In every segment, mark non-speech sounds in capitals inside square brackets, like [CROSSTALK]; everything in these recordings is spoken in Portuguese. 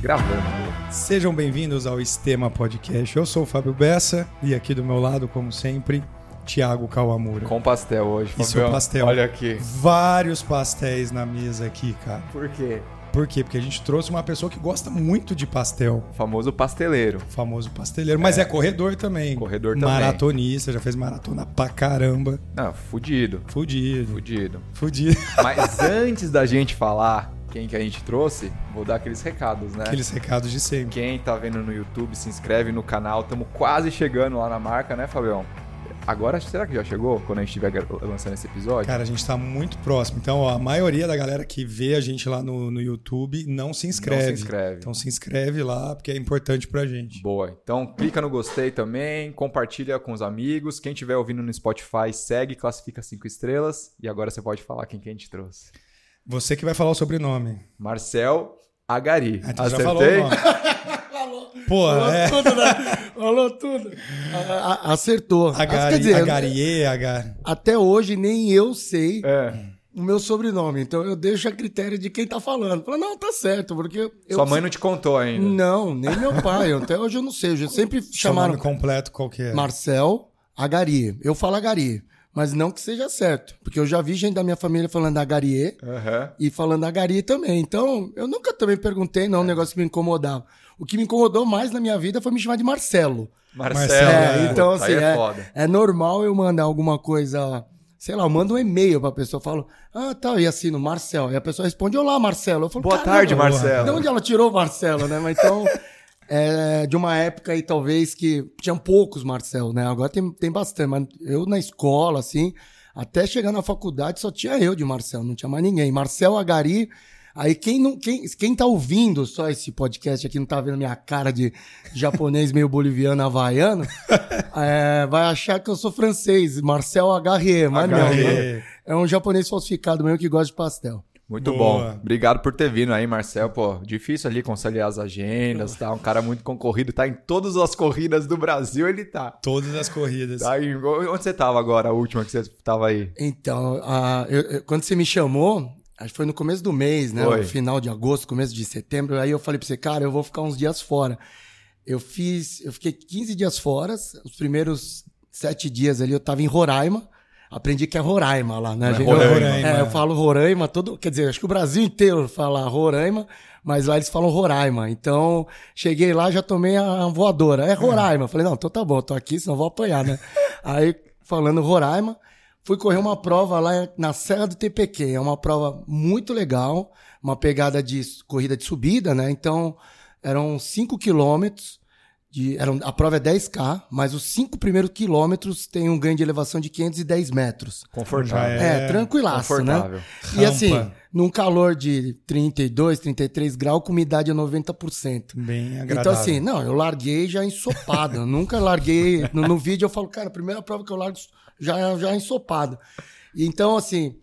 Gravando. Sejam bem-vindos ao Estema Podcast. Eu sou o Fábio Bessa e aqui do meu lado, como sempre, Thiago Kawamura. Com pastel hoje, Isso é pastel. Olha aqui. Vários pastéis na mesa aqui, cara. Por quê? Por quê? Porque a gente trouxe uma pessoa que gosta muito de pastel. O famoso pasteleiro. O famoso pasteleiro, mas é, corredor também. Corredor também. Maratonista, já fez maratona pra caramba. Não, fudido. Fudido. Fudido. Fudido. Mas antes da gente falar quem que a gente trouxe, vou dar aqueles recados, né? Aqueles recados de sempre. Quem tá vendo no YouTube, se inscreve no canal. Estamos quase chegando lá na marca, né, Fabião? Agora, será que já chegou quando a gente estiver lançando esse episódio? Cara, a gente tá muito próximo. Então, ó, a maioria da galera que vê a gente lá no, no YouTube não se inscreve. Não se inscreve. Então se inscreve lá, porque é importante pra gente. Boa. Então clica no gostei também, compartilha com os amigos. Quem estiver ouvindo no Spotify, segue, classifica cinco estrelas. E agora você pode falar quem que a gente trouxe. Você que vai falar o sobrenome. Marcel Agari. Ah, então já Acertei? falou o nome. [LAUGHS] Pô, Falou é. tudo, né? Falou tudo. A- a- acertou. Agari, Quer dizer, Agarie, Agar. até hoje nem eu sei É. o meu sobrenome. Então eu deixo a critério de quem tá falando. Fala, não, tá certo, porque eu. Sua mãe não te contou ainda. Não, nem meu pai. Até hoje eu não sei. Eu sempre Seu chamaram nome completo qual que é? Marcel Agari. Eu falo Agari. Mas não que seja certo. Porque eu já vi gente da minha família falando Agarie Aham. e falando Agari também. Então, eu nunca também perguntei, não, um negócio que me incomodava. O que me incomodou mais na minha vida foi me chamar de Marcelo. Marcelo. É, é. então assim, é, foda. é normal eu mandar alguma coisa, sei lá, eu mando um e-mail pra pessoa, falo, ah, tá, e assino Marcelo. E a pessoa responde, olá, Marcelo. Eu falo, Boa "Caramba, tarde, De Marcelo. onde ela tirou o Marcelo, né? Mas então, [LAUGHS] é de uma época aí, talvez, que tinham poucos Marcelo, né? Agora tem, tem bastante, mas eu na escola, assim, até chegar na faculdade só tinha eu de Marcelo, não tinha mais ninguém. Marcel Agari. Aí quem não quem, quem tá ouvindo só esse podcast aqui não tá vendo minha cara de japonês meio boliviano havaiano, [LAUGHS] é, vai achar que eu sou francês, Marcel Agarrier, mas não, né? É um japonês falsificado mesmo que gosta de pastel. Muito Boa. bom. Obrigado por ter vindo aí, Marcel. Pô, difícil ali conciliar as agendas, tá? Um cara muito concorrido, tá em todas as corridas do Brasil, ele tá. Todas as corridas. Tá aí, onde você tava agora, a última que você tava aí? Então, a- eu- eu- quando você me chamou, acho que foi no começo do mês, né? Foi. No final de agosto, começo de setembro. Aí eu falei pra você, cara, eu vou ficar uns dias fora. Eu fiz, eu fiquei 15 dias fora. Os primeiros sete dias ali eu tava em Roraima. Aprendi que é Roraima lá, né? É gente? Roraima. É, eu falo Roraima, todo, quer dizer, acho que o Brasil inteiro fala Roraima, mas lá eles falam Roraima. Então, cheguei lá, já tomei a voadora. É Roraima. Falei, não, então tá bom, tô aqui, senão vou apanhar, né? [LAUGHS] Aí, falando Roraima, fui correr uma prova lá na Serra do TPQ. É uma prova muito legal, uma pegada de corrida de subida, né? Então, eram 5 quilômetros. De, eram, a prova é 10K, mas os cinco primeiros quilômetros tem um ganho de elevação de 510 metros. Confortável. É, É, tranquilaço, confortável. né? Rampa. E assim, num calor de 32, 33 graus, com umidade a 90%. Bem agradável. Então, assim, não, eu larguei já ensopado. Nunca larguei. [LAUGHS] No, no vídeo eu falo, cara, a primeira prova que eu largo já, já ensopado. E Então, assim,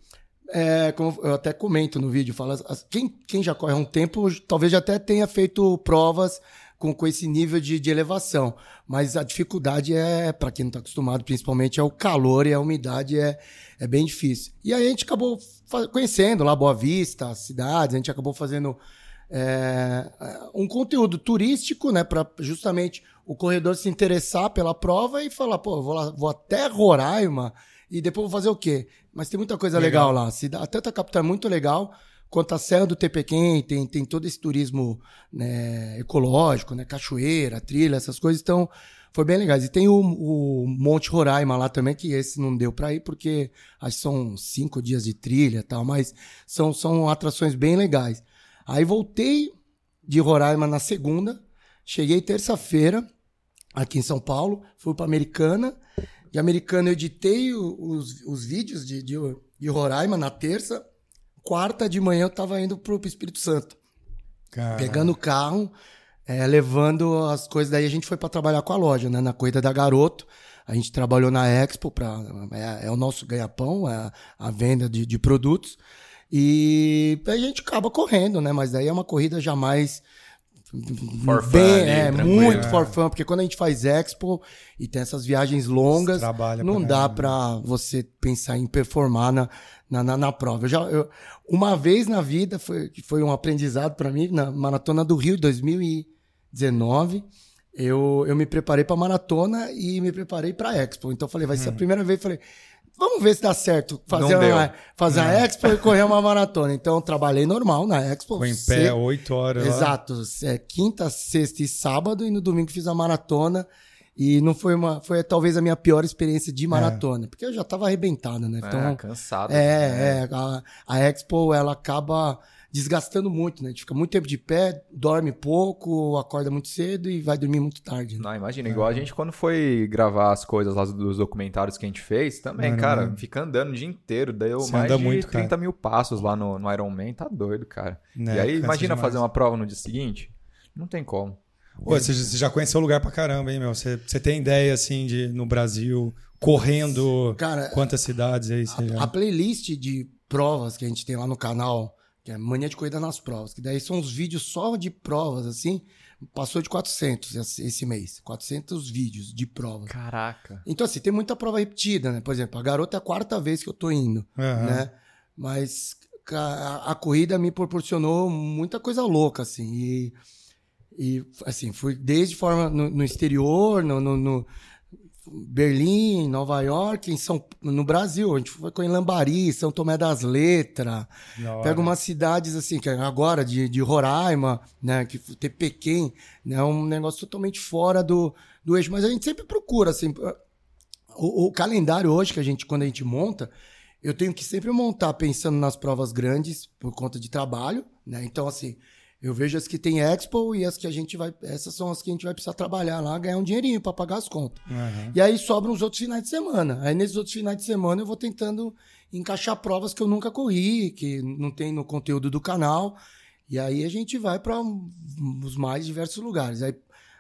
é, como eu até comento no vídeo, falo, as- quem, quem já corre há um tempo, talvez já até tenha feito provas com, com esse nível de, de elevação. Mas a dificuldade é, para quem não está acostumado, principalmente, é o calor e a umidade é, é bem difícil. E aí a gente acabou conhecendo lá Boa Vista, as cidades, a gente acabou fazendo é, um conteúdo turístico, né, para justamente o corredor se interessar pela prova e falar, pô, vou, lá, vou até Roraima e depois vou fazer o quê? Mas tem muita coisa legal, lá. A Tanto a capital é muito legal, quanto a Serra do Tepequém, tem, tem todo esse turismo né, ecológico, né, cachoeira, trilha, essas coisas. Então, foi bem legais. E tem o, o Monte Roraima lá também, que esse não deu para ir, porque acho que são cinco dias de trilha e tal, mas são, são atrações bem legais. Aí voltei de Roraima na segunda, cheguei terça-feira aqui em São Paulo, fui para Americana. De Americana eu editei os, os vídeos de, de, de Roraima na terça. Quarta de manhã eu tava indo pro Espírito Santo. Cara, Pegando o carro, é, levando as coisas. Daí a gente foi para trabalhar com a loja, né? Na corrida da Garoto. A gente trabalhou na Expo, pra, é, é o nosso ganha-pão, é a, venda de, de produtos. E a gente acaba correndo, né? Mas daí é uma corrida jamais For fun bem, ali, é, tranquilo. muito É. for fun, porque quando a gente faz expo e tem essas viagens longas, não pra dá caramba. pra você pensar em performar na, na, na, na prova. Eu já, eu- uma vez na vida, foi, que foi um aprendizado pra mim, na Maratona do Rio, 2019, eu, eu me preparei pra maratona e me preparei pra expo. Então eu falei, vai ser a primeira vez, falei, vamos ver se dá certo fazer, Não deu. uma, fazer a expo e correr uma maratona. Então eu trabalhei normal na expo. Ficou em pé oito horas. Exato. É, quinta, sexta e sábado, e no domingo fiz a maratona. E não foi uma. Foi talvez a minha pior experiência de maratona, porque eu já tava arrebentado, né? É, Então, cansado. é, é, a, a Expo ela acaba desgastando muito, né? A gente fica muito tempo de pé, dorme pouco, acorda muito cedo e vai dormir muito tarde. Né? Não, imagina, igual a gente quando foi gravar as coisas lá dos documentários que a gente fez, também, Mano, cara, mano. fica andando o dia inteiro, deu Você mais de muito, 30 cara. mil passos lá no, no Iron Man, tá doido, cara. Né, e aí, imagina demais. fazer uma prova no dia seguinte, não tem como. Pô, você, já conheceu o lugar pra caramba, hein, meu? Você, você tem ideia, assim, de no Brasil, correndo Cara, quantas cidades aí você já... A playlist de provas que a gente tem lá no canal, que é Mania de Corrida nas Provas, que daí são os vídeos só de provas, assim, passou de 400 esse esse mês. 400 vídeos de provas. Caraca. Então, assim, tem muita prova repetida, né? Por exemplo, a garota é a quarta vez que eu tô indo, Aham. né? Mas ca- a, a corrida me proporcionou muita coisa louca, assim. E, e assim, fui desde forma no, no exterior, no, no, no Berlim, Nova York, em São, no Brasil. A gente foi em Lambari, São Tomé das Letras. Pega umas cidades assim, que agora de, de Roraima, né? Que tem Pequim, né? Um negócio totalmente fora do, do eixo. Mas a gente sempre procura, assim. O, o calendário hoje que a gente, quando a gente monta, eu tenho que sempre montar pensando nas provas grandes por conta de trabalho, né? Então, assim, eu vejo as que tem Expo e as que a gente vai. Essas são as que a gente vai precisar trabalhar lá, ganhar um dinheirinho para pagar as contas. Aham. E aí sobram os outros finais de semana. Aí nesses outros finais de semana eu vou tentando encaixar provas que eu nunca corri, que não tem no conteúdo do canal. E aí a gente vai para os mais diversos lugares. Aí,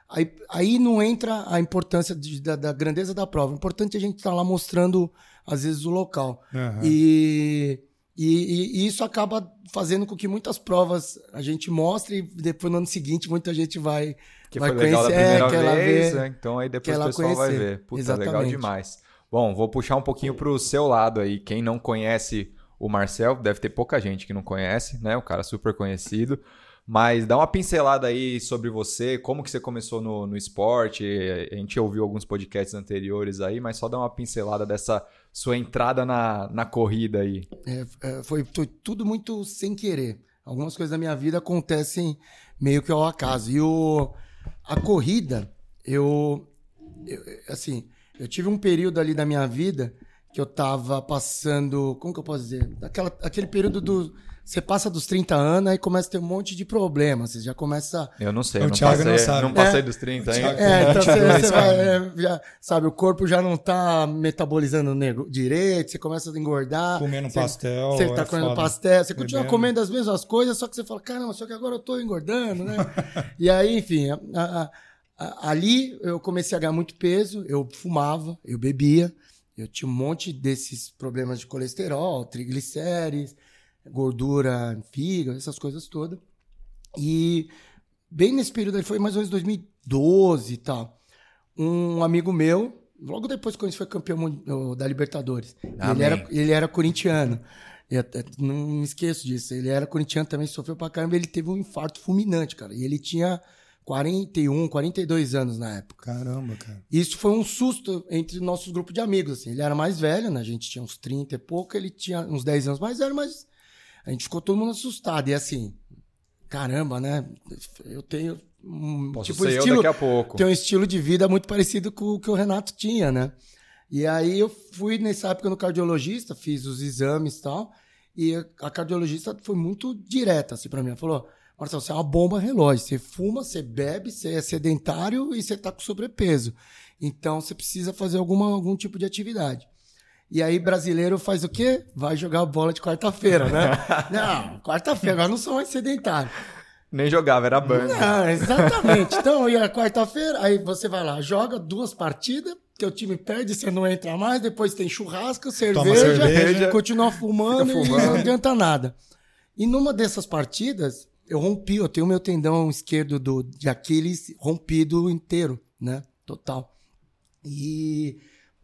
aí, aí não entra a importância de- da, da grandeza da prova. O importante é a gente estar lá mostrando, às vezes, o local. Aham. E, e, e isso acaba fazendo com que muitas provas a gente mostre e depois no ano seguinte muita gente vai, Que vai foi legal da conhecer, é, primeira que ela vez, vê. né? Então aí depois o pessoal vai conhecer. ver. Puta, legal Exatamente. demais. Bom, vou puxar um pouquinho pro seu lado aí. Quem não conhece o Marcel, deve ter pouca gente que não conhece, né? O cara super conhecido. Mas dá uma pincelada aí sobre você, como que você começou no, no esporte. A gente ouviu alguns podcasts anteriores aí, mas só dá uma pincelada dessa sua entrada na, na corrida aí. É, é, foi, tudo muito sem querer. Algumas coisas da minha vida acontecem meio que ao acaso. E o, a corrida, eu, eu- Assim, eu tive um período ali da minha vida que eu tava passando. Como que eu posso dizer? Aquele período do. Você passa dos 30 anos e começa a ter um monte de problemas. Você já começa. Eu não sei, O eu não Thiago passei, não sabe. não passei É. dos 30 O ainda. Thiago- É, então você, 22, você vai, sabe? é, já, sabe, o corpo já não tá metabolizando nego- direito, você começa a engordar. Comendo você- pastel. Você tá é comendo foda. pastel, você continua Bebendo. comendo as mesmas coisas, só que você fala, caramba, só que agora eu tô engordando, né? [LAUGHS] e aí, enfim, a- a- a- ali eu comecei a ganhar muito peso, eu fumava, eu bebia, eu tinha um monte desses problemas de colesterol, triglicérides, gordura fígado, essas coisas todas. E bem nesse período aí, foi mais ou menos 2012 e tal, um amigo meu, logo depois que a gente foi campeão da Libertadores, ele era, ele era corintiano. E até- não me esqueço disso. Ele era corintiano também, sofreu pra caramba. Ele teve um infarto fulminante, cara. E ele tinha 41, 42 anos na época. Caramba, cara. Isso foi um susto entre nossos grupos de amigos. Assim. Ele era mais velho, né? A gente tinha uns 30 e pouco, ele tinha uns 10 anos mais velho, mas a gente ficou todo mundo assustado. E assim, caramba, né? Eu tenho um Posso tipo ser eu estilo, daqui a pouco. tem um estilo de vida muito parecido com o que o Renato tinha, né? E aí eu fui nessa época no cardiologista, fiz os exames e tal, e a cardiologista foi muito direta assim para mim. Ela falou: Marcelo, você é uma bomba relógio. Você fuma, você bebe, você é sedentário e você tá com sobrepeso. Então você precisa fazer alguma, algum tipo de atividade. E aí, brasileiro faz o quê? Vai jogar bola de quarta-feira, né? [LAUGHS] não, quarta-feira, agora não sou mais sedentário. Nem jogava, era banda. Não, exatamente. Então, e a quarta-feira, aí você vai lá, joga duas partidas, teu time perde, você não entra mais, depois tem churrasco, cerveja, cerveja, continua fumando, fica e fumando. não adianta nada. E numa dessas partidas, eu rompi, eu tenho meu tendão esquerdo do, de Aquiles rompido inteiro, né? Total. E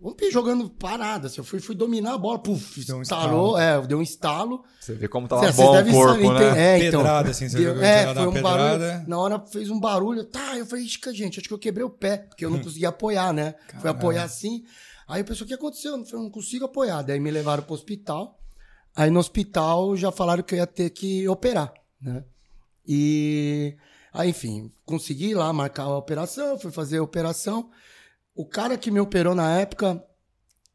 rompi jogando parada, assim, eu fui, fui dominar a bola, puf, Deu um estalou, é, deu um estalo. Você vê como tava bom o corpo, saber, né? É, então, Pedrada, assim, você deu- jogou é, foi na um pedrada. barulho. Na hora fez um barulho, tá, eu falei, "Ixi, gente, acho que eu quebrei o pé, porque eu não conseguia apoiar, né? Fui apoiar assim. Aí o pessoal, o que aconteceu? Eu falei, não consigo apoiar. Daí me levaram pro hospital. Aí no hospital já falaram que eu ia ter que operar, né? E aí, enfim, consegui lá marcar a operação, fui fazer a operação. O cara que me operou na época,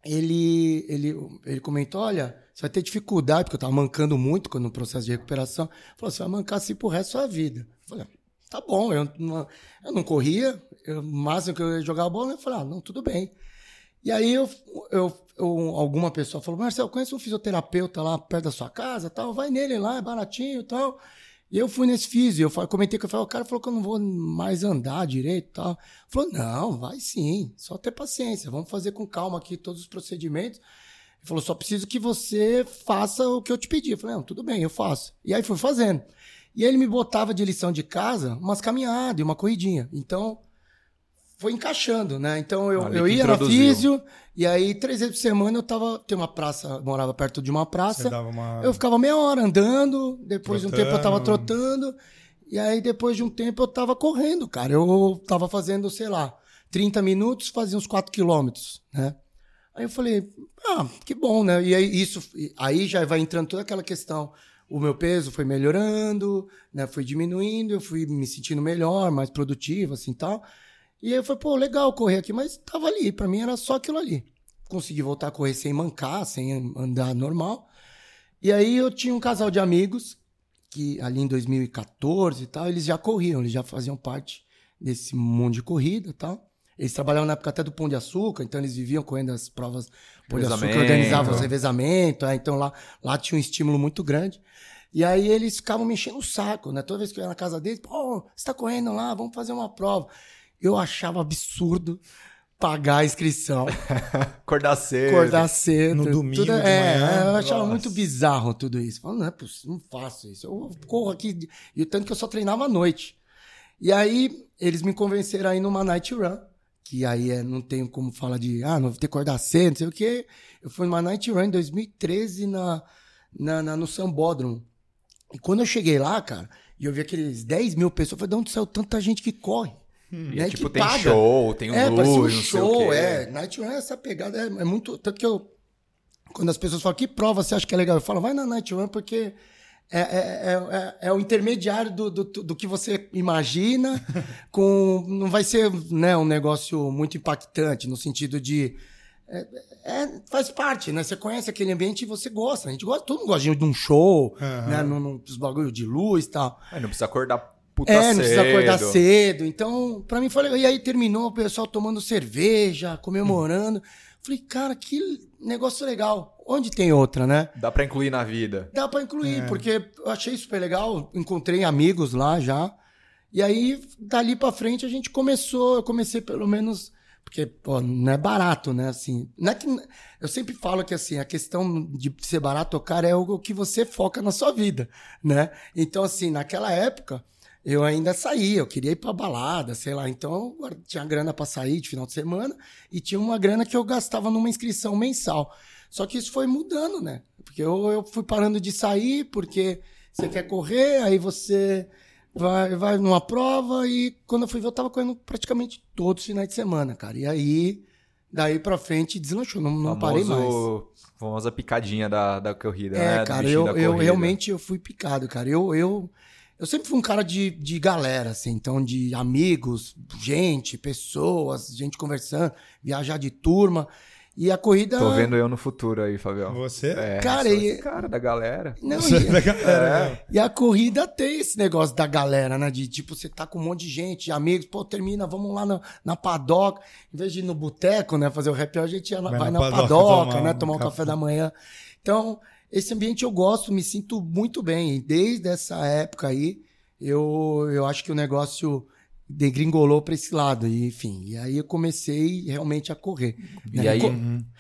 ele, ele, ele comentou: olha, você vai ter dificuldade, porque eu tava mancando muito no processo de recuperação. Falou: você vai mancar assim pro resto da sua vida. Eu falei: tá bom, eu não, eu não corria, eu, o máximo que eu ia jogar a bola, eu falei: ah, não, tudo bem. E aí eu, eu, eu- alguma pessoa falou, Marcelo, conhece um fisioterapeuta lá perto da sua casa, tal, vai nele lá, é baratinho, tal. E eu fui nesse físio, eu falei- comentei que eu falei, o cara falou que eu não vou mais andar direito, tal. Ele falou, não, vai sim, só ter paciência, vamos fazer com calma aqui todos os procedimentos. Ele falou, só preciso que você faça o que eu te pedi. Eu falei, não, tudo bem, eu faço. E aí fui fazendo. E ele me botava de lição de casa umas caminhadas e uma corridinha. Então, foi encaixando, né? Então eu, eu ia na físio, e aí três vezes por semana eu tava. Tem uma praça, morava perto de uma praça. uma... Eu ficava meia hora andando, depois de um tempo eu tava Trotando. trotando, e aí depois de um tempo eu tava correndo, cara. Eu tava fazendo, sei lá, 30 minutos, fazia uns 4 quilômetros, né? Aí eu falei, ah, que bom, né? E aí isso, aí já vai entrando toda aquela questão. O meu peso foi melhorando, né? Foi diminuindo, eu fui me sentindo melhor, mais produtivo, assim, tal. E aí eu falei, pô, legal correr aqui, mas tava ali, pra mim era só aquilo ali. Consegui voltar a correr sem mancar, sem andar normal. E aí eu tinha um casal de amigos que ali em 2014 e tal, eles já corriam, eles já faziam parte desse mundo de corrida e tal. Eles trabalhavam na época até do Pão de Açúcar, então eles viviam correndo as provas Pão de Açúcar, organizavam os revezamentos, é, então lá, lá tinha um estímulo muito grande. E aí eles ficavam me enchendo o saco, né? Toda vez que eu ia na casa deles, pô, você tá correndo lá, vamos fazer uma prova. Eu achava absurdo pagar a inscrição, [LAUGHS] Acordar cedo. acordar cedo. No domingo tudo, de é, manhã. eu achava Nossa. muito bizarro tudo isso. Falei, não é possível, não faço isso. Eu corro aqui, e o tanto que eu só treinava à noite. E aí, eles me convenceram a ir numa night run, que aí é, não tenho como falar de, ah, não vou ter que acordar cedo, não sei o quê. Eu fui numa night run em 2013 na, na, na- no Sambódromo. E quando eu cheguei lá, cara, e eu vi aqueles 10 mil pessoas, eu falei, de onde saiu tanta gente que corre? E, né, tipo, que tem paga. show, tem um É, luz, um não sei o show, quê. é. Night Run é essa pegada, é, é muito. Tanto que eu. Quando as pessoas falam, que prova você acha que é legal? Eu falo, vai na Night Run, porque é, é, é, é- é o intermediário do, do, do que você imagina, [LAUGHS] com. Não vai ser né, um negócio muito impactante, no sentido de. é- é- faz parte, né? Você conhece aquele ambiente e você gosta. A gente gosta, todo mundo gosta de um show, Aham. né? Num, num, dos bagulho de luz e tal. Mas não precisa acordar puta É, cedo. não precisa acordar cedo. Então, pra mim foi legal. E aí terminou o pessoal tomando cerveja, comemorando. Falei, cara, que negócio legal. Onde tem outra, né? Dá pra incluir na vida. Dá pra incluir, É. porque eu achei super legal. Encontrei amigos lá já. E aí, dali pra frente, a gente começou. Eu comecei pelo menos. Porque, pô, não é barato, né? Assim, não é que, eu sempre falo que assim, a questão de ser barato ou caro é o que você foca na sua vida, né? Então, assim, naquela época, eu ainda saía, eu queria ir pra balada, sei lá. Então, eu tinha grana pra sair de final de semana e tinha uma grana que eu gastava numa inscrição mensal. Só que isso foi mudando, né? Porque eu, eu fui parando de sair porque você quer correr, aí você vai, vai numa prova e quando eu fui ver, eu tava correndo praticamente todos os finais de semana, cara. E aí, daí pra frente, deslanchou, não, não parei mais. Famoso- Famosa picadinha da, da corrida, É, né? Cara, eu, eu realmente eu fui picado, cara. Eu, eu, eu sempre fui um cara de, de galera, assim, então de amigos, gente, pessoas, gente conversando, viajar de turma. E a corrida. Tô vendo eu no futuro aí, Fabião. Você? É, Cara, sou e- esse cara da galera. Não, Você é da e, galera, né? e a corrida tem esse negócio da galera, né? De tipo, você tá com um monte de gente, de amigos, pô, termina, vamos lá na, na padoca. Em vez de ir no boteco, né? Fazer o hour, a gente ia Vai vai, na na padoca padoca, tomar né? um Tomar um café. café da manhã. Então, esse ambiente eu gosto, me sinto muito bem. E desde essa época aí, eu, eu acho que o negócio degringolou para esse lado. E, enfim, e aí eu comecei realmente a correr. E né? aí- Co-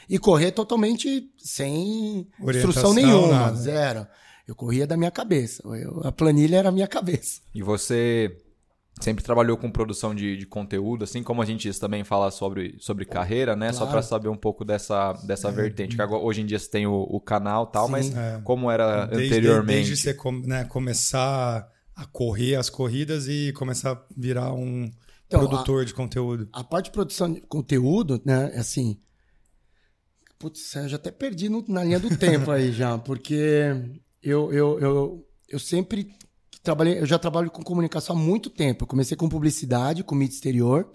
e correr totalmente sem Orientação, instrução nenhuma, nada. zero. Eu corria da minha cabeça. Eu, a planilha era a minha cabeça. E você sempre trabalhou com produção de, de conteúdo, assim como a gente também fala sobre, sobre carreira, né? Só Claro. para saber um pouco dessa, dessa vertente. Que agora, hoje em dia você tem o, o canal e tal, Sim. mas É. como era Desde, anteriormente? desde você com- né, começar a correr as corridas e começar a virar um Então, produtor de conteúdo. A parte de produção de conteúdo, né, é assim. Putz, eu já até perdi no- na linha do tempo aí já, porque eu, eu, eu, eu sempre trabalhei, eu já trabalho com comunicação há muito tempo. Eu comecei com publicidade, com mídia exterior,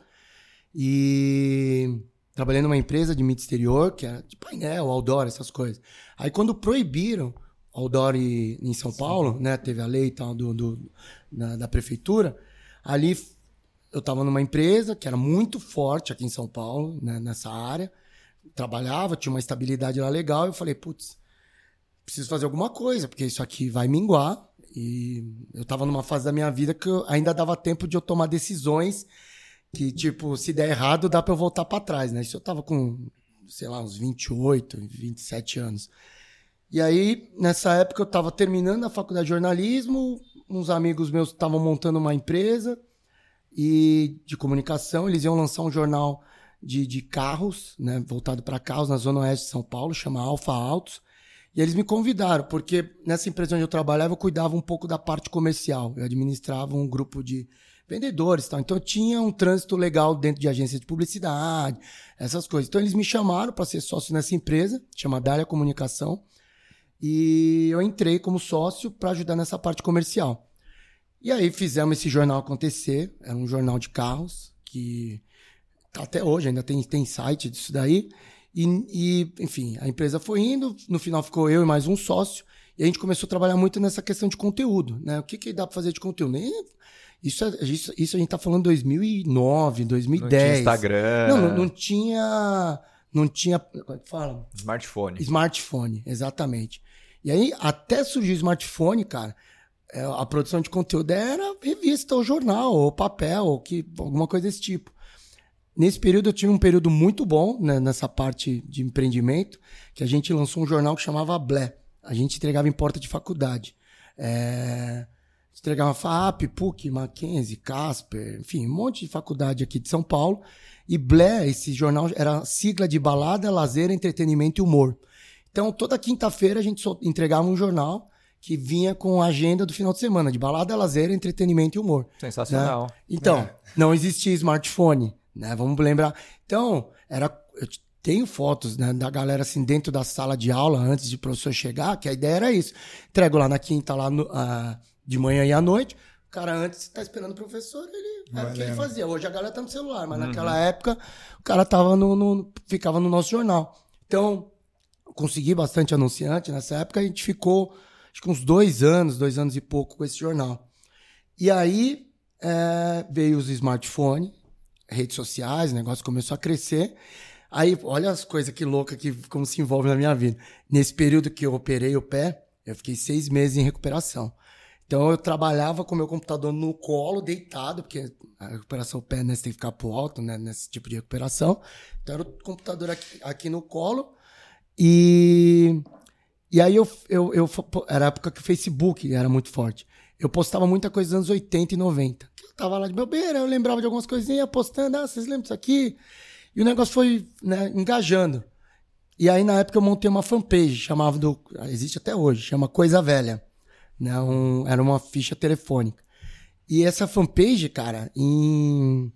e trabalhei numa empresa de mídia exterior, que era de painel, outdoor, essas coisas. Aí quando proibiram outdoor e- em São Paulo, né, teve a lei e tal do, do- da, da prefeitura, ali eu estava numa empresa que era muito forte aqui em São Paulo, né, nessa área. Trabalhava, tinha uma estabilidade lá legal. Eu falei, putz, preciso fazer alguma coisa, porque isso aqui vai minguar. E eu estava numa fase da minha vida que ainda dava tempo de eu tomar decisões que, tipo, se der errado, dá para eu voltar para trás, né? Isso eu tava com, sei lá, uns 28, 27 anos. E aí, nessa época, eu estava terminando a faculdade de jornalismo, uns amigos meus estavam montando uma empresa e de comunicação. Eles iam lançar um jornal de, de carros, né, voltado para carros na zona oeste de São Paulo, chama Alfa Autos. E eles me convidaram, porque nessa empresa onde eu trabalhava, eu cuidava um pouco da parte comercial. Eu administrava um grupo de vendedores tal. Então eu tinha um trânsito legal dentro de agência de publicidade, essas coisas. Então eles me chamaram para ser sócio nessa empresa, chama Dália Comunicação. E eu entrei como sócio para ajudar nessa parte comercial. E aí fizemos esse jornal acontecer. Era um jornal de carros que tá até hoje ainda tem, tem site disso daí. E, e, enfim, a empresa foi indo. No final ficou eu e mais um sócio. E a gente começou a trabalhar muito nessa questão de conteúdo, né? O que, que dá para fazer de conteúdo? Nem, isso, é- isso, isso a gente tá falando em 2009, 2010. Não tinha Instagram, Não, não, não tinha. Não tinha. Como é que fala? smartphone. Smartphone, exatamente. E aí, até surgir o smartphone, cara, é, a produção de conteúdo era revista, ou jornal, ou papel, ou que, alguma coisa desse tipo. Nesse período, eu tive um período muito bom né, nessa parte de empreendimento, que a gente lançou um jornal que chamava Blé. A gente entregava em porta de faculdade. É, entregava FAP, PUC, Mackenzie, Casper, enfim, um monte de faculdade aqui de São Paulo. E Blé, esse jornal, era sigla de balada, lazer, entretenimento e humor. Então, toda quinta-feira a gente entregava um jornal que vinha com a agenda do final de semana, de balada, lazer, entretenimento e humor. Sensacional. Então, É. não existia smartphone, né? Vamos lembrar. Então, era eu tenho fotos né, da galera assim dentro da sala de aula antes de o professor chegar, que a ideia era isso. Entrego lá na quinta lá no- ah, de manhã e à noite. O cara antes tá esperando o professor, ele era o que ele fazia. Hoje a galera tá no celular, mas Uhum. naquela época o cara tava no, no- ficava no nosso jornal. Então, consegui bastante anunciante nessa época, a gente ficou acho que uns dois anos, dois anos e pouco com esse jornal. E aí é, veio os smartphones, redes sociais, o negócio começou a crescer. Aí, olha as coisas que louca que como se envolve na minha vida. Nesse período que eu operei o pé, eu fiquei seis meses em recuperação. Então eu trabalhava com meu computador no colo, deitado, porque a recuperação do pé né, você tem que ficar pro alto, né, nesse tipo de recuperação. Então era o computador aqui, aqui no colo. E, e aí eu, eu, eu. Era a época que o Facebook era muito forte. Eu postava muita coisa dos anos 80 e 90. Tava lá de bobeira, eu lembrava de algumas coisinhas, postando, ah, vocês lembram disso aqui? E o negócio foi né, engajando. E aí, na época, eu montei uma fanpage, chamava do. Existe até hoje, chama Coisa Velha. Né, um, era uma ficha telefônica. E essa fanpage, cara, em.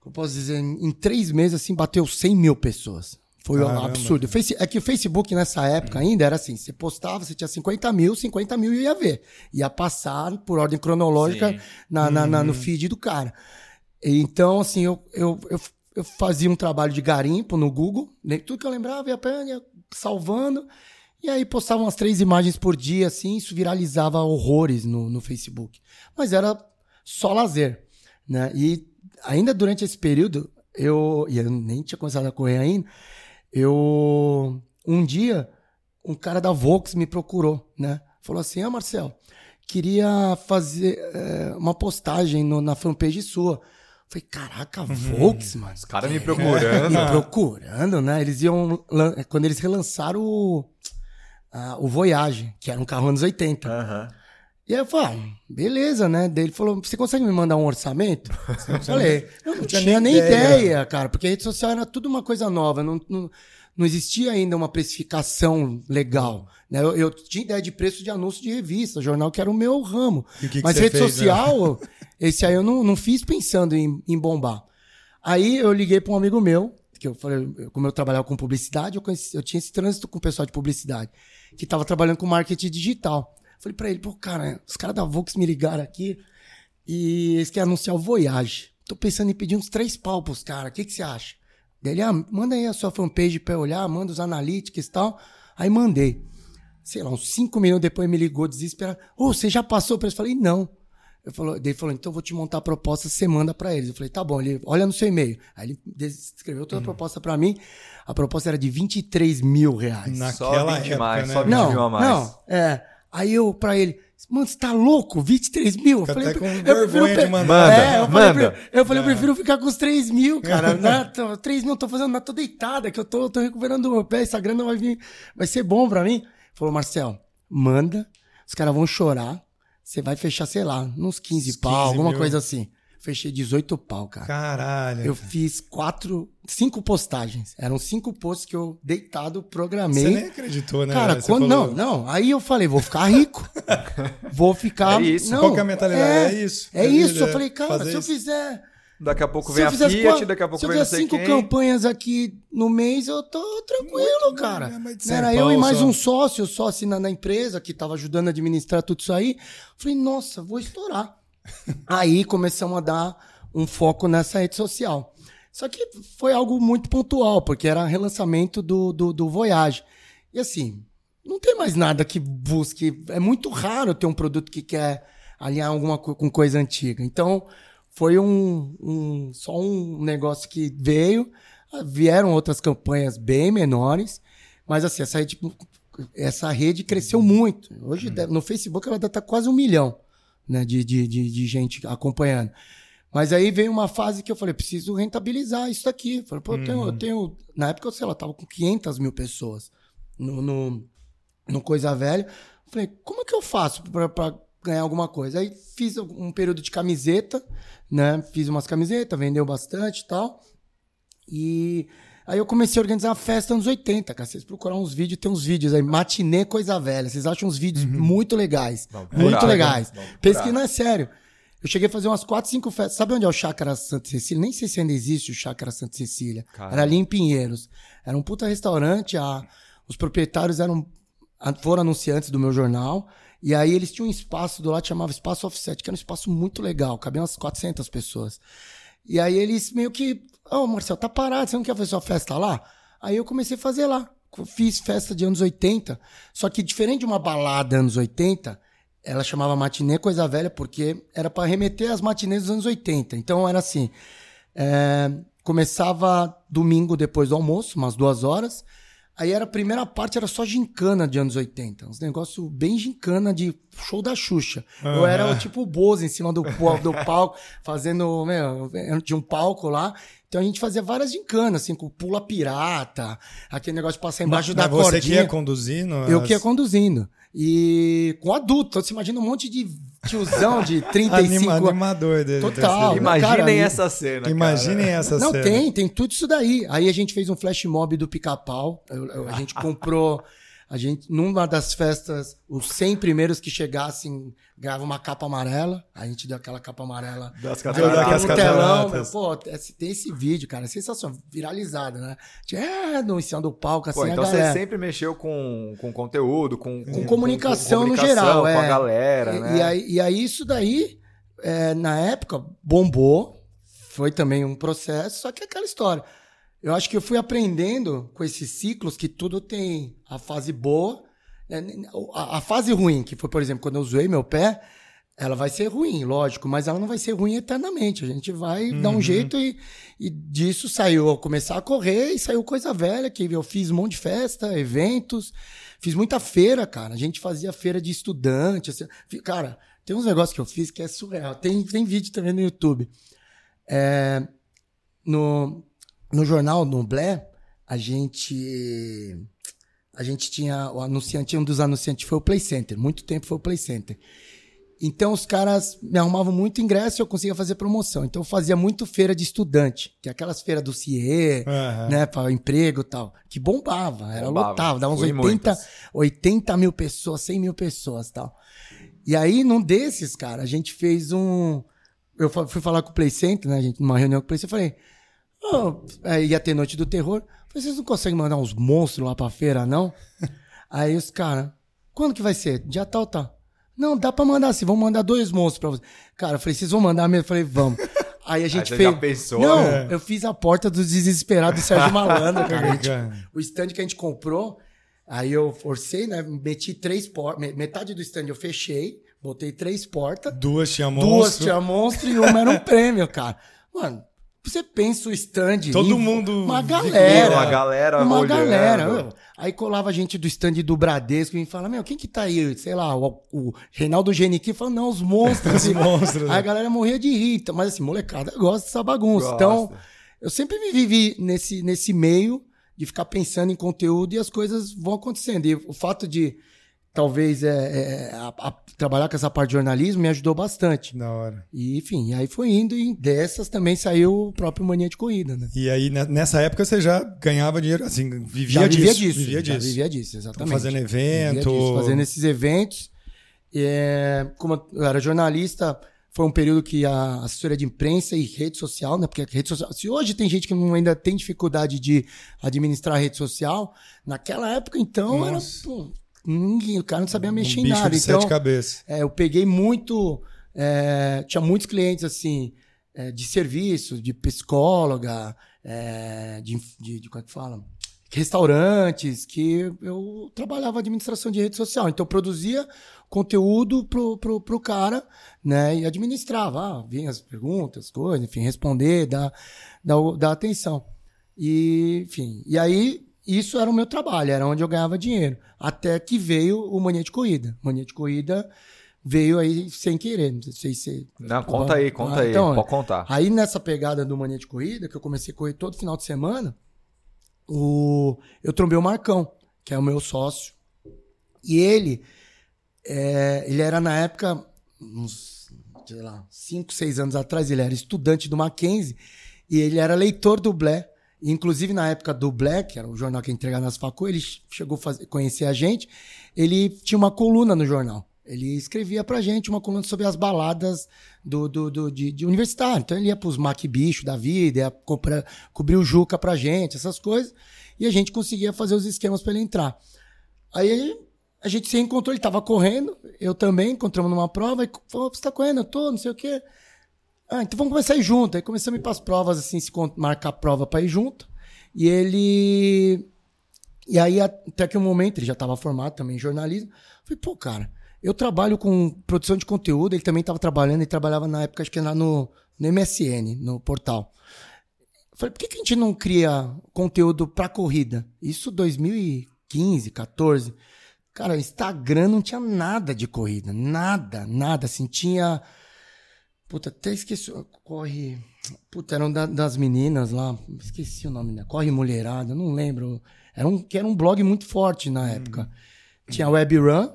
Como posso dizer? Em três meses, assim, bateu 100 mil pessoas. Foi um Caramba. absurdo. O Face- É que o Facebook nessa época ainda era assim: você postava, você tinha 50 mil, 50 mil ia ver. Ia passar por ordem cronológica na, na- na- no feed do cara. Então, assim, eu, eu, eu, eu fazia um trabalho de garimpo no Google, né? tudo que eu lembrava, ia, ia salvando, e aí postava umas três imagens por dia, assim, isso viralizava horrores no, no Facebook. Mas era só lazer, né? E ainda durante esse período, eu, e eu nem tinha começado a correr ainda, eu, um dia, um cara da Vox me procurou, né? Falou assim, ah, Marcel, queria fazer eh, uma postagem no- na fanpage sua. Falei, caraca, Volks, mano. Os caras me É, procurando. me [LAUGHS] procurando, né? Eles iam. Quando eles relançaram o. ah, o Voyage, que era um carro anos 80. Aham. E aí eu falei, ah, beleza, né? Daí ele falou, você consegue me mandar um orçamento? Eu falei, eu não tinha tinha nem ideia. ideia, cara, porque a rede social era tudo uma coisa nova, não, não, não existia ainda uma precificação legal. Né? Eu, eu tinha ideia de preço de anúncio de revista, jornal que era o meu ramo. O que Mas rede fez, né? social, esse aí eu não, não fiz pensando em, em bombar. Aí eu liguei para um amigo meu, que eu falei, como eu trabalhava com publicidade, eu, conheci- eu tinha esse trânsito com o pessoal de publicidade, que estava trabalhando com marketing digital. Falei para ele, pô, cara, os caras da Vox me ligaram aqui e eles querem anunciar o Voyage. Tô pensando em pedir uns três pau pros caras, o que, que você acha? Daí ele, ah, manda aí a sua fanpage pra eu olhar, manda os analytics e tal. Aí mandei. Sei lá, uns cinco minutos depois me ligou desesperado. Ô, você já passou pra? Eu falei, não. Eu falou, daí ele falou, então eu vou te montar a proposta, você manda pra eles. Eu falei, tá bom, ele olha no seu e-mail. Aí ele escreveu toda a proposta pra mim. A proposta era de 23 mil reais. Naquela Só 20 época, mais, né? só 20 Não, mil a mais. não, é. Aí eu, pra ele, mano, você tá louco? 23 mil? Eu Fica falei, até com eu vergonha prefiro de mandar. Manda, É, eu falei, manda. eu, falei, eu prefiro ficar com os 3 mil, cara. né? Tô- 3 mil, tô fazendo, tô deitada, que eu tô, tô recuperando o meu pé, essa grana vai vir, vai ser bom pra mim. Falou, Marcel, manda, os caras vão chorar, você vai fechar, sei lá, uns 15 Uns pau, 15 alguma mil. coisa assim. Fechei 18 pau, cara. Caralho. Eu fiz quatro, cinco postagens. Eram cinco posts que eu deitado programei. Você nem acreditou, né? Cara, quando, falou- não, não. Aí eu falei, vou ficar rico. [LAUGHS] vou ficar. É isso. Não, Qual que é a mentalidade? É isso. É É isso. Eu falei, cara, se eu isso. fizer. Daqui a pouco Se vem eu a fizer Fiat, quatro- daqui a pouco se eu vem não fizer sei cinco quem. campanhas aqui no mês, eu tô tranquilo, cara. é, mas de Era eu e mais só. um sócio, sócio na, na empresa, que tava ajudando a administrar tudo isso aí. Falei, nossa, vou estourar. Aí começamos a dar um foco nessa rede social. Só que foi algo muito pontual, porque era relançamento do, do, do Voyage. E assim, não tem mais nada que busque. É muito raro ter um produto que quer alinhar alguma co- com coisa antiga. Então, foi um, um- só um negócio que veio. Vieram outras campanhas bem menores, mas assim, essa rede, essa rede cresceu muito. Hoje, deve- no Facebook, ela deve estar quase um milhão né, de, de, de, de gente acompanhando. Mas aí veio uma fase que eu falei, preciso rentabilizar isso aqui. Falei, pô, eu tenho, eu tenho. Na época, eu sei lá, tava com 500 mil pessoas no, no, no Coisa Velha. Falei, como é que eu faço pra ganhar alguma coisa? Aí fiz um período de camiseta, né? Fiz umas camisetas, vendeu bastante e tal. E aí eu comecei a organizar uma festa anos 80, cara. Vocês procurar uns vídeos, tem uns vídeos aí, matinê coisa velha. Vocês acham uns vídeos muito legais. Vamos procurar, muito vamos- legais. vamos procurar. Pensa que não é sério. Eu cheguei a fazer umas 4, 5 festas. Sabe onde é o Chácara Santa Cecília? Nem sei se ainda existe o Chácara Santa Cecília. Caramba. Era ali em Pinheiros. Era um puta restaurante. A, os proprietários eram foram anunciantes do meu jornal. E aí eles tinham um espaço do lado que chamava Espaço Offset, que era um espaço muito legal. Cabia umas 400 pessoas. E aí eles meio que... Ô, Marcel, tá parado, você não quer fazer sua festa lá? Aí eu comecei a fazer lá. Fiz festa de anos 80. Só que diferente de uma balada anos 80, ela chamava matinê coisa velha porque era para remeter às matinês dos anos 80. Então era assim: é, começava domingo depois do almoço, umas duas horas. Aí era a primeira parte, era só gincana de anos 80. Uns negócios bem gincana de show da Xuxa. Eu era o tipo o Bozo em cima do, do palco, fazendo. Meu, tinha um palco lá. Então a gente fazia várias gincanas, assim, com pula pirata, aquele negócio de passar embaixo da Mas você que cordinha. ia conduzindo? Eu que ia as- conduzindo. E com adulto. Então, você imagina um monte de tiozão de [LAUGHS] 35 Anima, anos. animador dele. Total. Cara, Imaginem essa cena. Imaginem essa Não, cena. tem, tem tudo isso daí. Aí a gente fez um flash mob do pica-pau. A gente comprou. A gente, numa das festas, os 100 primeiros que chegassem ganhavam uma capa amarela. A gente deu aquela capa amarela. Das daquelas no telão, meu, cataratas. pô, esse- tem esse vídeo, cara, é sensacional, viralizado, né? É, no cima do palco, assim, Pô, então você sempre mexeu com, com conteúdo, com, Com comunicação no comunicação, geral, com é. a galera, E, né? e aí, e aí isso daí, é, na época, bombou. Foi também um processo, só que é aquela história. Eu acho que eu fui aprendendo com esses ciclos que tudo tem a fase boa. né? A, a fase ruim, que foi, por exemplo, quando eu zoei meu pé, ela vai ser ruim, lógico, mas ela não vai ser ruim eternamente. A gente vai dar um jeito e, e disso saiu eu começar a correr e saiu coisa velha, que eu fiz um monte de festa, eventos, fiz muita feira, cara. A gente fazia feira de estudante. assim. Cara, tem uns negócios que eu fiz que é surreal. Tem, tem vídeo também no YouTube. É, no, no jornal, no Blé, a gente. a gente tinha o anunciante, um dos anunciantes foi o Play Center, muito tempo foi o Play Center. Então os caras me arrumavam muito ingresso e eu conseguia fazer promoção. Então eu fazia muito feira de estudante, que é aquelas feiras do CIE, Aham. né, para emprego e tal, que bombava, era Bombava. lotava, dava uns Fui em 80, muitas. 80 mil pessoas, 100 mil pessoas tal. E aí, num desses, cara, a gente fez um. Eu fui falar com o Play Center, né, gente, numa reunião com o Play Center, eu falei, "Ô, é, ia ter Noite do Terror. Falei, vocês não conseguem mandar uns monstros lá pra feira, não? [LAUGHS] aí os caras, quando que vai ser? Dia tal, tal. Não, dá pra mandar sim, vamos mandar dois monstros pra vocês. Cara, eu falei, vocês vão mandar mesmo? Eu falei, vamos. [LAUGHS] Aí a gente você fez. já pensou, Não, né? eu fiz a porta do desesperado do Sérgio Malandro, [LAUGHS] cara. Gente- o stand que a gente comprou, aí eu forcei, né? Meti três portas. Metade do stand eu fechei, botei três portas. Duas tinha Duas monstro. tinha monstro e uma era um prêmio, cara. Mano, você pensa o stand. Todo mundo Uma galera. uma galera Uma olhando. galera. meu. Aí colava a gente do stand do Bradesco e fala: Meu, quem que tá aí? Sei lá, o, o Reinaldo Geniqui fala: Não, os monstros. [LAUGHS] Os monstros. Aí a galera morria de rir. Então, Mas assim, molecada gosta dessa bagunça. Gosta. Então, eu sempre me vivi nesse, nesse meio de ficar pensando em conteúdo e as coisas vão acontecendo. E o fato de talvez é, é, a- a- trabalhar com essa parte de jornalismo me ajudou bastante. Da hora. E, enfim, aí foi indo e dessas também saiu o próprio Mania de Corrida, né? E aí, ne- nessa época, você já ganhava dinheiro, assim, vivia já disso. vivia disso. Vivia já disso. vivia disso, exatamente. Fazendo Vivia evento. disso, fazendo esses eventos. É, como eu era jornalista, foi um período que a assessoria de imprensa e rede social, né? Porque rede social, se hoje tem gente que não- ainda tem dificuldade de administrar a rede social, naquela época então era Nossa. Ninguém, o cara não sabia Um mexer em bicho nada. Então, é, eu peguei muito. é, tinha muitos clientes assim é, de serviço, de psicóloga, é, de, de, de como é que fala? Restaurantes, que eu trabalhava administração de rede social. Então eu produzia conteúdo pro, pro, pro cara, né? E administrava, ah, vinha as perguntas, coisas, enfim, responder, dar, dar, dar atenção. E, enfim, e aí isso era o meu trabalho, era onde eu ganhava dinheiro. Até que veio o Mania de Corrida. Mania de Corrida veio aí sem querer. Não sei se você. Não, conta aí, conta Ah, aí. então, Pode contar. Aí nessa pegada do Mania de Corrida, que eu comecei a correr todo final de semana, o... eu trombei o Marcão, que é o meu sócio. E ele, é, ele era na época, uns, sei lá, 5, 6 anos atrás, ele era estudante do Mackenzie e ele era leitor do Blé. Inclusive, na época do Black, era o jornal que entregava nas facu, ele chegou a conhecer a gente. Ele tinha uma coluna no jornal. Ele escrevia pra gente uma coluna sobre as baladas do, do, do- de, de universitário. Então ele ia pros Mac Bicho da vida, ia comprar, cobrir o Juca pra gente, essas coisas. E a gente conseguia fazer os esquemas pra ele entrar. Aí a gente se encontrou, ele tava correndo, eu também, encontramos numa prova, e falou, você tá correndo? Eu tô, não sei o quê. Ah, então vamos começar a ir junto. Aí começamos a ir pras provas, assim, se marcar a prova pra ir junto. E ele... E aí, até que um momento, ele já estava formado também em jornalismo. Falei, pô, cara, eu trabalho com produção de conteúdo, ele também estava trabalhando, ele trabalhava na época, acho que era no, no MSN, no portal. Falei, por que, que a gente não cria conteúdo pra corrida? Isso 2015, 14. Cara, Instagram não tinha nada de corrida. Nada, nada. Assim, tinha. Puta, até esqueci. Corre. Puta, eram da- das meninas lá. Esqueci o nome, né? Corre Mulherada, não lembro. Era um, que era um blog muito forte na época. Tinha WebRun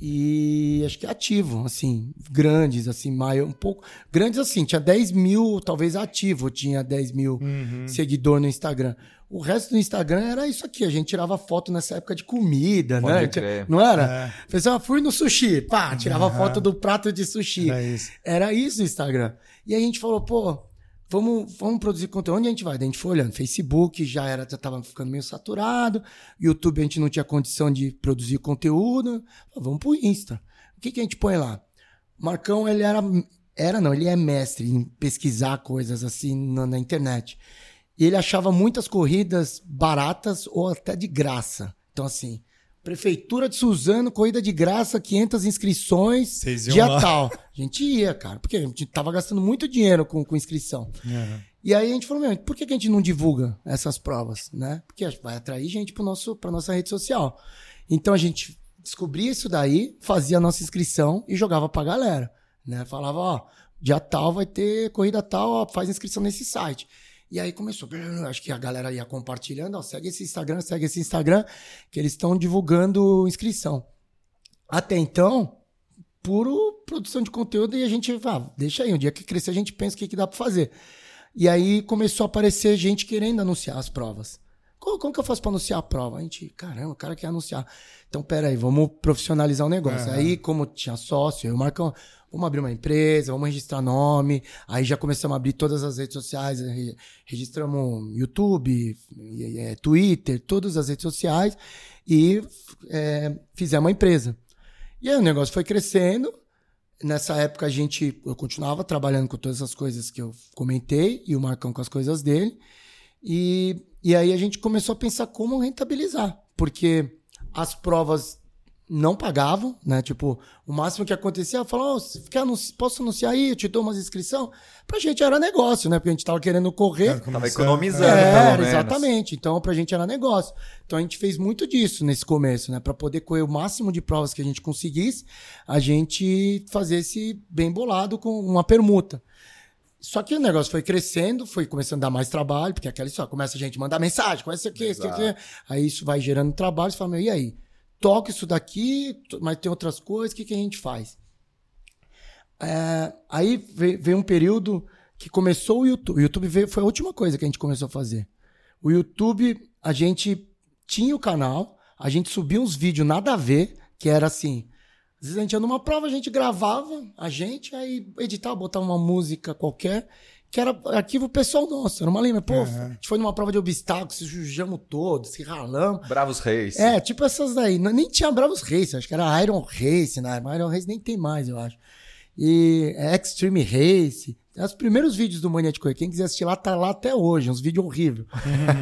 e acho que ativo, assim, grandes, assim, maior, um pouco. Grandes assim, tinha 10 mil, talvez ativo, tinha 10 mil seguidor no Instagram. O resto do Instagram era isso aqui, a gente tirava foto nessa época de comida, Pode né? crer. Não era? É. Pensava, fui no sushi, pá, tirava foto do prato de sushi. Era isso. Era isso o Instagram. E a gente falou, pô, vamos, vamos produzir conteúdo. Onde a gente vai? Daí a gente foi olhando. Facebook já era, já tava ficando meio saturado. YouTube a gente não tinha condição de produzir conteúdo. Vamos pro Insta. O que, que a gente põe lá? Marcão, ele era. Era não, ele é mestre em pesquisar coisas assim na, na internet. E ele achava muitas corridas baratas ou até de graça. Então, assim, Prefeitura de Suzano, corrida de graça, 500 inscrições, dia lá? tal. A gente ia, cara, porque a gente tava gastando muito dinheiro com, com inscrição. E aí a gente falou, meu, por que, que a gente não divulga essas provas, né? Porque vai atrair gente pro nosso, pra nossa rede social. Então a gente descobria isso daí, fazia a nossa inscrição e jogava pra galera, né? Falava, ó, dia tal vai ter corrida tal, ó, faz inscrição nesse site. E aí começou, acho que a galera ia compartilhando, ó, segue esse Instagram, segue esse Instagram, que eles estão divulgando inscrição. Até então, puro produção de conteúdo e a gente, ah, deixa aí, um dia que crescer a gente pensa o que, que dá para fazer. E aí começou a aparecer gente querendo anunciar as provas. Como, como que eu faço para anunciar a prova? A gente, caramba, o cara quer anunciar. Então, peraí, vamos profissionalizar o negócio. Uhum. Aí, como tinha sócio, eu marco, vamos abrir uma empresa, vamos registrar nome. Aí já começamos a abrir todas as redes sociais, registramos YouTube, é, Twitter, todas as redes sociais e é, fizemos uma empresa. E aí o negócio foi crescendo. Nessa época a gente, eu continuava trabalhando com todas as coisas que eu comentei e o Marcão com as coisas dele. E, e aí a gente começou a pensar como rentabilizar, porque as provas não pagavam, né? Tipo, o máximo que acontecia, eu falava, oh, quer anunci posso anunciar aí, eu te dou umas inscrição? Pra gente era negócio, né? Porque a gente tava querendo correr. Tava economizando, é, exatamente. Então, pra gente era negócio. Então, a gente fez muito disso nesse começo, né? Pra poder correr o máximo de provas que a gente conseguisse, a gente fazer esse bem bolado com uma permuta. Só que o negócio foi crescendo, foi começando a dar mais trabalho, porque aquela só começa a gente mandar mensagem, começa o quê, isso aqui. Aí isso vai gerando trabalho, você fala, meu, e aí? Toca isso daqui, mas tem outras coisas, o que, que a gente faz? É, aí veio um período que começou o YouTube. O YouTube veio, foi a última coisa que a gente começou a fazer. O YouTube, a gente tinha o canal, a gente subia uns vídeos nada a ver, que era assim. Às vezes a gente ia numa prova, a gente gravava, a gente, aí editava, botava uma música qualquer que era arquivo pessoal nosso. Era uma lembra. Pô, uhum. a gente foi numa prova de obstáculos, se jujamos todos, se ralamos. Bravos Reis. É, tipo essas daí. Nem tinha Bravos Reis, acho que era Iron Race, né? Iron Race nem tem mais, eu acho. E Extreme Race. Os primeiros vídeos do Mania de Correr, quem quiser assistir lá, tá lá até hoje. Uns vídeos horríveis.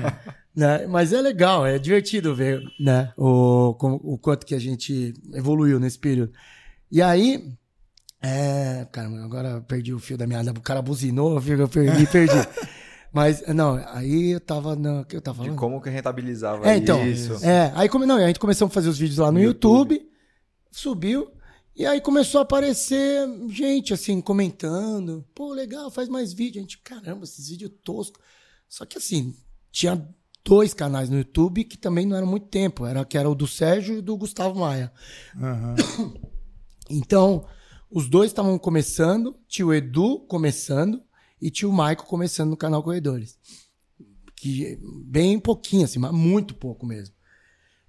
[LAUGHS] né? Mas é legal, é divertido ver né? o, o, o quanto que a gente evoluiu nesse período. E aí, é, cara, agora perdi o fio da meada. O cara buzinou, eu perdi, perdi. [LAUGHS] Mas, não, aí eu tava. Que eu tava falando? De como que rentabilizava é, então, isso. É, aí come, não, a gente começou a fazer os vídeos lá no, no YouTube, YouTube, subiu. E aí começou a aparecer gente, assim, comentando. Pô, legal, faz mais vídeo. A gente, caramba, esses vídeos toscos. Só que, assim, tinha dois canais no YouTube que também não eram muito tempo. Era, que era o do Sérgio e do Gustavo Maia. Uhum. [COUGHS] Então, os dois estavam começando, tio Edu começando e tio Maico começando no canal Corredores. Que bem pouquinho, assim, mas muito pouco mesmo.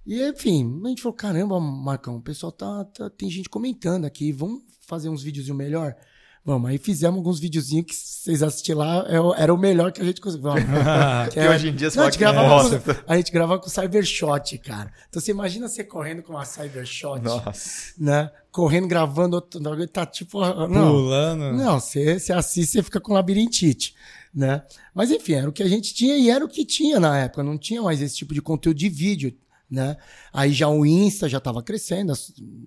E enfim, a gente falou: caramba, Marcão, o pessoal tá, tá tem gente comentando aqui, vamos fazer uns vídeos melhor? Vamos, aí fizemos alguns videozinhos que vocês assistiram lá, é era o melhor que a gente conseguiu. [LAUGHS] que é, hoje em dia você não, a, gente gravava com, a gente gravava com Cybershot, cara. Então você imagina você correndo com uma Cybershot. Nossa. Né? Correndo, gravando, outro, tá tipo. Não, Pulando. Não, você, você assiste, você fica com labirintite. Né? Mas enfim, era o que a gente tinha e era o que tinha na época. Não tinha mais esse tipo de conteúdo de vídeo. Né? Aí já o Insta já estava crescendo,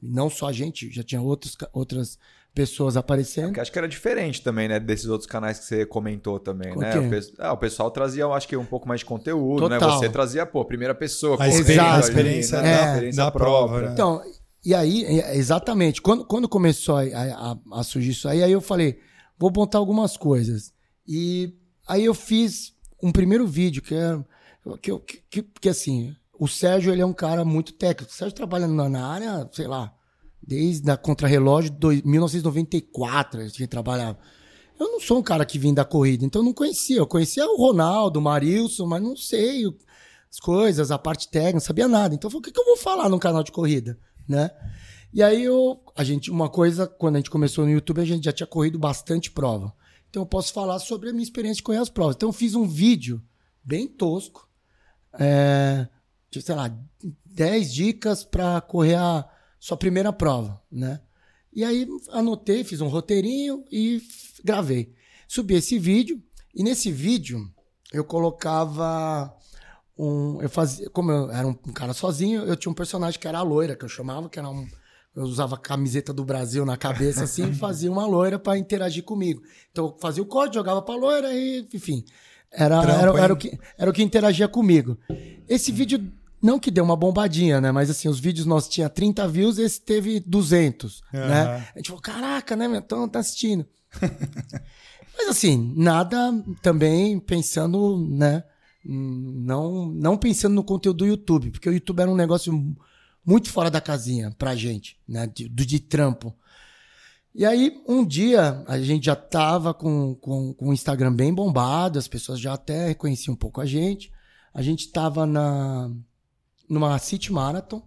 não só a gente, já tinha outros, outras pessoas aparecendo. É, acho que era diferente também, né? Desses outros canais que você comentou também, Com né? O, pe... ah, o, pessoal trazia, acho que um pouco mais de conteúdo, né? Total. né? Você trazia, pô, primeira pessoa. A, experiência, a experiência, né? é, experiência da prova. Né? Então, e aí, exatamente, quando, quando começou a, a, a, surgir isso aí, aí eu falei, vou montar algumas coisas. E aí eu fiz um primeiro vídeo que é... Que, que, que, que assim, o Sérgio, ele é um cara muito técnico. O Sérgio trabalha na, na área, sei lá, Desde a Contrarrelógio de 1994 a gente trabalhava. Eu não sou um cara que vim da corrida, então eu não conhecia. Eu conhecia o Ronaldo, o Marilson, mas não sei as coisas, a parte técnica, não sabia nada. Então eu falei, o que, que eu vou falar num canal de corrida, né? E aí eu, a gente, uma coisa, quando a gente começou no YouTube, a gente já tinha corrido bastante prova. Então eu posso falar sobre a minha experiência de correr as provas. Então eu fiz um vídeo bem tosco, é, sei lá, 10 dicas para correr a sua primeira prova, né? E aí anotei, fiz um roteirinho e gravei. Subi esse vídeo e nesse vídeo eu colocava um, eu fazia, como eu era um cara sozinho, eu tinha um personagem que era a loira, que eu chamava, que era um eu usava a camiseta do Brasil na cabeça assim e [LAUGHS] fazia uma loira para interagir comigo. Então eu fazia o código, jogava para loira e, enfim, era, Trampo, era, era, o que, era o que interagia comigo. Esse vídeo Não que deu uma bombadinha, né? Mas assim, os vídeos nossos tinha 30 views, esse teve 200, Aham. né? A gente falou, caraca, né, meu? Então tá assistindo. [LAUGHS] Mas assim, nada também pensando, né? Não, não pensando no conteúdo do YouTube, porque o YouTube era um negócio muito fora da casinha pra gente, né? De, do- de trampo. E aí, um dia, a gente já tava com, com, com o Instagram bem bombado, as pessoas já até reconheciam um pouco a gente. A gente tava na, numa City Marathon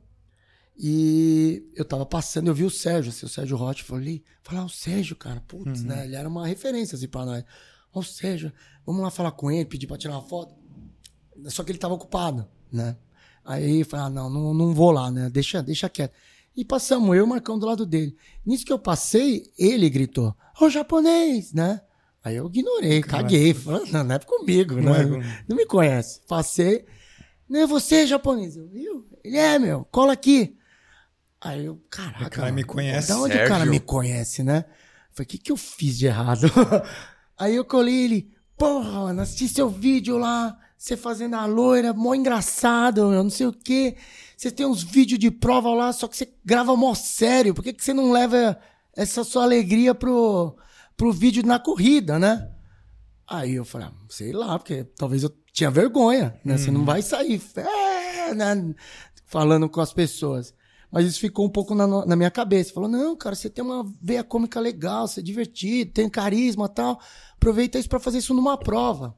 e eu tava passando, eu vi o Sérgio, assim, o Sérgio Roth, falei, falei, ah, o Sérgio, cara, putz, né? Ele era uma referência, assim, pra nós. Ó, o Sérgio, vamos lá falar com ele, pedir pra tirar uma foto. Só que ele tava ocupado, né? Aí eu falei, ah, não, não, não vou lá, né? Deixa, deixa quieto. E passamos, eu e o Marcão do lado dele. Nisso que eu passei, ele gritou, ô japonês, né? Aí eu ignorei, caguei. Falei, não, não é comigo, Não né? é Não, com- me conhece. Passei, não é você, japonês. Eu, viu? Ele é, meu, cola aqui. Aí eu, caraca. O cara me conhece. Da onde o cara Sérgio. me conhece, né? Falei, o que, que eu fiz de errado? [LAUGHS] Aí eu colei ele, porra, mano, assisti seu vídeo lá, você fazendo a loira, mó engraçado, eu não sei o quê. Você tem uns vídeos de prova lá, só que você grava mó sério. Por que, que você não leva essa sua alegria pro, pro vídeo na corrida, né? Aí eu falei, ah, sei lá, porque talvez eu tinha vergonha, né? Você não vai sair é, né? falando com as pessoas. Mas isso ficou um pouco na, na minha cabeça. Falou, não, cara, você tem uma veia cômica legal, você é divertido, tem carisma e tal. Aproveita isso pra fazer isso numa prova.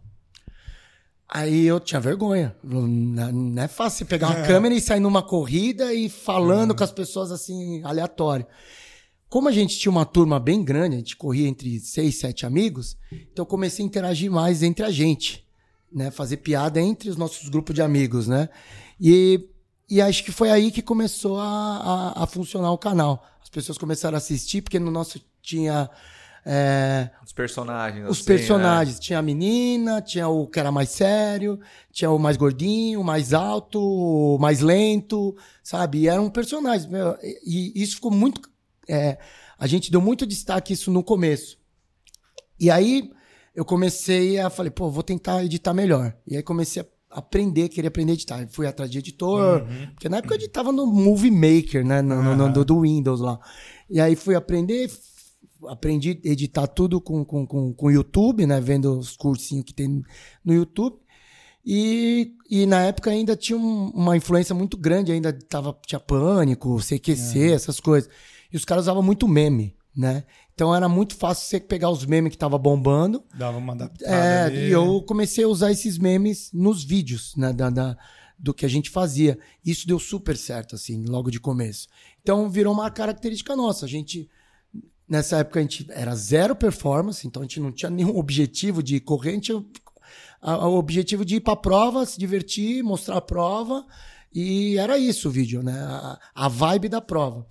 Aí eu tinha vergonha. Não, não é fácil você pegar uma câmera e sair numa corrida e falando com as pessoas assim, aleatório. Como a gente tinha uma turma bem grande, a gente corria entre seis, sete amigos, então eu comecei a interagir mais entre a gente, né? Fazer piada entre os nossos grupos de amigos, né? E, e acho que foi aí que começou a, a, a funcionar o canal. As pessoas começaram a assistir, porque no nosso tinha é, Os personagens. os assim, personagens. Tinha a menina, tinha o que era mais sério, tinha o mais gordinho, o mais alto, o mais lento, sabe? E eram personagens. meu, e, e isso ficou muito. é, a gente deu muito destaque isso no começo. E aí eu comecei a falei, pô, vou tentar editar melhor. E aí comecei a aprender, queria aprender a editar. Fui atrás de editor, porque na época eu editava no Movie Maker, né? No, no- no- do, do Windows lá. E aí fui aprender, aprendi a editar tudo com, com, com, com o YouTube, né? Vendo os cursinhos que tem no YouTube. E, e na época ainda tinha um- uma influência muito grande, ainda tava, tinha pânico, CQC, essas coisas. E os caras usavam muito meme, né? Então era muito fácil você pegar os memes que tava bombando. Dava uma adaptada É, ali. e eu comecei a usar esses memes nos vídeos, né? Da, da- do que a gente fazia. Isso deu super certo, assim, logo de começo. Então virou uma característica nossa. A gente. Nessa época a gente era zero performance, então a gente não tinha nenhum objetivo de correr, a gente tinha a- a- o objetivo de ir pra prova, se divertir, mostrar a prova, e era isso o vídeo, né? A, a vibe da prova.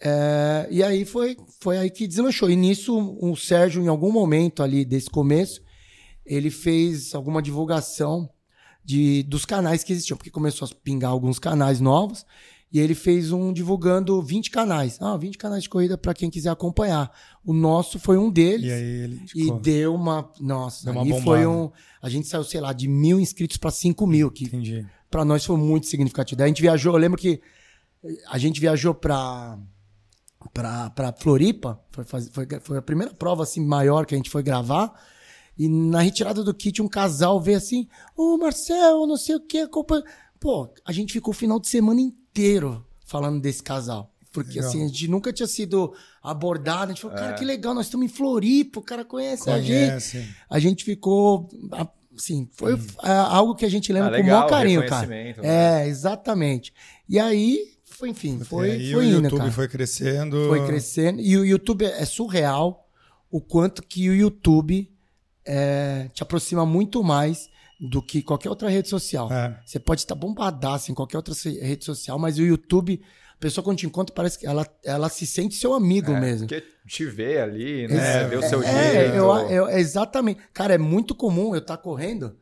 É, e aí foi, foi aí que deslanchou. E nisso, o Sérgio, em algum momento ali desse começo, ele fez alguma divulgação de, dos canais que existiam, porque começou a pingar alguns canais novos. E ele fez um divulgando 20 canais. Ah, 20 canais de corrida para quem quiser acompanhar. O nosso foi um deles. E aí ele. E deu uma. Nossa, Deu uma foi um. A gente saiu, sei lá, de mil inscritos para cinco mil, que Entendi. para nós foi muito significativo. Daí a gente viajou, eu lembro que a gente viajou pra, pra, pra Floripa, foi, foi, foi a primeira prova assim maior que a gente foi gravar. E na retirada do kit, um casal veio assim: Ô Marcel, não sei o que, culpa. Pô, a gente ficou o final de semana inteiro falando desse casal. Porque Legal. assim, a gente nunca tinha sido abordado. A gente falou, cara, que legal, nós estamos em Floripa, o cara conhece, a gente Conhece. a gente ficou. Assim, foi é, algo que a gente lembra Ah, com o legal, maior carinho, cara. né? É, exatamente. E aí, foi, enfim, foi, e aí foi o indo, YouTube cara. foi crescendo. Foi crescendo. E o YouTube é surreal o quanto que o YouTube é, te aproxima muito mais do que qualquer outra rede social. É. Você pode estar bombadaço em qualquer outra rede social, mas o YouTube, a pessoa quando te encontra, parece que ela, ela se sente seu amigo É, mesmo. Porque te vê ali, né? É, vê o seu É, jeito. eu, eu- exatamente. Cara, é muito comum eu estar correndo,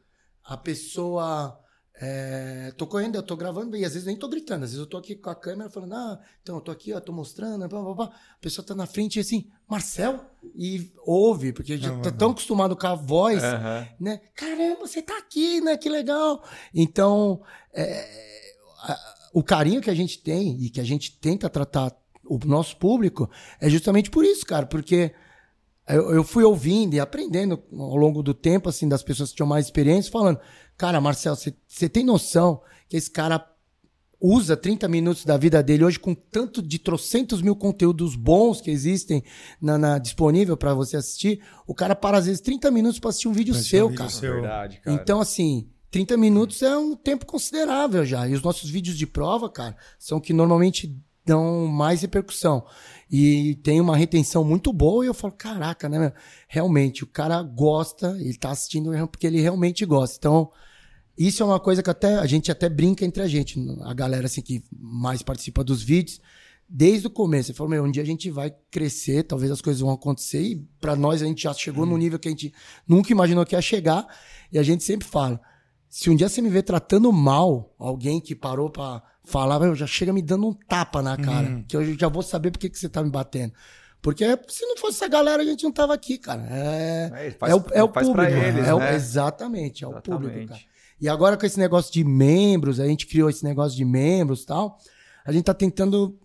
a pessoa. É, tô correndo, eu tô gravando e às vezes nem tô gritando. Às vezes eu tô aqui com a câmera falando, ah, então eu tô aqui, ó, tô mostrando, blá, blá, blá. a pessoa tá na frente e assim, Marcel? E ouve, porque já tá tão acostumado com a voz, Aham. né? Caramba, você tá aqui, né? Que legal. Então, é, a, o carinho que a gente tem e que a gente tenta tratar o nosso público é justamente por isso, cara, porque eu, eu, fui ouvindo e aprendendo ao longo do tempo, assim, das pessoas que tinham mais experiência, falando, cara, Marcelo, você tem noção que esse cara usa 30 minutos da vida dele hoje com tanto de trocentos mil conteúdos bons que existem na, na disponível para você assistir, o cara para às vezes 30 minutos para assistir um vídeo seu, um vídeo cara. Seu. Verdade, cara. Então, assim, 30 minutos é um tempo considerável já. E os nossos vídeos de prova, cara, são que normalmente dão mais repercussão. E tem uma retenção muito boa e eu falo, caraca, né? Realmente, o cara gosta, ele tá assistindo porque ele realmente gosta. Então, isso é uma coisa que até a gente até brinca entre a gente, a galera assim que mais participa dos vídeos, desde o começo. Ele falou, meu, um dia a gente vai crescer, talvez as coisas vão acontecer e para nós a gente já chegou hum. no nível que a gente nunca imaginou que ia chegar. E a gente sempre fala, se um dia você me vê tratando mal alguém que parou para falar, já chega me dando um tapa na cara, uhum. que eu já vou saber por que, que você tá me batendo. Porque se não fosse essa galera, a gente não tava aqui, cara. É, é, faz, é o, é o público. Eles, é o, né? Exatamente, é exatamente. o público, cara. E agora com esse negócio de membros, a gente criou esse negócio de membros e tal, a gente tá tentando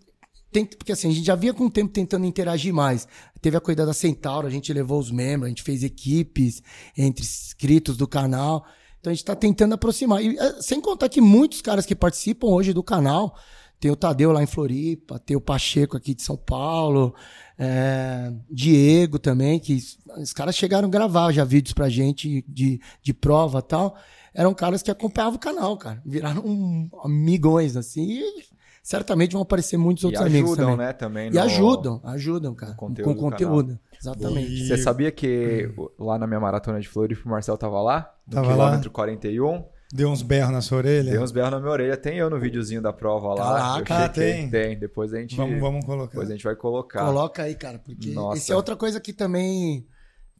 porque assim, a gente já vinha com o tempo tentando interagir mais. Teve a corrida da Centauro, a gente levou os membros, a gente fez equipes entre inscritos do canal. Então a gente está tentando aproximar. E, eh, sem contar que muitos caras que participam hoje do canal, tem o Tadeu lá em Floripa, tem o Pacheco aqui de São Paulo, é, Diego também, que os caras chegaram a gravar já vídeos pra gente de, de prova e tal. Eram caras que acompanhavam o canal, cara. Viraram um, amigões, assim. E certamente vão aparecer muitos outros ajudam, amigos também. Né, também e no... ajudam, ajudam, cara. Conteúdo com conteúdo. Exatamente. Você sabia que lá na minha maratona de Floripa o Marcel tava lá? Do tava quilômetro lá? 41. Deu uns berros na sua orelha? Deu uns berros na minha orelha. Tem eu no videozinho da prova lá. Caraca, tem. Tem. Depois a gente. Vamos, vamos colocar. Depois a gente vai colocar. Coloca aí, cara, porque Nossa. isso é outra coisa que também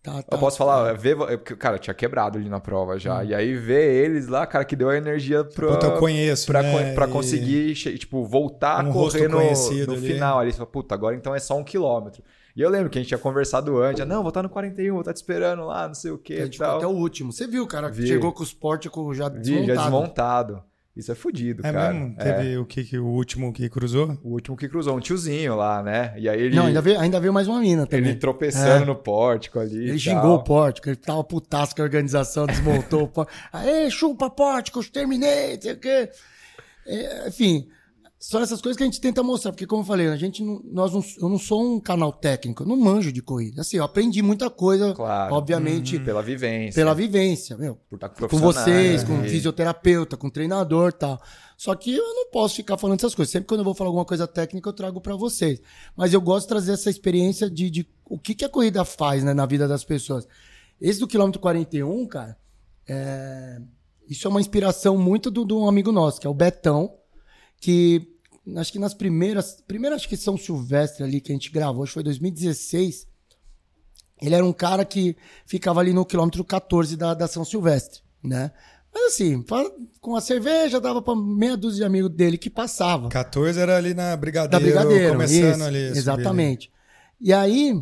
Tá, tá, eu posso falar, ver, cara, eu tinha quebrado ali na prova já. Hum. E aí ver eles lá, cara, que deu a energia pra, puta, eu conheço, pra, né? pra conseguir, e... tipo, voltar um a correr no, no ali. final ali. Você fala, puta, agora então é só um quilômetro. E eu lembro que a gente tinha conversado antes, não, vou estar no 41, vou estar te esperando lá, não sei o que. Até o último. Você viu, cara, Vi. chegou com os pórticos já desmontado. Vi, já desmontado. Isso é fodido, é cara. Mesmo? Teve é. o que, o último que cruzou? O último que cruzou, um tiozinho lá, né? E aí ele. Não, ainda veio, ainda veio mais uma mina também. Ele tropeçando é. no pórtico ali. Ele xingou o pórtico, ele tava putaço que a organização desmontou o pórtico. [LAUGHS] Aê, chupa pórtico, terminei, sei o quê. É, enfim, são essas coisas que a gente tenta mostrar, porque como eu falei, a gente não, nós não, eu não sou um canal técnico, eu não manjo de corrida. Assim, eu aprendi muita coisa, claro. obviamente, uhum. pela vivência. Pela vivência, meu. Por estar com, com vocês, com fisioterapeuta, com treinador, tal. Só que eu não posso ficar falando essas coisas. Sempre quando eu vou falar alguma coisa técnica, eu trago para vocês. Mas eu gosto de trazer essa experiência de, de o que, que a corrida faz, né, na vida das pessoas. Esse do quilômetro 41, cara, é... isso é uma inspiração muito de um amigo nosso, que é o Betão que acho que nas primeiras, primeiras acho que São Silvestre ali que a gente gravou, acho que foi 2016. Ele era um cara que ficava ali no quilômetro 14 da, da São Silvestre, né? Mas assim, com a cerveja dava para meia dúzia de amigos dele que passava. 14 era ali na Brigadeiro, da Brigadeiro começando isso, ali. Exatamente. E aí,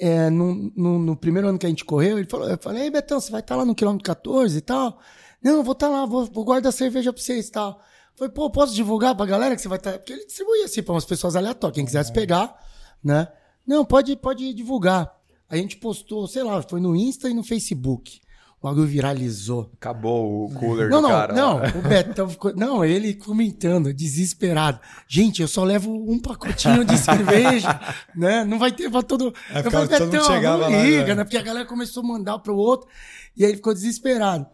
é, no, no, no, primeiro ano que a gente correu, ele falou, eu falei, ei Betão, você vai estar tá lá no quilômetro 14 e tal? Não, vou estar tá lá, vou, vou guardar a cerveja para vocês e tal. Falei, pô, posso divulgar pra galera que você vai estar. Tá... Porque ele distribuía assim pra umas pessoas aleatórias. Quem quisesse pegar, né? Não, pode, pode divulgar. A gente postou, sei lá, foi no Insta e no Facebook. O bagulho viralizou. Acabou o cooler não, do não, cara. Não, o Betão ficou. Não, ele comentando, desesperado. Gente, eu só levo um pacotinho de [LAUGHS] cerveja, né? Não vai ter pra todo. É, eu falei, Betão, não liga, lá, né? Porque a galera começou a mandar pro outro. E aí ele ficou desesperado.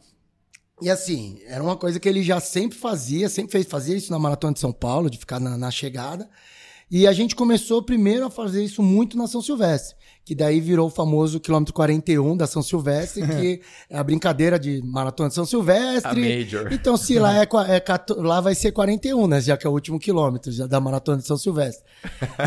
E assim, era uma coisa que ele já sempre fazia, sempre fez, fazia isso na Maratona de São Paulo, de ficar na, na, chegada. E a gente começou primeiro a fazer isso muito na São Silvestre, que daí virou o famoso quilômetro 41 da São Silvestre, que [LAUGHS] é a brincadeira de Maratona de São Silvestre. A major. Então, se lá, é, é, lá vai ser 41, né? Já que é o último quilômetro da Maratona de São Silvestre.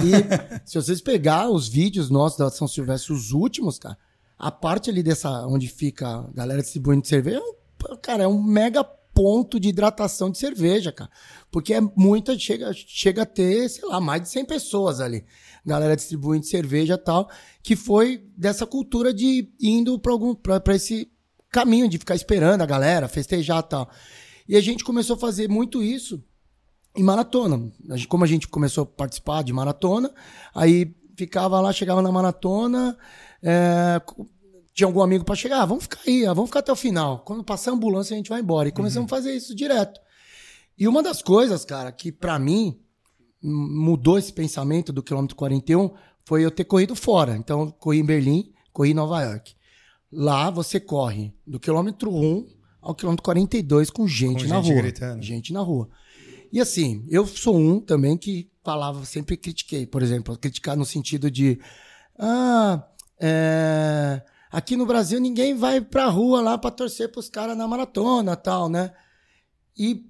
E [LAUGHS] se vocês pegar os vídeos nossos da São Silvestre, os últimos, cara, a parte ali dessa, onde fica a galera distribuindo cerveja, é cara, é um mega ponto de hidratação de cerveja, cara. Porque é muita, chega, chega a ter, sei lá, mais de 100 pessoas ali. Galera distribuindo cerveja tal, que foi dessa cultura de indo para algum para esse caminho de ficar esperando a galera, festejar e tal. E a gente começou a fazer muito isso em maratona. Como a gente começou a participar de maratona, aí ficava lá, chegava na maratona, é, tinha algum amigo para chegar, ah, vamos ficar aí, vamos ficar até o final. Quando passar a ambulância, a gente vai embora. E começamos a fazer isso direto. E uma das coisas, cara, que pra mim mudou esse pensamento do quilômetro 41 foi eu ter corrido fora. Então, corri em Berlim, corri em Nova York. Lá você corre do quilômetro 1 ao quilômetro 42 com gente Com na gente rua. gritando. Gente na rua. E assim, eu sou um também que falava, sempre critiquei, por exemplo, criticar no sentido de ah, é, aqui no Brasil ninguém vai pra rua lá pra torcer pros caras na maratona tal, né? E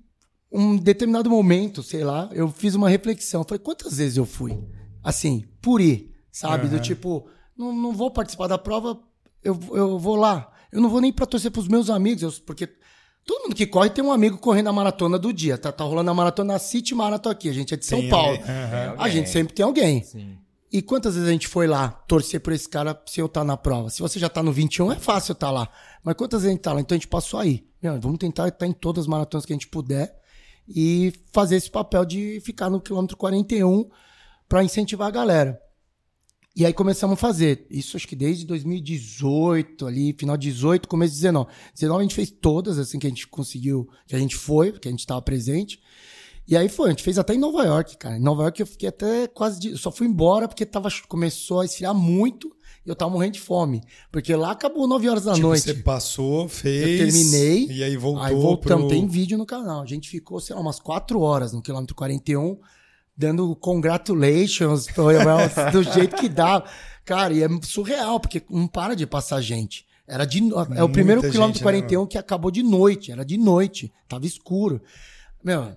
um determinado momento, sei lá, eu fiz uma reflexão. Falei, quantas vezes eu fui? Assim, por ir, sabe? Do Aham. tipo, não, não vou participar da prova, eu, eu vou lá. Eu não vou nem pra torcer pros meus amigos, eu- porque todo mundo que corre tem um amigo correndo a maratona do dia. Tá, tá rolando a maratona City Marathon aqui, a gente é de São Tem Paulo. alguém- Aham. A gente sempre tem alguém. Sim. E quantas vezes a gente foi lá torcer por esse cara se eu estar na prova? Se você já tá no 21, é fácil estar lá. Mas quantas vezes a gente tá lá? Então a gente passou aí. Meu, vamos tentar estar em todas as maratonas que a gente puder e fazer esse papel de ficar no quilômetro 41 para incentivar a galera. E aí começamos a fazer. Isso acho que desde 2018, ali, final de 18, começo de 19. 19 a gente fez todas, assim, que a gente conseguiu, que a gente foi, que a gente estava presente. E aí foi, a gente fez até em Nova York, cara. Em Nova York eu fiquei até quase. De, eu só fui embora porque tava, começou a esfriar muito e eu tava morrendo de fome. Porque lá acabou 9 horas da Tipo, noite. você passou, fez. Eu terminei. E aí voltou. Aí voltamos, pro... tem vídeo no canal. A gente ficou, sei lá, umas 4 horas no quilômetro 41, dando congratulations do [LAUGHS] jeito que dá. Cara, e é surreal, porque não para de passar gente. Era de no- É o primeiro quilômetro gente, né, 41 que acabou de noite. Era de noite. Tava escuro. Meu,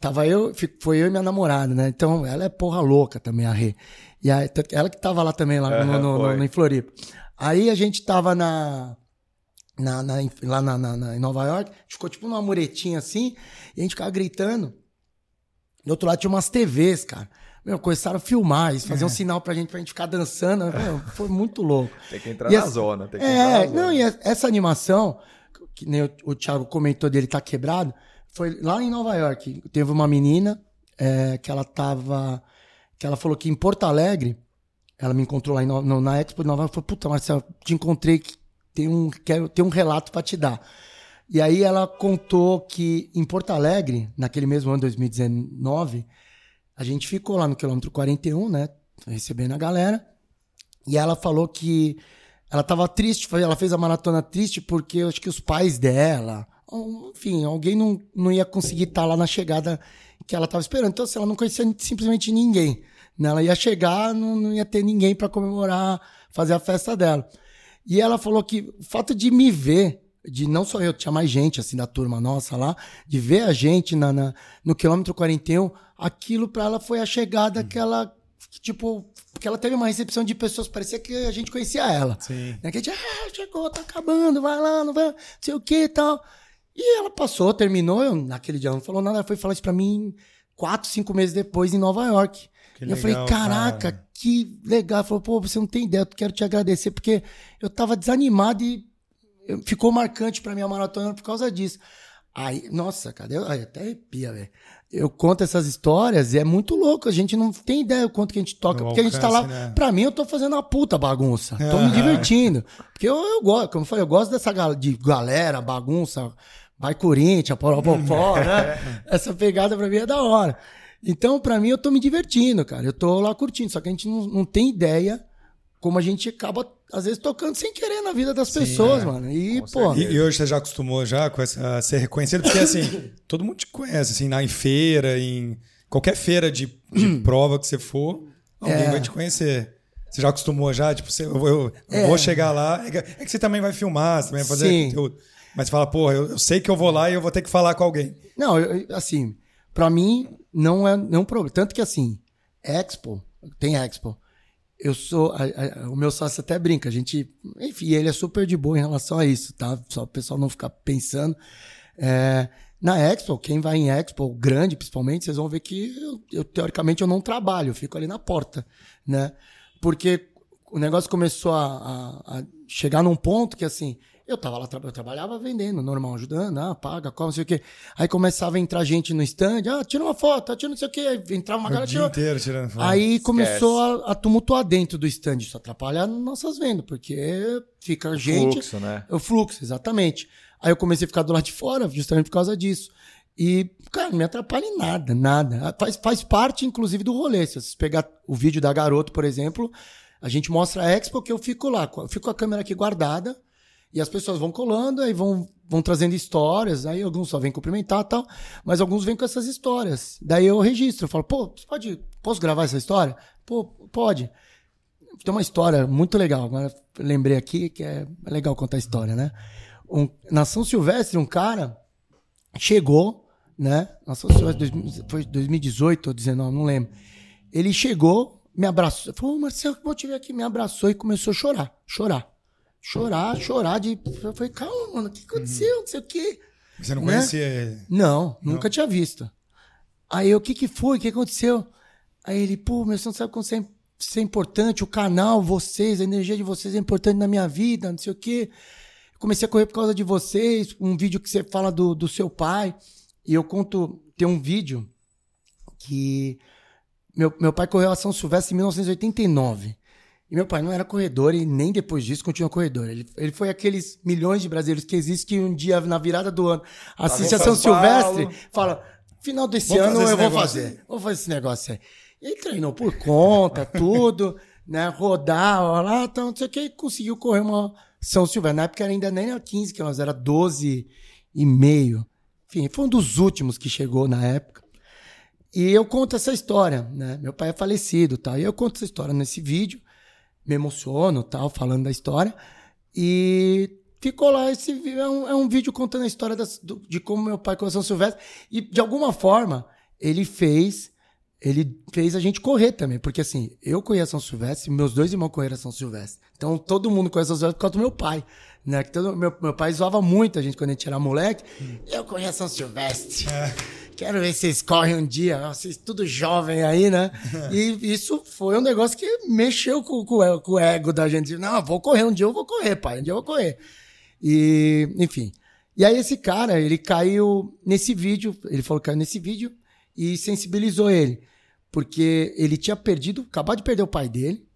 tava eu, foi eu e minha namorada, né? Então, ela é porra louca também, a Rê. E aí, ela que tava lá também, lá no, no, no, no- em Floripa. Aí a gente tava na, na, na- lá na, na- em Nova York, ficou tipo numa muretinha assim, e a gente ficava gritando. Do outro lado tinha umas TVs, cara. Meu, começaram a filmar, eles faziam um sinal pra gente, pra gente ficar dançando. Meu, foi muito louco. Tem que entrar E na essa- zona. Tem que entrar É, na zona. não, e essa animação, que nem o, o Thiago comentou dele tá quebrado, foi lá em Nova York. Teve uma menina é, que ela tava. que ela falou que em Porto Alegre, ela me encontrou lá em No- na Expo de Nova York, falou, puta, Marcelo, te encontrei, que tem um, quero, tem um relato pra te dar. E aí ela contou que em Porto Alegre, naquele mesmo ano, 2019, a gente ficou lá no quilômetro 41, né? Recebendo a galera. E ela falou que ela tava triste, ela fez a maratona triste porque eu acho que os pais dela, enfim, alguém não, não ia conseguir estar lá na chegada que ela tava esperando. Então, assim, ela não conhecia simplesmente ninguém. né? Ela ia chegar, não, não ia ter ninguém para comemorar, fazer a festa dela. E ela falou que o fato de me ver, de não só eu, tinha mais gente assim da turma nossa lá, de ver a gente na, na- no quilômetro 41, aquilo para ela foi a chegada que ela, tipo, porque ela teve uma recepção de pessoas, parecia que a gente conhecia ela. Sim. Né? Que a gente, ah, chegou, tá acabando, vai lá, não vai, não sei o que e tal. E ela passou, terminou, eu, naquele dia não falou nada, ela foi falar isso pra mim quatro, cinco meses depois em Nova York. Que E eu falei, legal, caraca, cara. que legal. Ela falou, pô, você não tem ideia, eu quero te agradecer, porque eu tava desanimado e ficou marcante pra minha maratona por causa disso. Aí, nossa, cara, eu, aí até arrepia, velho. Eu conto essas histórias e é muito louco, a gente não tem ideia o quanto que a gente toca, O porque a gente tá lá, alcance, né? pra mim eu tô fazendo uma puta bagunça, tô me Aham. divertindo. Porque eu, eu gosto, como eu falei, eu gosto dessa gal- de galera, bagunça, vai Corinthians, poró, né? [LAUGHS] Essa pegada pra mim é da hora. Então, pra mim, eu tô me divertindo, cara. Eu tô lá curtindo. Só que a gente não, não tem ideia como a gente acaba, às vezes, tocando sem querer na vida das pessoas, é. mano. E, Com pô. E, e hoje você já acostumou já com essa a ser reconhecido? Porque assim, [COUGHS] todo mundo te conhece, assim, na, em feira, em qualquer feira de, de prova que você for, alguém É. vai te conhecer. Você já acostumou já? Tipo, você, eu, eu- eu É. vou chegar lá. É que, é que você também vai filmar, você também vai fazer Sim. conteúdo. Mas fala, porra, eu, eu sei que eu vou lá e eu vou ter que falar com alguém. Não, eu- assim, pra mim não é nenhum problema. Tanto que assim, Expo, tem Expo. Eu sou. a- a- o meu sócio até brinca, a gente. Enfim, ele é super de boa em relação a isso, tá? Só o pessoal não ficar pensando. É, na Expo, quem vai em Expo, grande principalmente, vocês vão ver que eu, eu, teoricamente eu não trabalho, eu fico ali na porta, né? Porque o negócio começou a, a- a chegar num ponto que assim, Eu tava lá, eu trabalhava vendendo, normal, ajudando, ah, paga, come, não sei o quê. Aí começava a entrar gente no stand, ah, tira uma foto, ah, tira não sei o quê. Aí entrava uma O galera, dia tirou. inteiro tirando foto. Aí começou a, a tumultuar dentro do stand. Isso atrapalha nossas vendas, porque fica gente. Fluxo, né? O fluxo, exatamente. Aí eu comecei a ficar do lado de fora, justamente por causa disso. E, cara, não me atrapalha em nada, nada. Faz, faz parte, inclusive, do rolê. Se você pegar o vídeo da Garoto, por exemplo, a gente mostra a Expo que eu fico lá. Eu fico com a câmera aqui guardada e as pessoas vão colando, aí vão, vão trazendo histórias. Aí alguns só vêm cumprimentar tal, mas alguns vêm com essas histórias. Daí eu registro, eu falo, pô, pode, posso gravar essa história? Pô, pode. Tem uma história muito legal, agora lembrei aqui que é legal contar a história, né? Um, na São Silvestre, um cara chegou, né? Na São Silvestre, 2000 foi 2018 ou 2019, não lembro. Ele chegou, me abraçou, falou, "Ô, Marcelo, que bom te ver aqui, me abraçou e começou a chorar, chorar. Chorar, chorar de. Eu falei, calma, mano, o que aconteceu? Não sei o quê. Você não né? conhecia ele. Não, nunca tinha visto. Aí eu, o que que foi? O que aconteceu? Aí ele, pô, meu, você não sabe como você é, você é importante, o canal, vocês, a energia de vocês é importante na minha vida, não sei o quê. Eu comecei a correr por causa de vocês, um vídeo que você fala do, do seu pai. E eu conto, tem um vídeo que meu, meu pai correu a São Silvestre em 1989. E meu pai não era corredor e nem depois disso continua corredor. Ele, ele foi aqueles milhões de brasileiros que existem que um dia, na virada do ano, assiste a São São Silvestre, fala: final desse ano eu vou fazer. aí." Vou fazer esse negócio aí. E ele treinou por conta, [LAUGHS] tudo, né? Rodar, lá, então, não sei o que, e conseguiu correr uma São Silvestre. Na época ainda nem era 15 quilômetros, era 12 e meio. Enfim, foi um dos últimos que chegou na época. E eu conto essa história, né? Meu pai é falecido, tal. E eu conto essa história nesse vídeo, me emociono, tal, falando da história. E ficou lá esse é um, é um vídeo contando a história das- do- de como meu pai conheceu São Silvestre e de alguma forma ele fez ele fez a gente correr também, porque assim, eu conheço São Silvestre, meus dois irmãos correram São Silvestre. Então todo mundo conhece São Silvestre por causa do meu pai, né? Que todo, meu, meu pai zoava muito a gente quando a gente era moleque. Eu conheço São Silvestre. Quero ver se vocês correm um dia, vocês tudo jovem aí, né? [LAUGHS] E isso foi um negócio que mexeu com, com o- com o ego da gente. Não, vou correr um dia, eu vou correr, pai, um dia eu vou correr. E, enfim. E aí esse cara, ele caiu nesse vídeo, ele falou que caiu nesse vídeo e sensibilizou ele. Porque ele tinha perdido, acabado de perder o pai dele.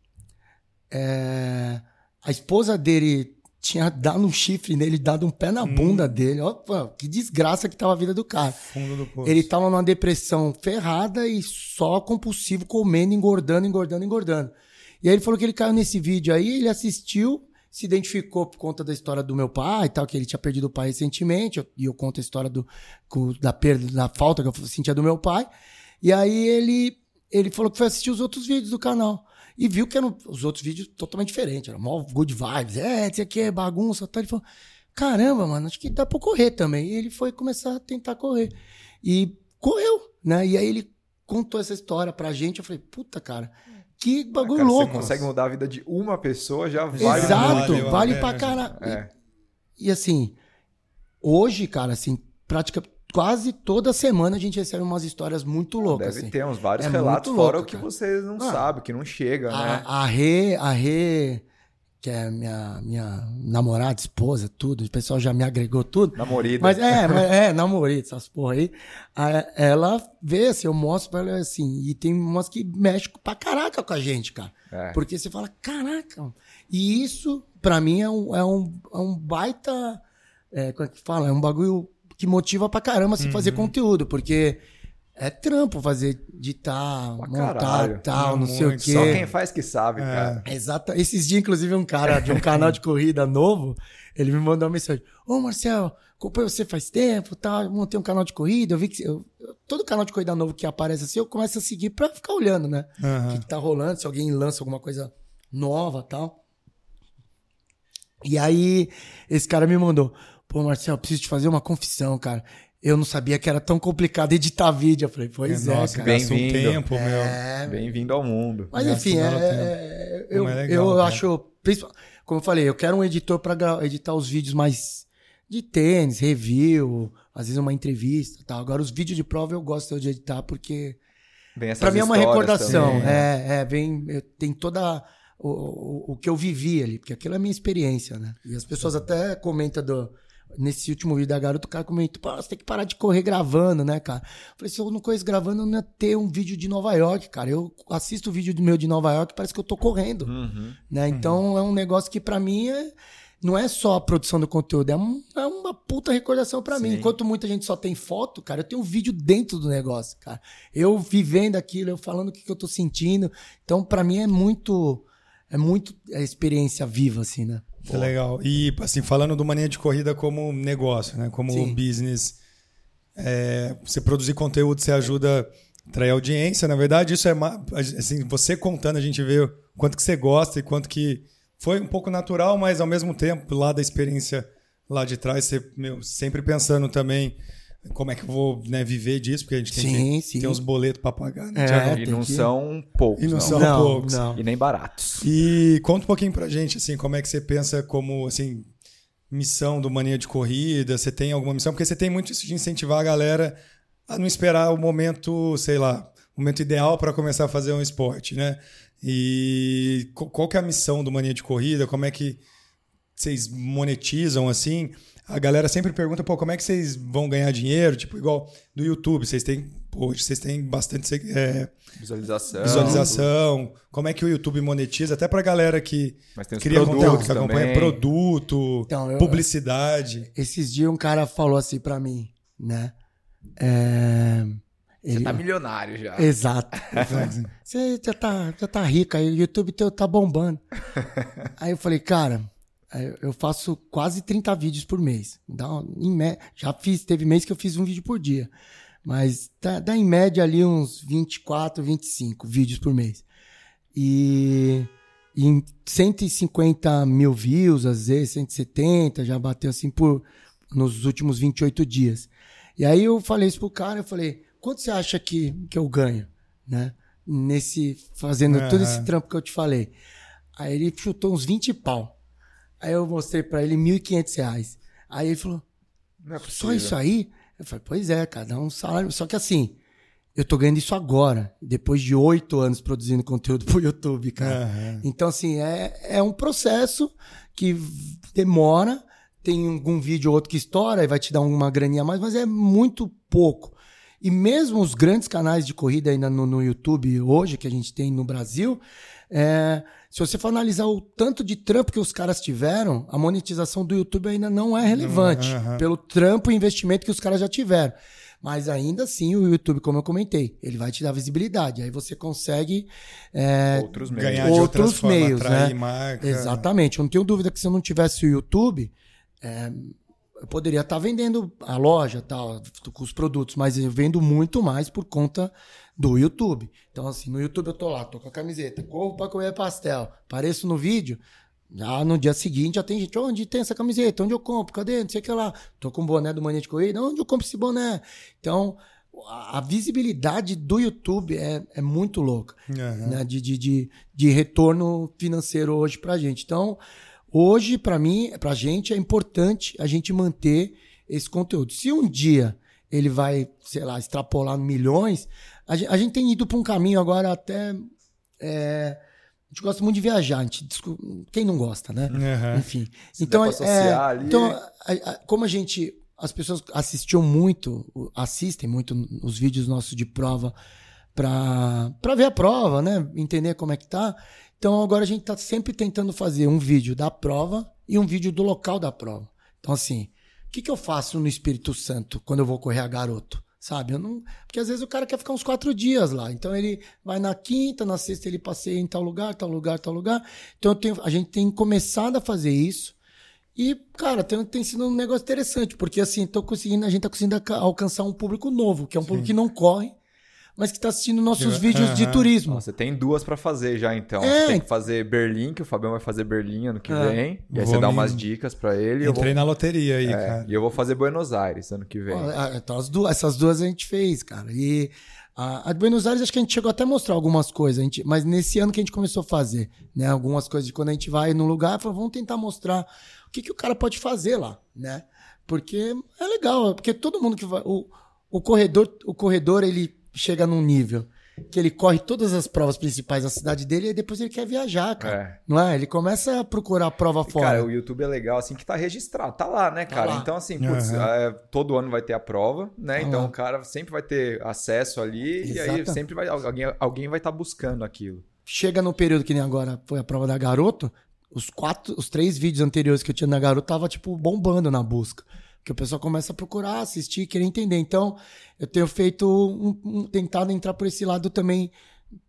É, a esposa dele tinha dado um chifre nele, dado um pé na bunda dele. Ó, pô, que desgraça que tava a vida do cara. Fundo do poço. Ele tava numa depressão ferrada e só compulsivo, comendo, engordando, engordando, engordando. E aí ele falou que ele caiu nesse vídeo aí, ele assistiu, se identificou por conta da história do meu pai e tal, que ele tinha perdido o pai recentemente, eu- e eu conto a história do, da perda, da falta que eu sentia do meu pai. E aí ele, ele falou que foi assistir os outros vídeos do canal. E viu que eram os outros vídeos totalmente diferentes. Era mó good vibes. É, isso aqui é bagunça. Tal. Ele falou, caramba, mano, acho que dá pra correr também. E ele foi começar a tentar correr. E correu, né? E aí ele contou essa história pra gente. Eu falei, puta, cara, que bagulho Cara, louco. Você consegue mudar a vida de uma pessoa, já vale Exato, vale pena, pra gente. caralho. É. E, e assim, hoje, cara, assim, prática, quase toda semana a gente recebe umas histórias muito loucas. Deve assim. ter uns vários É relatos muito fora louco, o que cara. vocês não Ah. sabem, que não chega, né? A, a Rê, a Rê, que é minha, minha namorada, esposa, tudo, o pessoal já me agregou tudo. Namorida. Mas é, mas é, namorita, essas porra aí. A- Ela vê, assim, eu mostro pra ela assim, e tem umas que mexem pra caraca com a gente, cara. É. Porque você fala, caraca. E isso, pra mim, é um, é um, é um baita. É, como é que fala? É um bagulho que motiva pra caramba se Uhum. fazer conteúdo, porque é trampo fazer, editar, Pra montar, caralho. tal, não É sei o quê. Só quem faz que sabe, É. cara. Exato. Esses dias, inclusive, um cara de um canal de corrida novo, ele me mandou uma mensagem. Ô, Marcel, acompanho você faz tempo, tá? montei um canal de corrida, eu vi que... eu- eu- todo canal de corrida novo que aparece assim, eu começo a seguir pra ficar olhando, né? O Aham. que, que tá rolando, se alguém lança alguma coisa nova tal. E aí, esse cara me mandou, pô, Marcel, preciso te fazer uma confissão, cara. Eu não sabia que era tão complicado editar vídeo. Eu falei, pois é, Nossa, cara. gasta um Bem-vindo. tempo, meu. É, Bem-vindo ao mundo. mas Gasta enfim, é, belo é, eu, é legal, eu cara. acho. principal- Como eu falei, eu quero um editor para editar os vídeos mais de tênis, review, às vezes uma entrevista e tal. Agora, os vídeos de prova eu gosto de editar porque. Pra mim é uma recordação. também, né? É, é, vem. eu- Tem toda o, o, o que eu vivi ali, porque aquilo é a minha experiência, né? E as pessoas até comentam do, nesse último vídeo da garota, o cara comentou, pô, você tem que parar de correr gravando, né, cara? Eu falei, se eu não corresse gravando, eu não ia ter um vídeo de Nova York, cara. Eu assisto o vídeo do meu de Nova York, parece que eu tô correndo, Uhum. né? Então é um negócio que pra mim é, não é só a produção do conteúdo, é, um- é uma puta recordação pra mim. Enquanto muita gente só tem foto, cara, eu tenho um vídeo dentro do negócio, cara. Eu vivendo aquilo, eu falando o que, que eu tô sentindo. Então, pra mim é muito é muito a experiência viva assim, né? Que legal. E, assim, falando do Mania de Corrida como negócio, né? Como Sim. business, é, você produzir conteúdo, você ajuda a atrair audiência. Na verdade, isso é... Assim, você contando, a gente vê quanto que você gosta e quanto que foi um pouco natural, mas ao mesmo tempo, lá da experiência lá de trás, você meu, sempre pensando também como é que eu vou né, viver disso, porque a gente tem, Sim, que, sim. tem uns boletos para pagar, né, É? E não que- são poucos, E não não. são não, poucos. não. E nem baratos. E conta um pouquinho pra gente, assim, como é que você pensa como, assim, missão do Mania de Corrida? Você tem alguma missão? Porque você tem muito isso de incentivar a galera a não esperar o momento, sei lá, o momento ideal para começar a fazer um esporte, né? E qual que é a missão do Mania de Corrida? Como é que vocês monetizam, assim? A galera sempre pergunta, pô, como é que vocês vão ganhar dinheiro? Tipo, igual do YouTube, vocês têm, pô, vocês têm bastante é, Visualização. visualização, como é que o YouTube monetiza, até pra galera que cria conteúdo, que acompanha também. produto, Então, eu- publicidade. Esses dias um cara falou assim pra mim, né? É... Você ele- tá milionário já. Exato. [LAUGHS] Você já tá, já tá rico aí, o YouTube teu tá bombando. [LAUGHS] aí eu falei, cara, eu faço quase 30 vídeos por mês. Dá em já fiz, teve mês que eu fiz um vídeo por dia. Mas dá, dá em média ali uns 24, 25 vídeos por mês. E, e em 150 mil views, às vezes 170, já bateu assim por nos últimos 28 dias. E aí eu falei isso pro cara, eu falei, quanto você acha que, que eu ganho, né? Nesse, fazendo todo esse trampo que eu te falei. Aí ele chutou uns 20 pau. Aí eu mostrei pra ele 1.500 reais. Aí ele falou, Não é só isso aí? Eu falei, pois é, cara, dá um salário. Só que assim, eu tô ganhando isso agora, depois de oito anos produzindo conteúdo pro YouTube, cara. Aham. Então, assim, é, é um processo que demora. Tem algum vídeo ou outro que estoura e vai te dar uma graninha a mais, mas é muito pouco. E mesmo os grandes canais de corrida ainda no, no YouTube hoje, que a gente tem no Brasil, é, se você for analisar o tanto de trampo que os caras tiveram, a monetização do YouTube ainda não é relevante. aham. Pelo trampo e investimento que os caras já tiveram. Mas ainda assim, o YouTube, como eu comentei, ele vai te dar visibilidade. Aí você consegue é, Outros meios. Ganhar de outras outros formas, meios, atrair né? marca. Exatamente. Eu não tenho dúvida que se eu não tivesse o YouTube, é, eu poderia estar vendendo a loja tal, com os produtos, mas eu vendo muito mais por conta do YouTube. Então, assim, no YouTube eu tô lá, tô com a camiseta, corro pra comer pastel, apareço no vídeo. Já no dia seguinte já tem gente, onde tem essa camiseta? Onde eu compro? Cadê? Não sei o que lá. Tô com o boné do Mania de Corrida, onde eu compro esse boné? Então, a visibilidade do YouTube é, é muito louca Aham. né, de, de, de, de retorno financeiro hoje pra gente. Então, hoje, pra mim, pra gente, é importante a gente manter esse conteúdo. Se um dia ele vai, sei lá, extrapolar milhões, a gente, a gente tem ido pra um caminho agora até. é, a gente gosta muito de viajar, a gente, descu- quem não gosta, né? Aham. Enfim. Se então, é, associar ali- então a- a- como a gente. As pessoas assistiam muito, assistem muito os vídeos nossos de prova pra, pra ver a prova, né? Entender como é que tá. Então agora a gente tá sempre tentando fazer um vídeo da prova e um vídeo do local da prova. Então, assim, o que, que eu faço no Espírito Santo quando eu vou correr a garoto? Sabe? Eu não... Porque às vezes o cara quer ficar uns quatro dias lá. Então ele vai na quinta, na sexta ele passeia em tal lugar, tal lugar, tal lugar. Então tenho- a gente tem começado a fazer isso. E, cara, tem, tem sido um negócio interessante, porque assim, tô conseguindo, a gente tá conseguindo alca- alcançar um público novo, que é um público que não corre, mas que tá assistindo nossos vídeos de aham. turismo. Você tem duas pra fazer já, então. É. Você tem que fazer Berlim, que o Fabião vai fazer Berlim ano que É. vem. E aí Vou você dá umas dicas pra ele. e Eu vou, Entrei na loteria aí, é, cara. e eu vou fazer Buenos Aires ano que vem. Ah, Então, as duas, essas duas a gente fez, cara. E a, a de Buenos Aires, acho que a gente chegou até a mostrar algumas coisas, a gente, mas nesse ano que a gente começou a fazer, né? Algumas coisas de quando a gente vai num lugar, vamos tentar mostrar o que, que o cara pode fazer lá, né? Porque é legal, porque todo mundo que vai. O, o corredor, o corredor, ele chega num nível que ele corre todas as provas principais da cidade dele e depois ele quer viajar, cara. É. Não é? Ele começa a procurar a prova E, fora. Cara, o YouTube é legal, assim, que tá registrado, tá lá, né, cara? lá. Então, assim, putz, Aham. é, todo ano vai ter a prova, né? Tá então lá. o cara sempre vai ter acesso ali e aí sempre vai, alguém, alguém vai estar buscando aquilo. Chega no período que nem agora foi a prova da Garoto, os quatro, os três vídeos anteriores que eu tinha na Garoto tava, tipo, bombando na busca. Porque o pessoal começa a procurar, assistir, querer entender. Então, eu tenho feito, um, um- tentado entrar por esse lado também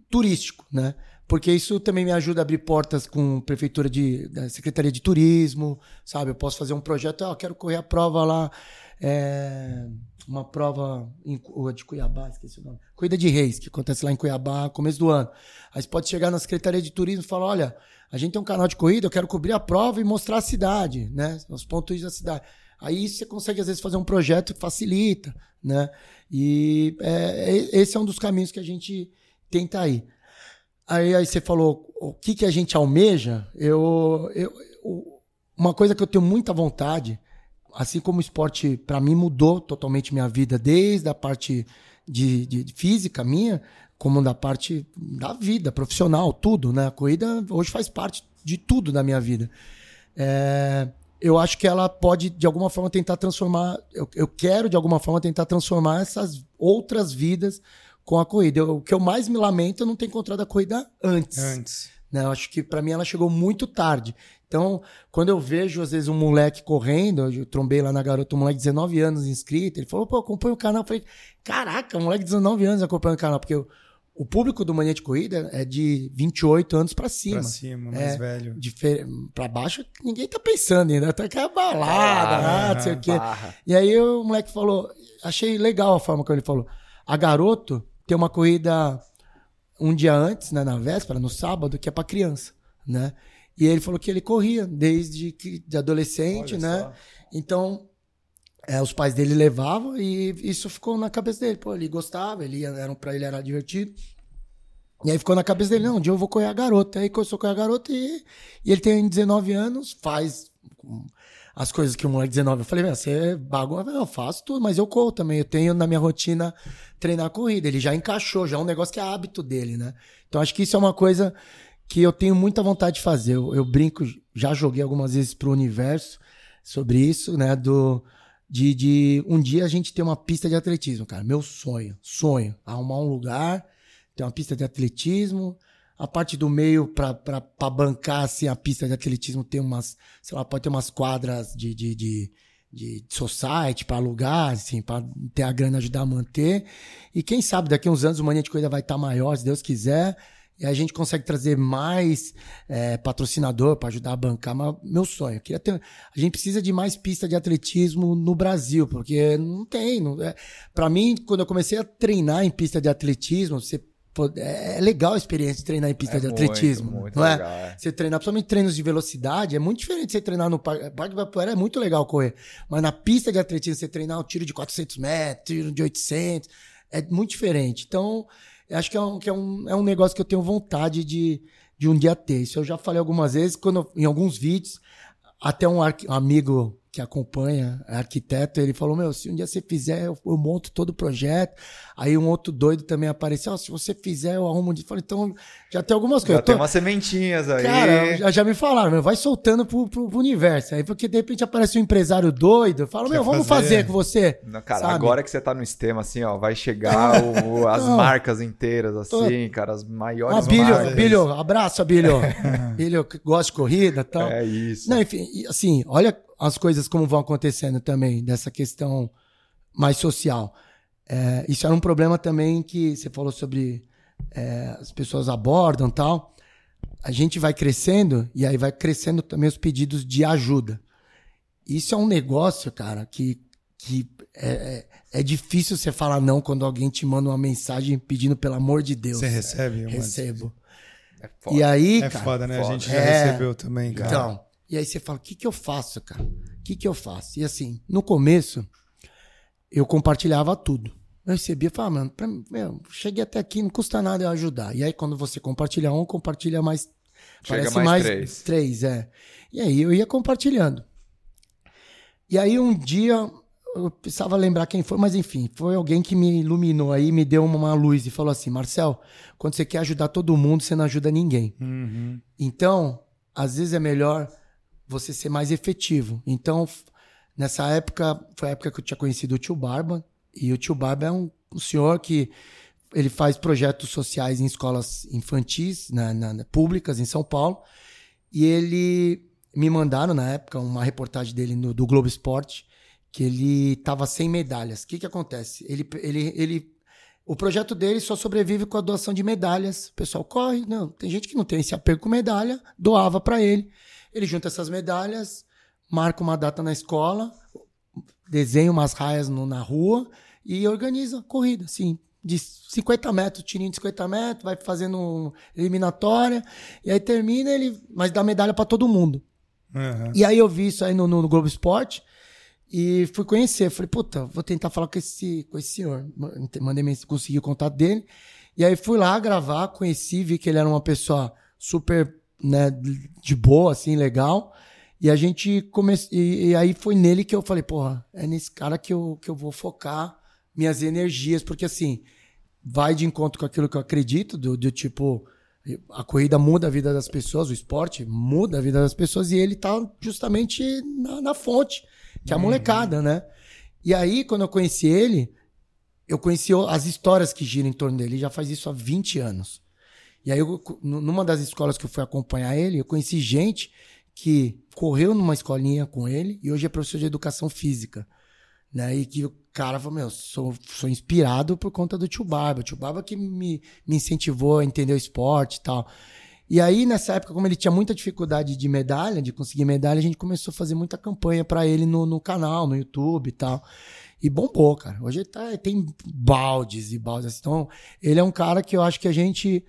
turístico, né? Porque isso também me ajuda a abrir portas com prefeitura de da Secretaria de Turismo, sabe? Eu posso fazer um projeto, ah, eu quero correr a prova lá, é, uma prova em, de Cuiabá, esqueci o nome. Corrida de Reis, que acontece lá em Cuiabá, começo do ano. Aí você pode chegar na Secretaria de Turismo e falar, olha, a gente tem um canal de corrida, eu quero cobrir a prova e mostrar a cidade, né? Os pontos da cidade. Aí você consegue, às vezes, fazer um projeto que facilita, né? E é, é- esse é um dos caminhos que a gente tenta ir. Aí, aí você falou o que, que a gente almeja. Eu, eu, o- uma coisa que eu tenho muita vontade, assim como o esporte para mim mudou totalmente minha vida, desde a parte de, de- de física minha, como da parte da vida profissional, tudo, né? A corrida hoje faz parte de tudo da minha vida. É, eu acho que ela pode, de alguma forma, tentar transformar. Eu, eu quero, de alguma forma, tentar transformar essas outras vidas com a corrida. Eu- o que eu mais me lamento é não ter encontrado a corrida antes. Antes. né? Eu acho que para mim ela chegou muito tarde. Então, quando eu vejo, às vezes, um moleque correndo, eu trombei lá na garota, um moleque de 19 anos inscrito, ele falou, pô, acompanha o canal. Eu falei, caraca, um moleque de 19 anos acompanhando o canal, porque o, o público do Mania de Corrida é de 28 anos para cima. Pra cima, mais É, velho. Difer... Pra baixo, ninguém tá pensando ainda. Tá aquela balada, Ah, ah, não sei o quê. barra. E aí o moleque falou, achei legal a forma como ele falou. A garoto tem uma corrida um dia antes, né, na véspera, no sábado, que é pra criança, né? E ele falou que ele corria desde que de adolescente, Olha né? só. Então, é, os pais dele levavam e isso ficou na cabeça dele. Pô, ele gostava, ele era, pra ele era divertido. E aí ficou na cabeça dele, não, um dia eu vou correr a garota. Aí começou a correr a garota e, e ele tem 19 anos, faz as coisas que o moleque de 19. Eu falei, você bagunça, eu faço tudo, mas eu corro também. Eu tenho na minha rotina treinar corrida. Ele já encaixou, já é um negócio que é hábito dele, né? Então acho que isso é uma coisa que eu tenho muita vontade de fazer. Eu, eu brinco, já joguei algumas vezes pro universo sobre isso, né? Do, de, de um dia a gente ter uma pista de atletismo, cara. Meu sonho, sonho. Arrumar um lugar, ter uma pista de atletismo. A parte do meio, pra bancar assim, a pista de atletismo, ter umas, sei lá, pode ter umas quadras de, de, de, de society para alugar, assim, para ter a grana ajudar a manter. E quem sabe daqui a uns anos o Mania de Corrida vai estar maior, se Deus quiser. E a gente consegue trazer mais é, patrocinador para ajudar a bancar. Mas meu sonho, queria ter. A gente precisa de mais pista de atletismo no Brasil, porque não tem. Não, é, para mim, quando eu comecei a treinar em pista de atletismo, você é é legal a experiência de treinar em pista É de muito, atletismo. muito não é? legal, é. Você treinar, principalmente treinos de velocidade, é muito diferente de você treinar no parque. Parque Ibirapuera é muito legal correr. Mas na pista de atletismo, você treinar o tiro de 400 metros, tiro de 800, é muito diferente. Então, acho que, é um, que é, um, é um negócio que eu tenho vontade de, de um dia ter. Isso eu já falei algumas vezes, quando, eu- em alguns vídeos. Até um, um amigo que acompanha, é arquiteto, ele falou: Meu, se um dia você fizer, eu, eu monto todo o projeto. Aí um outro doido também apareceu: "Ó, Se você fizer, eu arrumo um dia. Falei: Então, já tem algumas Já coisas. Tem tô- umas sementinhas aí. Cara, já, já me falaram, meu, vai soltando pro, pro, pro universo. Aí porque de repente aparece um empresário doido, Quer meu, vamos fazer? fazer com você. Não, cara, sabe? agora que você tá no sistema, assim, ó, vai chegar [LAUGHS] o- as marcas inteiras, assim, cara, as maiores Ah, Bilho, marcas. Bilho, abraço, Bilho. [LAUGHS] Bilho que gosta de corrida e tal. É isso. Não, enfim, assim, olha as coisas como vão acontecendo também, dessa questão mais social. É, isso era um problema também que você falou sobre é, as pessoas abordam e tal. A gente vai crescendo e aí vai crescendo também os pedidos de ajuda. Isso é um negócio, cara, que, que é, é, é difícil você falar não quando alguém te manda uma mensagem pedindo pelo amor de Deus. Você recebe? Recebo. É foda. E aí, É cara, foda, né? A foda. gente já É. recebeu também, cara. então, e aí você fala, o que que eu faço, cara? O que que eu faço? E assim, no começo, eu compartilhava tudo. Eu recebia e falava, mano, pra mim, meu, cheguei até aqui, não custa nada eu ajudar. E aí, quando você compartilha um, compartilha mais. Chega parece mais três. Três, é. E aí eu ia compartilhando. E aí um dia eu precisava lembrar quem foi, mas enfim, foi alguém que me iluminou aí, me deu uma luz e falou assim: Marcel, quando você quer ajudar todo mundo, você não ajuda ninguém. Uhum. Então, às vezes é melhor você ser mais efetivo. Então, nessa época, foi a época que eu tinha conhecido o tio Barba, e o tio Barba é um, um senhor que ele faz projetos sociais em escolas infantis, na- na- públicas em São Paulo, e ele me mandaram na época uma reportagem dele no, do Globo Esporte, que ele estava sem medalhas. O que, que acontece? Ele, ele, ele, o projeto dele só sobrevive com a doação de medalhas. O pessoal corre, não, tem gente que não tem esse apego com medalha, doava para ele. Ele junta essas medalhas, marca uma data na escola, desenha umas raias no- na rua e organiza a corrida, assim, de 50 metros, tirinho de 50 metros, vai fazendo eliminatória, e aí termina ele, mas dá medalha para todo mundo. Uhum. E aí eu vi isso aí no, no, no Globo Esporte e fui conhecer. Falei, puta, vou tentar falar com esse, com esse senhor. Mandei mensagem, consegui o contato dele. E aí fui lá gravar, conheci, vi que ele era uma pessoa super, né, de boa, assim, legal. E a gente começou. E, e aí foi nele que eu falei, porra, é nesse cara que eu, que eu vou focar minhas energias, porque assim, vai de encontro com aquilo que eu acredito, do, do tipo, a corrida muda a vida das pessoas, o esporte muda a vida das pessoas, e ele tá justamente na, na fonte, que é a molecada, né? E aí, quando eu conheci ele, eu conheci as histórias que giram em torno dele, ele já faz isso há 20 anos. E aí, eu, numa das escolas que eu fui acompanhar ele, eu conheci gente que correu numa escolinha com ele e hoje é professor de educação física. Né? E que o cara falou, meu, sou, sou inspirado por conta do tio Barba. O tio Barba que me, me incentivou a entender o esporte e tal. E aí, nessa época, como ele tinha muita dificuldade de medalha, de conseguir medalha, a gente começou a fazer muita campanha pra ele no, no canal, no YouTube e tal. E bombou, cara. Hoje ele tá, tem baldes e baldes. Então, ele é um cara que eu acho que a gente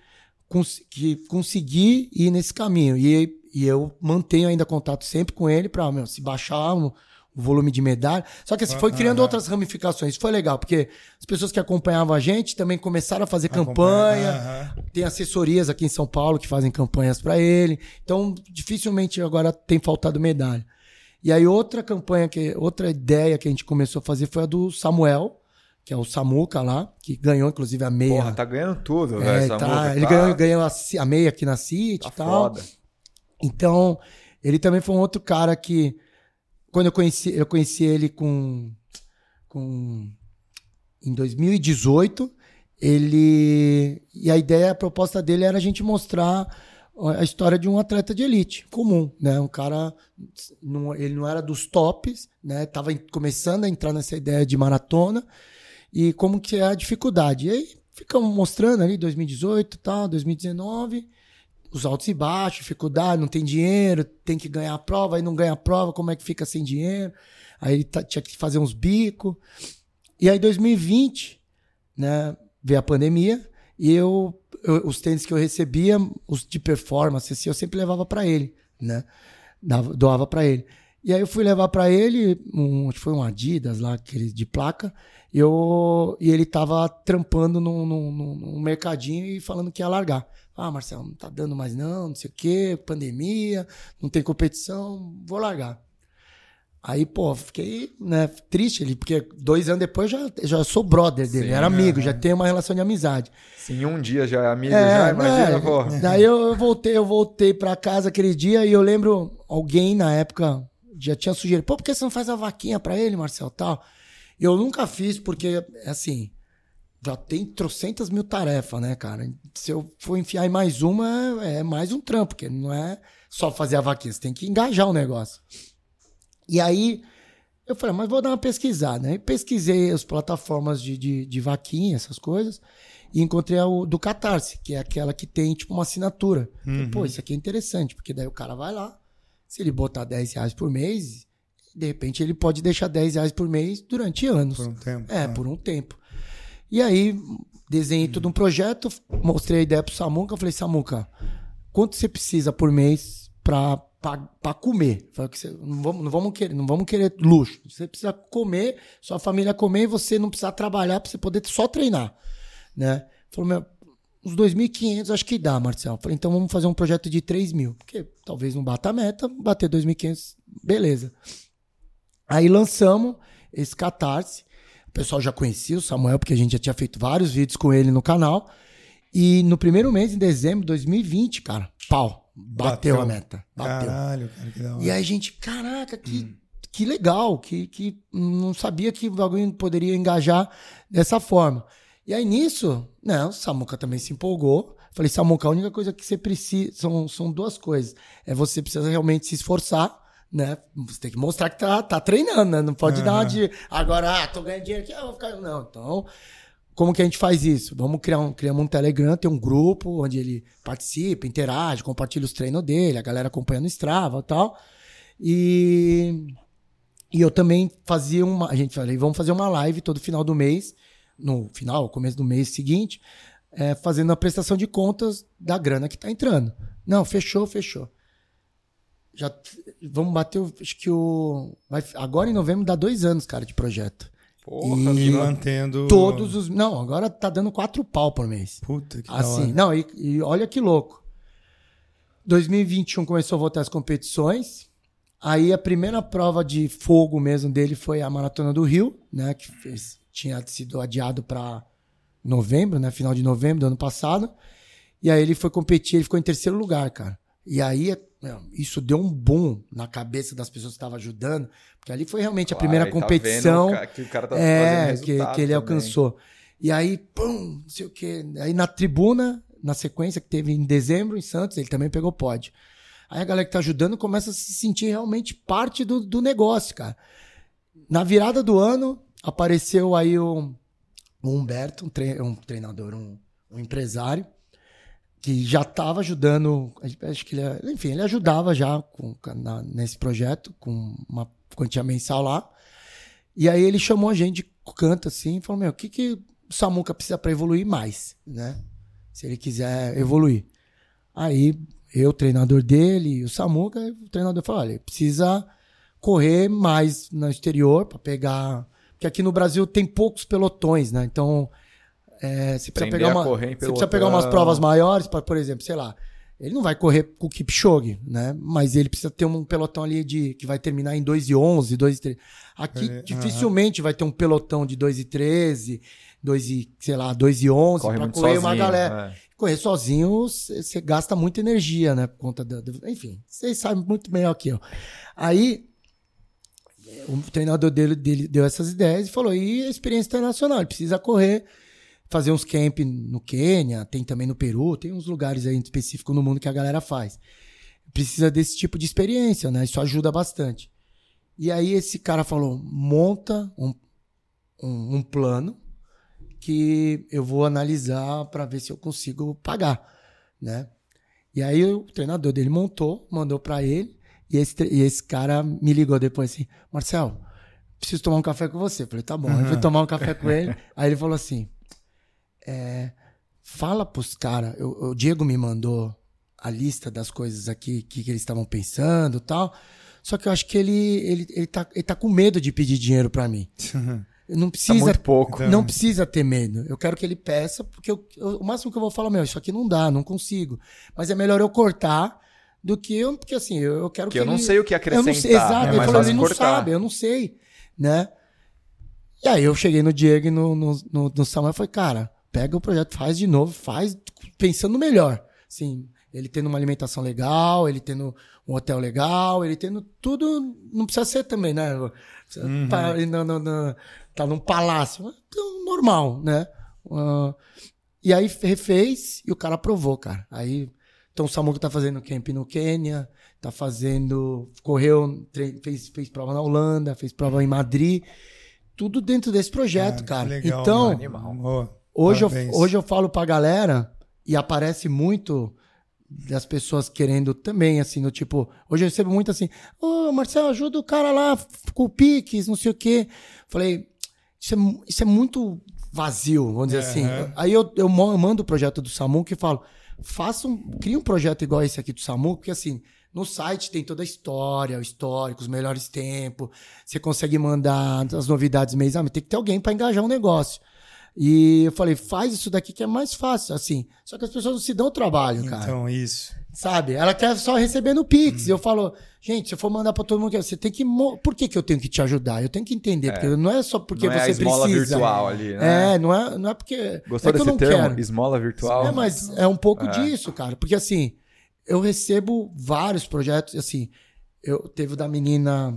cons que conseguir ir nesse caminho. E, e eu mantenho ainda contato sempre com ele meu, se baixar um- o volume de medalha. Só que assim, foi criando Aham. outras ramificações. Isso foi legal, porque as pessoas que acompanhavam a gente também começaram a fazer campanha. Tem assessorias aqui em São Paulo que fazem campanhas para ele. Então, dificilmente agora tem faltado medalha. E aí, outra campanha, que, outra ideia que a gente começou a fazer foi a do Samuel, que é o Samuca lá, que ganhou inclusive a meia. Porra, tá ganhando tudo, É, velho. tá, ele tá- ganhou, ganhou a, a meia aqui na City tá e tal. foda. Então, ele também foi um outro cara que, quando eu conheci, eu conheci ele com, com em 2018, ele e a ideia, a proposta dele era a gente mostrar a história de um atleta de elite comum, né? Um cara, não, ele não era dos tops, né? Tava começando a entrar nessa ideia de maratona e como que é a dificuldade. E aí ficamos mostrando ali 2018, tal, 2019 os altos e baixos, dificuldade, não tem dinheiro, tem que ganhar a prova, aí não ganha a prova, como é que fica sem dinheiro? Aí ele tá- tinha que fazer uns bicos. E aí 2020, né, veio a pandemia e eu, eu- os tênis que eu recebia, os de performance, assim, eu sempre levava para ele, né? Doava para ele. E aí eu fui levar para ele, um, acho que foi um Adidas lá, aquele de placa, e eu, e ele tava trampando num, num- num- mercadinho e falando que ia largar. Ah, Marcelo, não tá dando mais não, não sei o quê, pandemia, não tem competição, vou largar. Aí, pô, fiquei né, triste ali, porque dois anos depois já, já sou brother dele, Sim, era amigo, aham. já tenho uma relação de amizade. Se em um dia já é amigo, É, já imagina, né? porra. Daí eu eu voltei, eu voltei pra casa aquele dia e eu lembro alguém na época já tinha sugerido, pô, por que você não faz a vaquinha pra ele, Marcel, tal? Eu nunca fiz porque, assim, já tem trocentas mil tarefas, né, cara? Se eu for enfiar em mais uma, é mais um trampo, porque não é só fazer a vaquinha, você tem que engajar o negócio. E aí, eu falei, mas vou dar uma pesquisada. Aí pesquisei as plataformas de, de, de vaquinha, essas coisas, e encontrei a o do Catarse, que é aquela que tem, tipo, uma assinatura. Falei, Pô, isso aqui é interessante, porque daí o cara vai lá, se ele botar 10 reais por mês, de repente ele pode deixar 10 reais por mês durante anos. Por um tempo. É, Ah. por um tempo. E aí, desenhei todo um projeto, mostrei a ideia pro Samuca, falei, Samuca, quanto você precisa por mês pra, pra, pra comer? Falei que você, não, vamos, não, vamos querer, não vamos querer luxo. Você precisa comer, sua família comer e você não precisa trabalhar pra você poder só treinar. Né? Falou, meu, uns 2.500 acho que dá, Marcelo. Falei, então vamos fazer um projeto de 3 mil. Porque talvez não bata a meta, bater 2.500, beleza. Aí lançamos, esse catarse. O pessoal já conhecia o Samuel, porque a gente já tinha feito vários vídeos com ele no canal. E no primeiro mês, em dezembro de 2020, cara, pau, bateu, bateu. a meta. Bateu. Caralho, cara, que da hora. E aí a gente, caraca, que, hum. que legal, que, que não sabia que o bagulho poderia engajar dessa forma. E aí nisso, né, o Samuca também se empolgou. Falei, Samuca, a única coisa que você precisa são, são duas coisas. É você precisa realmente se esforçar, né? Você tem que mostrar que tá, tá treinando, né? Não pode uhum. dar de agora, ah, tô ganhando dinheiro aqui, ah, vou ficar. Não, então. Como que a gente faz isso? Vamos criar um, criamos um Telegram, tem um grupo onde ele participa, interage, compartilha os treinos dele, a galera acompanha no Strava e tal. E, e eu também fazia uma. A gente falei, vamos fazer uma live todo final do mês, no final, começo do mês seguinte, é, fazendo a prestação de contas da grana que está entrando. Não, fechou, fechou. Já vamos bater, acho que o vai, agora em novembro dá dois anos, cara, de projeto. Porra, e mantendo todos os, não, agora tá dando quatro pau por mês. Puta que assim, não, e, e olha que louco. 2021 começou a voltar as competições. Aí a primeira prova de fogo mesmo dele foi a Maratona do Rio, né? Que fez, tinha sido adiado para novembro, né? Final de novembro do ano passado. E aí ele foi competir, ele ficou em terceiro lugar, cara. E aí isso deu um boom na cabeça das pessoas que estavam ajudando, porque ali foi realmente claro, a primeira competição tá que, o cara tá é, que, que ele alcançou. E aí, pum, não sei o quê. Aí na tribuna, na sequência que teve em dezembro em Santos, ele também pegou pódio. Aí a galera que tá ajudando começa a se sentir realmente parte do, do negócio, cara. Na virada do ano, apareceu aí o, o Humberto, um, tre um treinador, um, um, empresário, que já estava ajudando, acho que ele, enfim, ele ajudava já com, na, nesse projeto, com uma quantia mensal lá. E aí ele chamou a gente de canto assim e falou: Meu, o que, que o Samuca precisa para evoluir mais, né? Se ele quiser evoluir. Aí eu, treinador dele, o Samuca, o treinador falou: Olha, precisa correr mais no exterior para pegar que aqui no Brasil tem poucos pelotões, né? Então, é, você precisa, pegar, uma, você precisa pegar umas provas maiores, para, por exemplo, sei lá, ele não vai correr com o Kipchoge, né? Mas ele precisa ter um pelotão ali de que vai terminar em 2 e 11, 2 e 13. Aqui é, dificilmente vai ter um pelotão de 2 e 13, 2 e, sei lá, 2 e 11 para correr sozinho, uma galera. É. Correr sozinho, você gasta muita energia, né? Por conta da, enfim, vocês sabem muito melhor que eu. Aí o treinador dele, dele deu essas ideias e falou: e a experiência internacional? Ele precisa correr, fazer uns camp no Quênia, tem também no Peru, tem uns lugares aí específicos no mundo que a galera faz. Precisa desse tipo de experiência, né? Isso ajuda bastante. E aí esse cara falou: monta um, um, um plano que eu vou analisar para ver se eu consigo pagar, né? E aí o treinador dele montou, mandou para ele. E esse, e esse cara me ligou depois assim, Marcel, preciso tomar um café com você. Eu falei, tá bom. Uhum. Eu fui tomar um café com ele. [LAUGHS] Aí ele falou assim, é, fala pros caras, o Diego me mandou a lista das coisas aqui que, que eles estavam pensando tal. Só que eu acho que ele, ele, ele, tá, ele tá com medo de pedir dinheiro para mim. [LAUGHS] Não tá precisa, tá muito pouco. Não então... precisa ter medo. Eu quero que ele peça, porque eu, eu, o máximo que eu vou falar, meu, isso aqui não dá, não consigo. Mas é melhor eu cortar do que eu, porque assim, eu, eu quero que. que eu ele, não sei o que acrescentar. Eu não sei, exato, é ele falou, ele não cortar. sabe, eu não sei, né? E aí eu cheguei no Diego e no, no, no, no Samuel e falei, cara, pega o projeto, faz de novo, faz pensando melhor. Assim, ele tendo uma alimentação legal, ele tendo um hotel legal, ele tendo tudo, não precisa ser também, né? Uhum. Tá, no, no, no, tá num palácio, então, normal, né? Uh, e aí refez e o cara aprovou, cara. Aí então o Samuca tá fazendo camp no Quênia, tá fazendo. Correu, fez, fez prova na Holanda, fez prova em Madrid. Tudo dentro desse projeto, cara. cara. Legal, então, oh, hoje, eu, hoje eu falo pra galera, e aparece muito das pessoas querendo também, assim, no tipo, hoje eu recebo muito assim, ô oh, Marcelo, ajuda o cara lá com o Pix, não sei o quê. Falei, isso é, isso é muito vazio, vamos dizer assim. Aí eu, eu mando o projeto do Samuca e falo, faça um, crie um projeto igual esse aqui do SAMU, porque assim, no site tem toda a história, o histórico, os melhores tempos. Você consegue mandar as novidades mês, mas tem que ter alguém para engajar um negócio. E eu falei, faz isso daqui que é mais fácil, assim. Só que as pessoas não se dão trabalho, cara. Então, isso. Sabe? Ela quer só receber no Pix. E eu falo, gente, se eu for mandar pra todo mundo, você tem que. Por que, que eu tenho que te ajudar? Eu tenho que entender. Porque não é só porque não é a você esmola precisa. virtual ali, né? É, não é, não é porque. Gostou é eu desse não termo? quero. Esmola virtual? É, mas é um pouco É. disso, cara. Porque assim, eu recebo vários projetos, assim, eu teve o da menina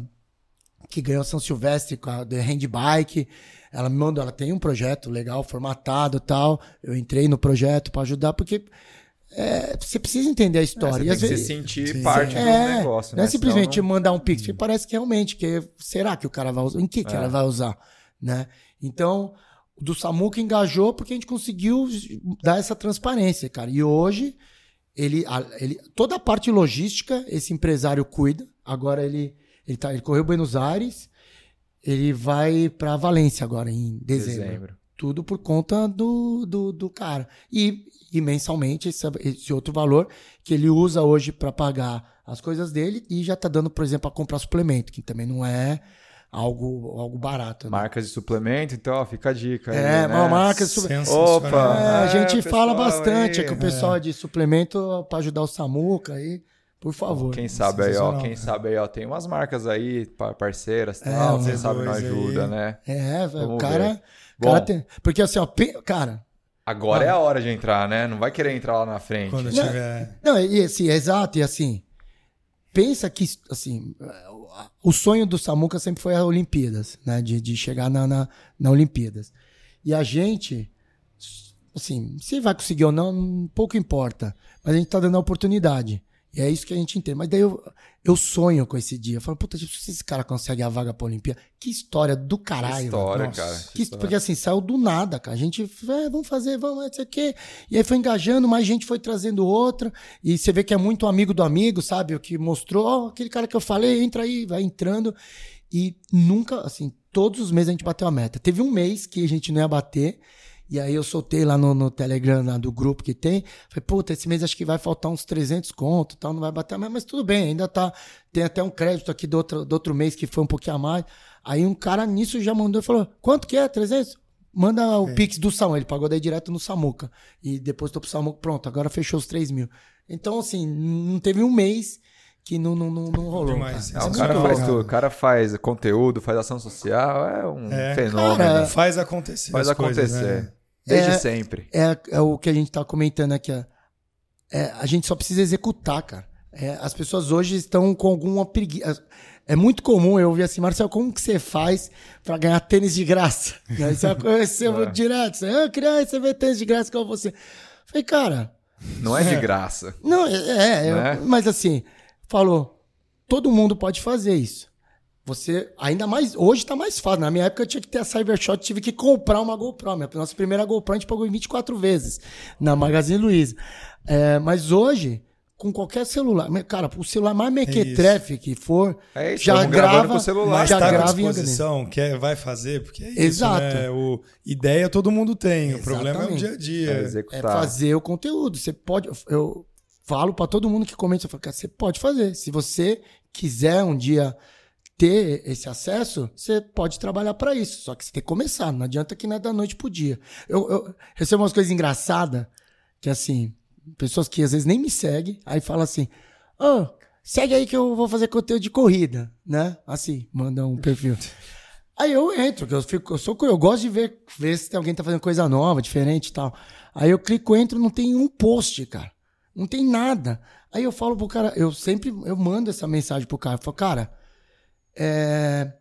que ganhou São Silvestre com a The Handbike. Ela me mandou, ela tem um projeto legal, formatado e tal. Eu entrei no projeto pra ajudar, porque é, você precisa entender a É, história. você e tem que se vezes. sentir Sim. parte do É, negócio, não né? é simplesmente Senão não- mandar um pix, porque parece que realmente, que será que o cara vai usar? Em que, que É. ela vai usar? Né? Então, o do Samuca engajou porque a gente conseguiu dar essa transparência, cara. E hoje, ele, ele toda a parte logística, esse empresário cuida. Agora ele, ele, tá, ele correu Buenos Aires, ele vai para Valência agora, em dezembro. Dezembro. Tudo por conta do, do, do cara. E, e mensalmente esse, esse outro valor que ele usa hoje para pagar as coisas dele e já tá dando, por exemplo, para comprar suplemento, que também não é algo, algo barato. Né? Marcas de suplemento, então, ó, fica a dica. aí, É, né? uma marca de suplemento. Opa! É, a gente É, fala bastante aí, é que o pessoal é de suplemento para ajudar o Samuca aí, por favor. Quem sabe aí, ó, quem sabe aí, ó, tem umas marcas aí, pa- parceiras, É, tal, um quem sabe não dois aí. ajuda, né? É, velho, o cara, ver. Bom. tem, porque assim, ó, pe- cara, Agora Ah. é a hora de entrar, né? Não vai querer entrar lá na frente. Quando Não. tiver. Não, e assim, exato, e assim, pensa que, assim, o sonho do Samuca sempre foi a Olimpíadas, né? De, de chegar na, na, na Olimpíadas. E a gente, assim, se vai conseguir ou não, pouco importa. Mas a gente tá dando a oportunidade. E é isso que a gente entende. Mas daí eu, eu sonho com esse dia. Eu falo, puta, se esse cara consegue a vaga pra Olimpíada, que história do caralho. Que história, velho. cara. Que- história. porque assim, saiu do nada, cara. A gente, é, vamos fazer, vamos, não sei o quê. E aí foi engajando, mais gente foi trazendo outra. E você vê que é muito amigo do amigo, sabe? O que mostrou, ó, aquele cara que eu falei, entra aí, vai entrando. E nunca, assim, todos os meses a gente bateu a meta. Teve um mês que a gente não ia bater. E aí eu soltei lá no, no Telegram lá do grupo que tem. Falei, puta, esse mês acho que vai faltar uns 300 conto e tal, não vai bater mais, mas tudo bem, ainda tá. Tem até um crédito aqui do outro, do outro mês que foi um pouquinho a mais. Aí um cara nisso já mandou e falou: quanto que é? 300? Manda o Pix do Samuca. Ele pagou daí direto no Samuca. E depositou pro Samuca. Pronto, agora fechou os 3 mil. Então, assim, não teve um mês que não, não, não, não rolou. Demais. cara. Isso o é cara faz legal. tudo, o cara faz conteúdo, faz ação social, é um É. fenômeno. Cara, Faz acontecer. faz as coisas, acontecer. né? Desde É- sempre. é, é o que a gente tá comentando aqui. É, a gente só precisa executar, cara. É, as pessoas hoje estão com alguma preguiça. É muito comum eu ouvir assim, Marcelo, como que você faz pra ganhar tênis de graça? Isso é uma coisa que eu É. direto. Você, Eu queria receber tênis de graça com você. Falei, cara, Não é de graça. não, é, é, Né? eu- mas assim, falou, todo mundo pode fazer isso. Você, ainda mais, hoje tá mais fácil. Na minha época eu tinha que ter a Cybershot, tive que comprar uma GoPro. Minha nossa primeira GoPro a gente pagou em 24 vezes na Magazine Luiza. É, mas hoje, com qualquer celular, cara, o celular mais mequetrefe que for, É isso, já grava, com o celular. Já tá com grava em disposição, quer, vai fazer, porque é isso, Exato. né? O, ideia todo mundo tem, o problema é o Exatamente. dia a É dia. É executar. fazer o conteúdo. Você pode. Eu falo pra todo mundo que comenta, eu falo, cara, você pode fazer. Se você quiser um dia ter esse acesso, você pode trabalhar pra isso. Só que você tem que começar. Não adianta que não é da noite pro dia. Eu, eu recebo umas coisas engraçadas que assim, pessoas que às vezes nem me seguem, aí fala assim: Ô, segue aí que eu vou fazer conteúdo de corrida, né? Assim, manda um perfil. Aí eu entro, que eu fico, eu sou eu gosto de ver, ver se alguém tá fazendo coisa nova, diferente e tal. Aí eu clico, entro, não tem um post, cara. Não tem nada. Aí eu falo pro cara, eu sempre eu mando essa mensagem pro cara, eu falo, cara, é,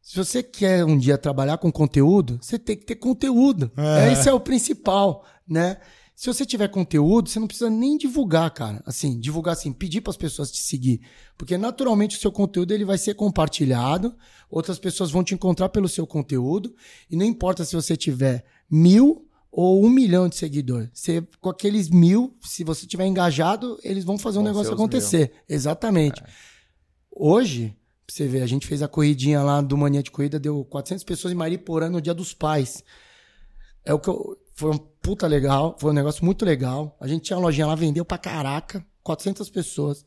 se você quer um dia trabalhar com conteúdo, você tem que ter conteúdo. É. É. Esse é o principal, né? Se você tiver conteúdo, você não precisa nem divulgar, cara. Assim, divulgar assim, pedir para as pessoas te seguir, porque naturalmente o seu conteúdo ele vai ser compartilhado, outras pessoas vão te encontrar pelo seu conteúdo e não importa se você tiver mil ou um milhão de seguidores. Você, com aqueles mil, se você tiver engajado, eles vão fazer um negócio acontecer. Exatamente. Hoje, pra você ver, a gente fez a corridinha lá do Mania de Corrida, deu 400 pessoas em Mariporã no Dia dos Pais. É o que eu, foi um puta legal, foi um negócio muito legal. A gente tinha uma lojinha lá, vendeu pra caraca, 400 pessoas.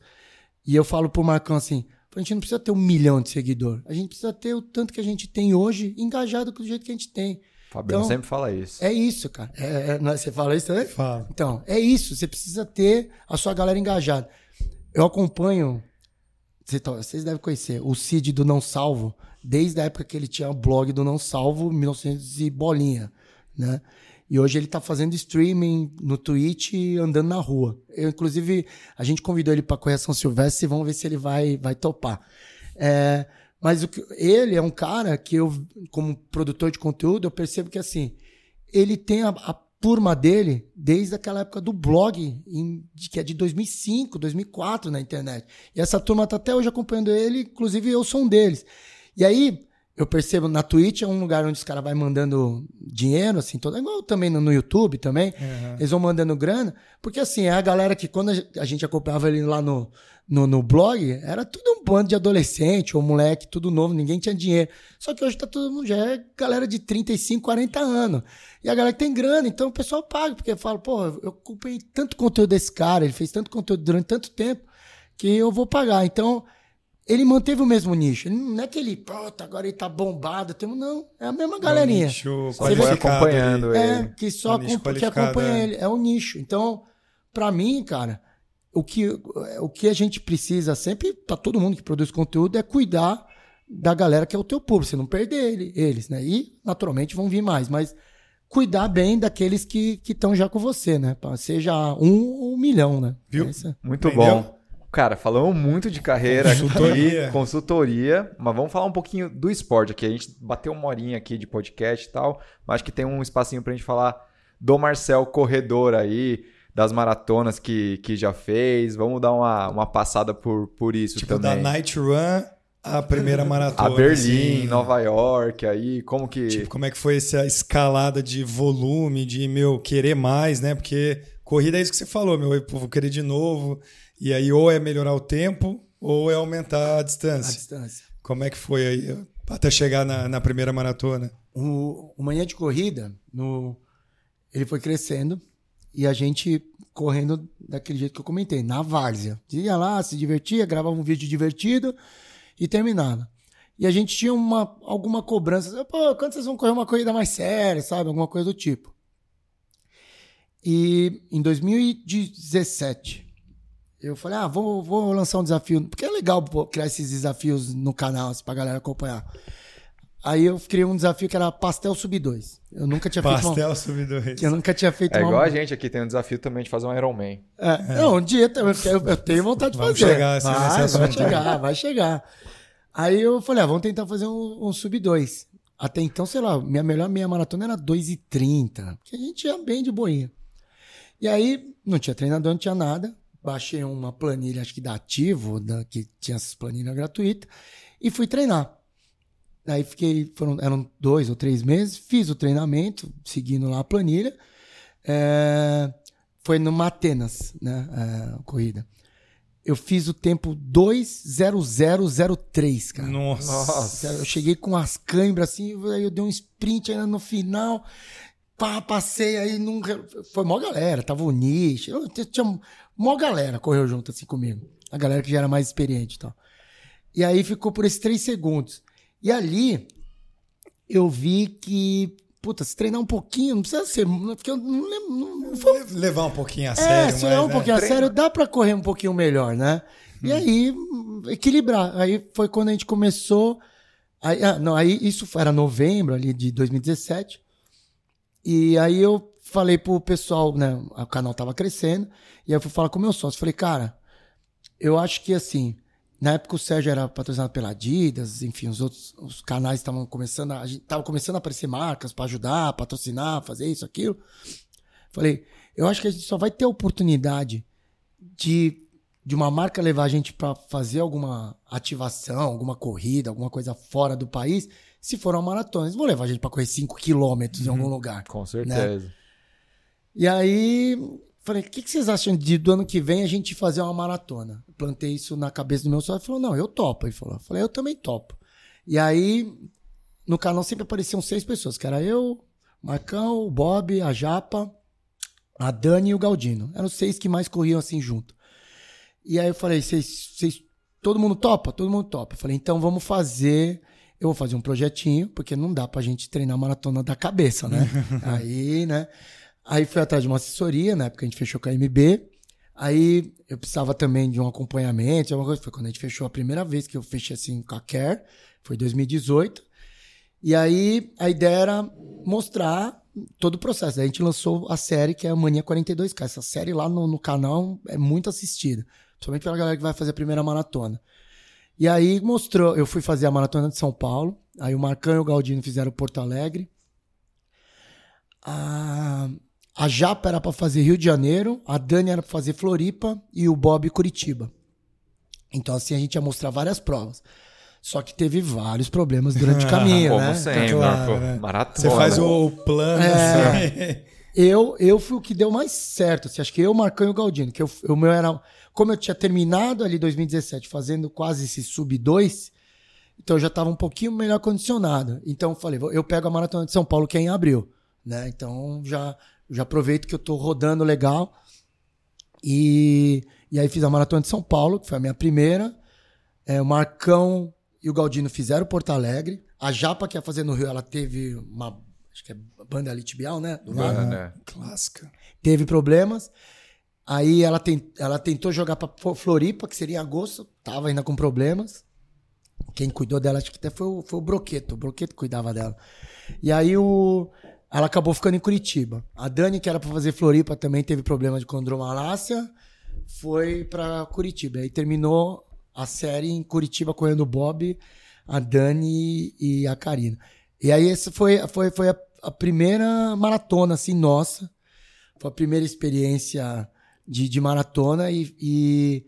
E eu falo pro Marcão assim, a gente não precisa ter um milhão de seguidor, a gente precisa ter o tanto que a gente tem hoje, engajado do jeito que a gente tem. Fabiano Então, sempre fala isso. É isso, cara. É, é, não é- você fala isso também? Fala. Então, é isso. Você precisa ter a sua galera engajada. Eu acompanho. Cê Vocês devem conhecer o Cid do Não Salvo, desde a época que ele tinha o blog do Não Salvo, 1900 e bolinha, né? E hoje ele tá fazendo streaming no Twitch e andando na rua. Eu, inclusive, a gente convidou ele para Correção Silvestre e vamos ver se ele vai, vai topar. É, mas que- ele é um cara que eu, como produtor de conteúdo, eu percebo que assim, ele tem a, a turma dele desde aquela época do blog, em- que é de 2005, 2004 na internet. E essa turma tá até hoje acompanhando ele, inclusive eu sou um deles. E aí, eu percebo na Twitch é um lugar onde os caras vão mandando dinheiro, assim, todo, igual também no, no YouTube também. Eles vão mandando grana, porque assim, é a galera que quando a gente- a gente acompanhava ele lá no, no, no blog, era tudo um bando de adolescente ou moleque, tudo novo, ninguém tinha dinheiro. Só que hoje tá todo mundo, já é galera de 35, 40 anos. E a galera que tem grana, então o pessoal paga, porque fala, pô, eu acompanhei tanto conteúdo desse cara, ele fez tanto conteúdo durante tanto tempo, que eu vou pagar. Então, ele manteve o mesmo nicho. Não é que ele, pronto, agora ele tá bombado. Temos, não, é a mesma galerinha. nicho Só foi qualificado acompanhando ali. ele. É, que só Um nicho acompa- que acompanha é. ele. É o nicho. Então, pra mim, cara, o que, o que a gente precisa sempre, pra todo mundo que produz conteúdo, é cuidar da galera que é o teu público. Você não perder ele- eles, né? E, naturalmente, vão vir mais. Mas cuidar bem daqueles que estão já com você, né? Seja um ou um milhão, né? Viu? Essa- Muito Entendeu? bom. Cara, falamos muito de carreira Consultoria. aqui, consultoria, mas vamos falar um pouquinho do esporte aqui. A gente bateu uma horinha aqui de podcast e tal, mas acho que tem um espacinho pra gente falar do Marcel Corredor aí, das maratonas que, que já fez. Vamos dar uma, uma passada por, por isso Tipo, da também. Night Run à primeira [LAUGHS] maratona. A Berlim, assim. Nova York, aí, como que... Tipo, como é que foi essa escalada de volume, de, meu, querer mais, né? Porque corrida é isso que você falou, meu, eu vou querer de novo. E aí, ou é melhorar o tempo, ou é aumentar a a distância. distância. Como é que foi aí, até chegar na, na primeira maratona? O, o Manhã de Corrida, no, ele foi crescendo e a gente correndo daquele jeito que eu comentei, na várzea. Ia lá, se divertia, gravava um vídeo divertido e terminava. E a gente tinha uma, alguma cobrança. Pô, quando vocês vão correr uma corrida mais séria, sabe? Alguma coisa do tipo. E em 2017, eu falei, ah, vou, vou lançar um desafio. Porque é legal pô, criar esses desafios no canal, assim, pra galera acompanhar. Aí eu criei um desafio que era Pastel Sub 2. Eu nunca tinha feito uma, Pastel subidor. que eu nunca tinha feito É uma... igual a gente aqui, tem um desafio também de fazer um Ironman. É, Não, um dia também, porque eu, eu tenho vontade de Vamos fazer. chegar vai, vai assunto, chegar, vai chegar. Aí eu falei, ah, vamos tentar fazer um, um sub 2. Até então, sei lá, minha melhor meia maratona era 2,30, que a gente ia bem de boinha. E aí, não tinha treinador, não tinha nada. Baixei uma planilha, acho que da Ativo, da, que tinha essas planilhas gratuitas, e fui treinar. Aí fiquei, foram, eram dois ou três meses, fiz o treinamento, seguindo lá a planilha. É, foi no Atenas, né, a corrida. Eu fiz o tempo 2.0003, cara. Nossa. Eu cheguei com as câimbras assim, aí eu dei um sprint ainda no final. Pá, passei aí num. Foi mó galera, tava o Nish. Tinha mó galera correu junto assim comigo. A galera que já era mais experiente e tal. E aí ficou por esses três segundos. E ali eu vi que, puta, se treinar um pouquinho, não precisa ser. Porque eu não lembro. Não, não foi Levar um pouquinho a é, sério, se mas, olhar um né? pouquinho a Treino. sério, dá pra correr um pouquinho melhor, né? E aí, hum, equilibrar. Aí foi quando a gente começou. Aí, ah, não, aí isso era novembro ali de 2017. E aí eu falei pro pessoal, né? O canal tava crescendo. E aí eu fui falar com o meu sócio. Falei, cara, eu acho que assim. Na época o Sérgio era patrocinado pela Adidas, enfim, os outros os canais estavam começando a, a gente tava começando a aparecer marcas para ajudar, patrocinar, fazer isso, aquilo. Falei, eu acho que a gente só vai ter oportunidade de, de uma marca levar a gente para fazer alguma ativação, alguma corrida, alguma coisa fora do país, se for uma maratona. Eles vão levar a gente para correr 5 quilômetros em algum lugar. Com certeza. E aí, falei, o que, que vocês acham de do ano que vem a gente fazer uma maratona? Plantei isso na cabeça do meu sócio e falou, não, eu topo. Ele falou, eu falei, eu também topo. E aí, no canal sempre apareciam seis pessoas, que era eu, Marcão, o Bob, a Japa, a Dani e o Galdino. Eram os seis que mais corriam assim junto. E aí eu falei, vocês, vocês, todo mundo topa? Todo mundo topa. Eu falei, então vamos fazer eu vou fazer um projetinho, porque não dá pra gente treinar maratona da cabeça, né? [LAUGHS] aí, né? Aí fui atrás de uma assessoria, na época a gente fechou com a MB. Aí eu precisava também de um acompanhamento, alguma coisa. Foi quando a gente fechou a primeira vez que eu fechei assim com a Care, foi 2018. E aí a ideia era mostrar todo o processo. A gente lançou a série que é a Mania 42K. Essa série lá no, no canal é muito assistida, principalmente pela galera que vai fazer a primeira maratona. E aí mostrou, eu fui fazer a maratona de São Paulo, aí o Marcão e o Galdino fizeram Porto Alegre. A, a Japa era para fazer Rio de Janeiro, a Dani era para fazer Floripa e o Bob Curitiba. Então assim a gente ia mostrar várias provas. Só que teve vários problemas durante o [LAUGHS] caminho, Como né? sempre, claro, pô, né? maratona. Você faz o, plano, É. assim. Eu, eu fui o que deu mais certo. Assim, acho que eu, Marcão e o Galdino. Que eu, o meu era. Como eu tinha terminado ali 2017 fazendo quase esse sub 2, então eu já estava um pouquinho melhor condicionado. Então eu falei, eu pego a maratona de São Paulo que é em abril. Né? Então já, já aproveito que eu tô rodando legal. E, e aí fiz a maratona de São Paulo, que foi a minha primeira. É, o Marcão e o Galdino fizeram Porto Alegre. A Japa que ia fazer no Rio, ela teve uma. Acho que é banda ali tibial, né? Do lado É, né? Clássica. teve problemas. Aí ela, ten- ela tentou jogar pra Fo- Floripa, que seria em agosto, tava ainda com problemas. Quem cuidou dela, acho que até foi o, foi o Broqueto, o Broqueto cuidava dela. E aí o, ela acabou ficando em Curitiba. A Dani, que era pra fazer Floripa, também teve problema de condromalácia, foi pra Curitiba. Aí terminou a série em Curitiba correndo o Bob, a Dani e a Karina. E aí essa foi, foi, foi a, a primeira maratona, assim, nossa. Foi a primeira experiência de, de maratona e, e,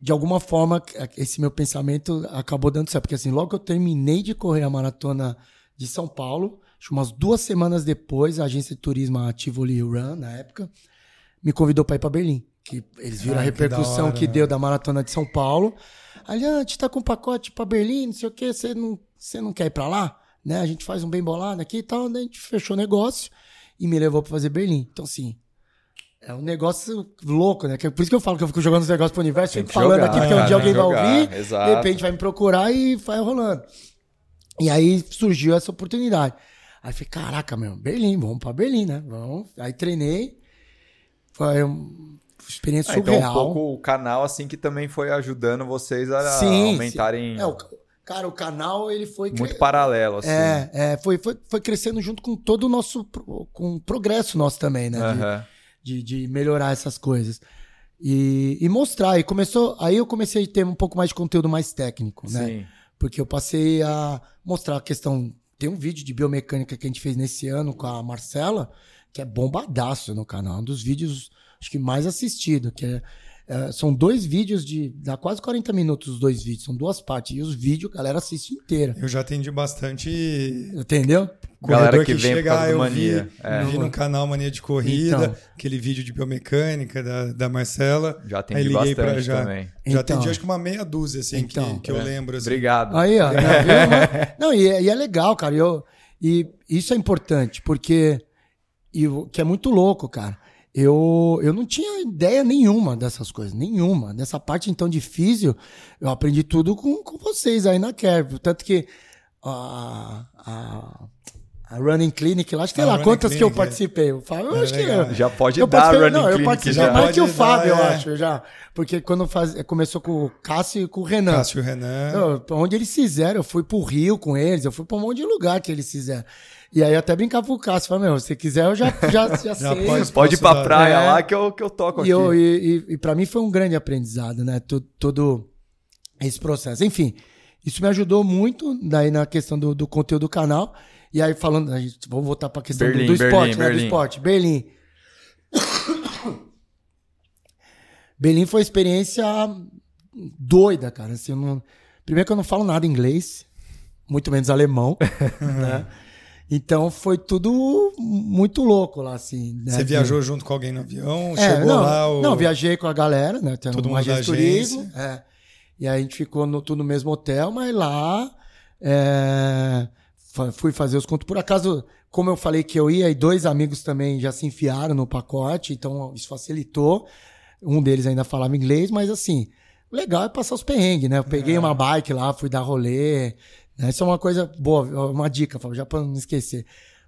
de alguma forma esse meu pensamento acabou dando certo. Porque assim, logo que eu terminei de correr a maratona de São Paulo, acho que umas duas semanas depois, a agência de turismo a Tivoli Run, na época, me convidou para ir para Berlim. Que eles viram a Ai, que da repercussão que né? deu da maratona de São Paulo. Ali, ah, a gente tá com um pacote para Berlim, não sei o quê, você não, você não quer ir para lá? Né? A gente faz um bem bolado aqui e tal, daí a gente fechou o negócio e me levou para fazer Berlim. Então, assim, é um negócio louco, né? Que é Por isso que eu falo que eu fico jogando os negócios pro universo, que falando jogar, aqui, porque um cara, dia alguém vai que ouvir, exato. de repente vai me procurar e vai rolando. E aí surgiu essa oportunidade. Aí falei, caraca, meu, Berlim, vamos pra Berlim, né? Vamos. Aí treinei. Foi uma experiência Ah, então surreal. um pouco o canal assim que também foi ajudando vocês a Sim, aumentarem sim. É, o, cara, o canal ele foi muito cre- paralelo assim. é, é, foi, foi, foi crescendo junto com todo o nosso com o progresso nosso também, né? De- Aham. de, de melhorar essas coisas. E, e mostrar. E começou. Aí eu comecei a ter um pouco mais de conteúdo mais técnico, né? Sim. Porque eu passei a mostrar a questão. Tem um vídeo de biomecânica que a gente fez nesse ano com a Marcela, que é bombadaço no canal. Um dos vídeos, acho que mais assistido. Que é, é, são dois vídeos de. dá quase 40 minutos os dois vídeos. São duas partes. E os vídeos a galera assiste inteira. Eu já atendi bastante Entendeu? Galera corredor que vem por causa do eu Mania. Vi, É. vi no canal Mania de Corrida, Então. aquele vídeo de biomecânica da, da Marcela. Já Aí atendi liguei pra bastante já. também. Já Então. atendi acho que uma meia dúzia, assim, Então. que, que eu É. lembro. Assim. Obrigado. Aí, ó. [LAUGHS] Não, viu? não e, é, e é legal, cara. E, eu, e isso é importante, porque. E que é muito louco, cara. Eu, eu não tinha ideia nenhuma dessas coisas, nenhuma. Dessa parte, então, de físio, eu aprendi tudo com, com vocês aí na Curve. Tanto que a, a, a Running Clinic lá, acho que sei lá quantas que eu Clinic, é. participei. Eu, falo, eu É acho que legal. eu, Já pode eu dar participei- Running não, eu Clinic participei já. mais que o Pode dar, Fábio, eu é. acho, já. Porque quando faz, começou com o Cássio e com o Renan. Cássio Renan. Eu, onde eles fizeram, eu fui pro Rio com eles, eu fui pra um monte de lugar que eles fizeram. E aí eu até brincava pro Cássio, falei, meu, se quiser eu já, já, [LAUGHS] já, sei. pode- Pode ir pra praia É. lá que eu, que eu toco aqui. E, eu, e, e, e pra mim foi um grande aprendizado, né? Todo, todo esse processo. Enfim, isso me ajudou muito daí na questão do, do conteúdo do canal. E aí falando, a gente, vamos voltar pra questão do- Berlim, do, esporte, Berlim, né? Berlim. Do esporte. Berlim. Berlim foi uma experiência doida, cara. Assim, eu não- Primeiro que eu não falo nada inglês, muito menos alemão, [LAUGHS] né? Então foi tudo muito louco lá, assim. né? Você viajou junto com alguém no avião? É, chegou não, lá? O... não, viajei com a galera, né? Tem Todo uma mundo agência de turismo. É. E aí a gente ficou no, tudo no mesmo hotel, mas lá é, fui fazer os contos. Por acaso, como eu falei que eu ia, e dois amigos também já se enfiaram no pacote, então isso facilitou. Um deles ainda falava inglês, mas assim, o legal é passar os perrengues, né? Eu peguei uma bike lá, fui dar rolê, Essa é uma coisa boa, uma dica, já para não esquecer.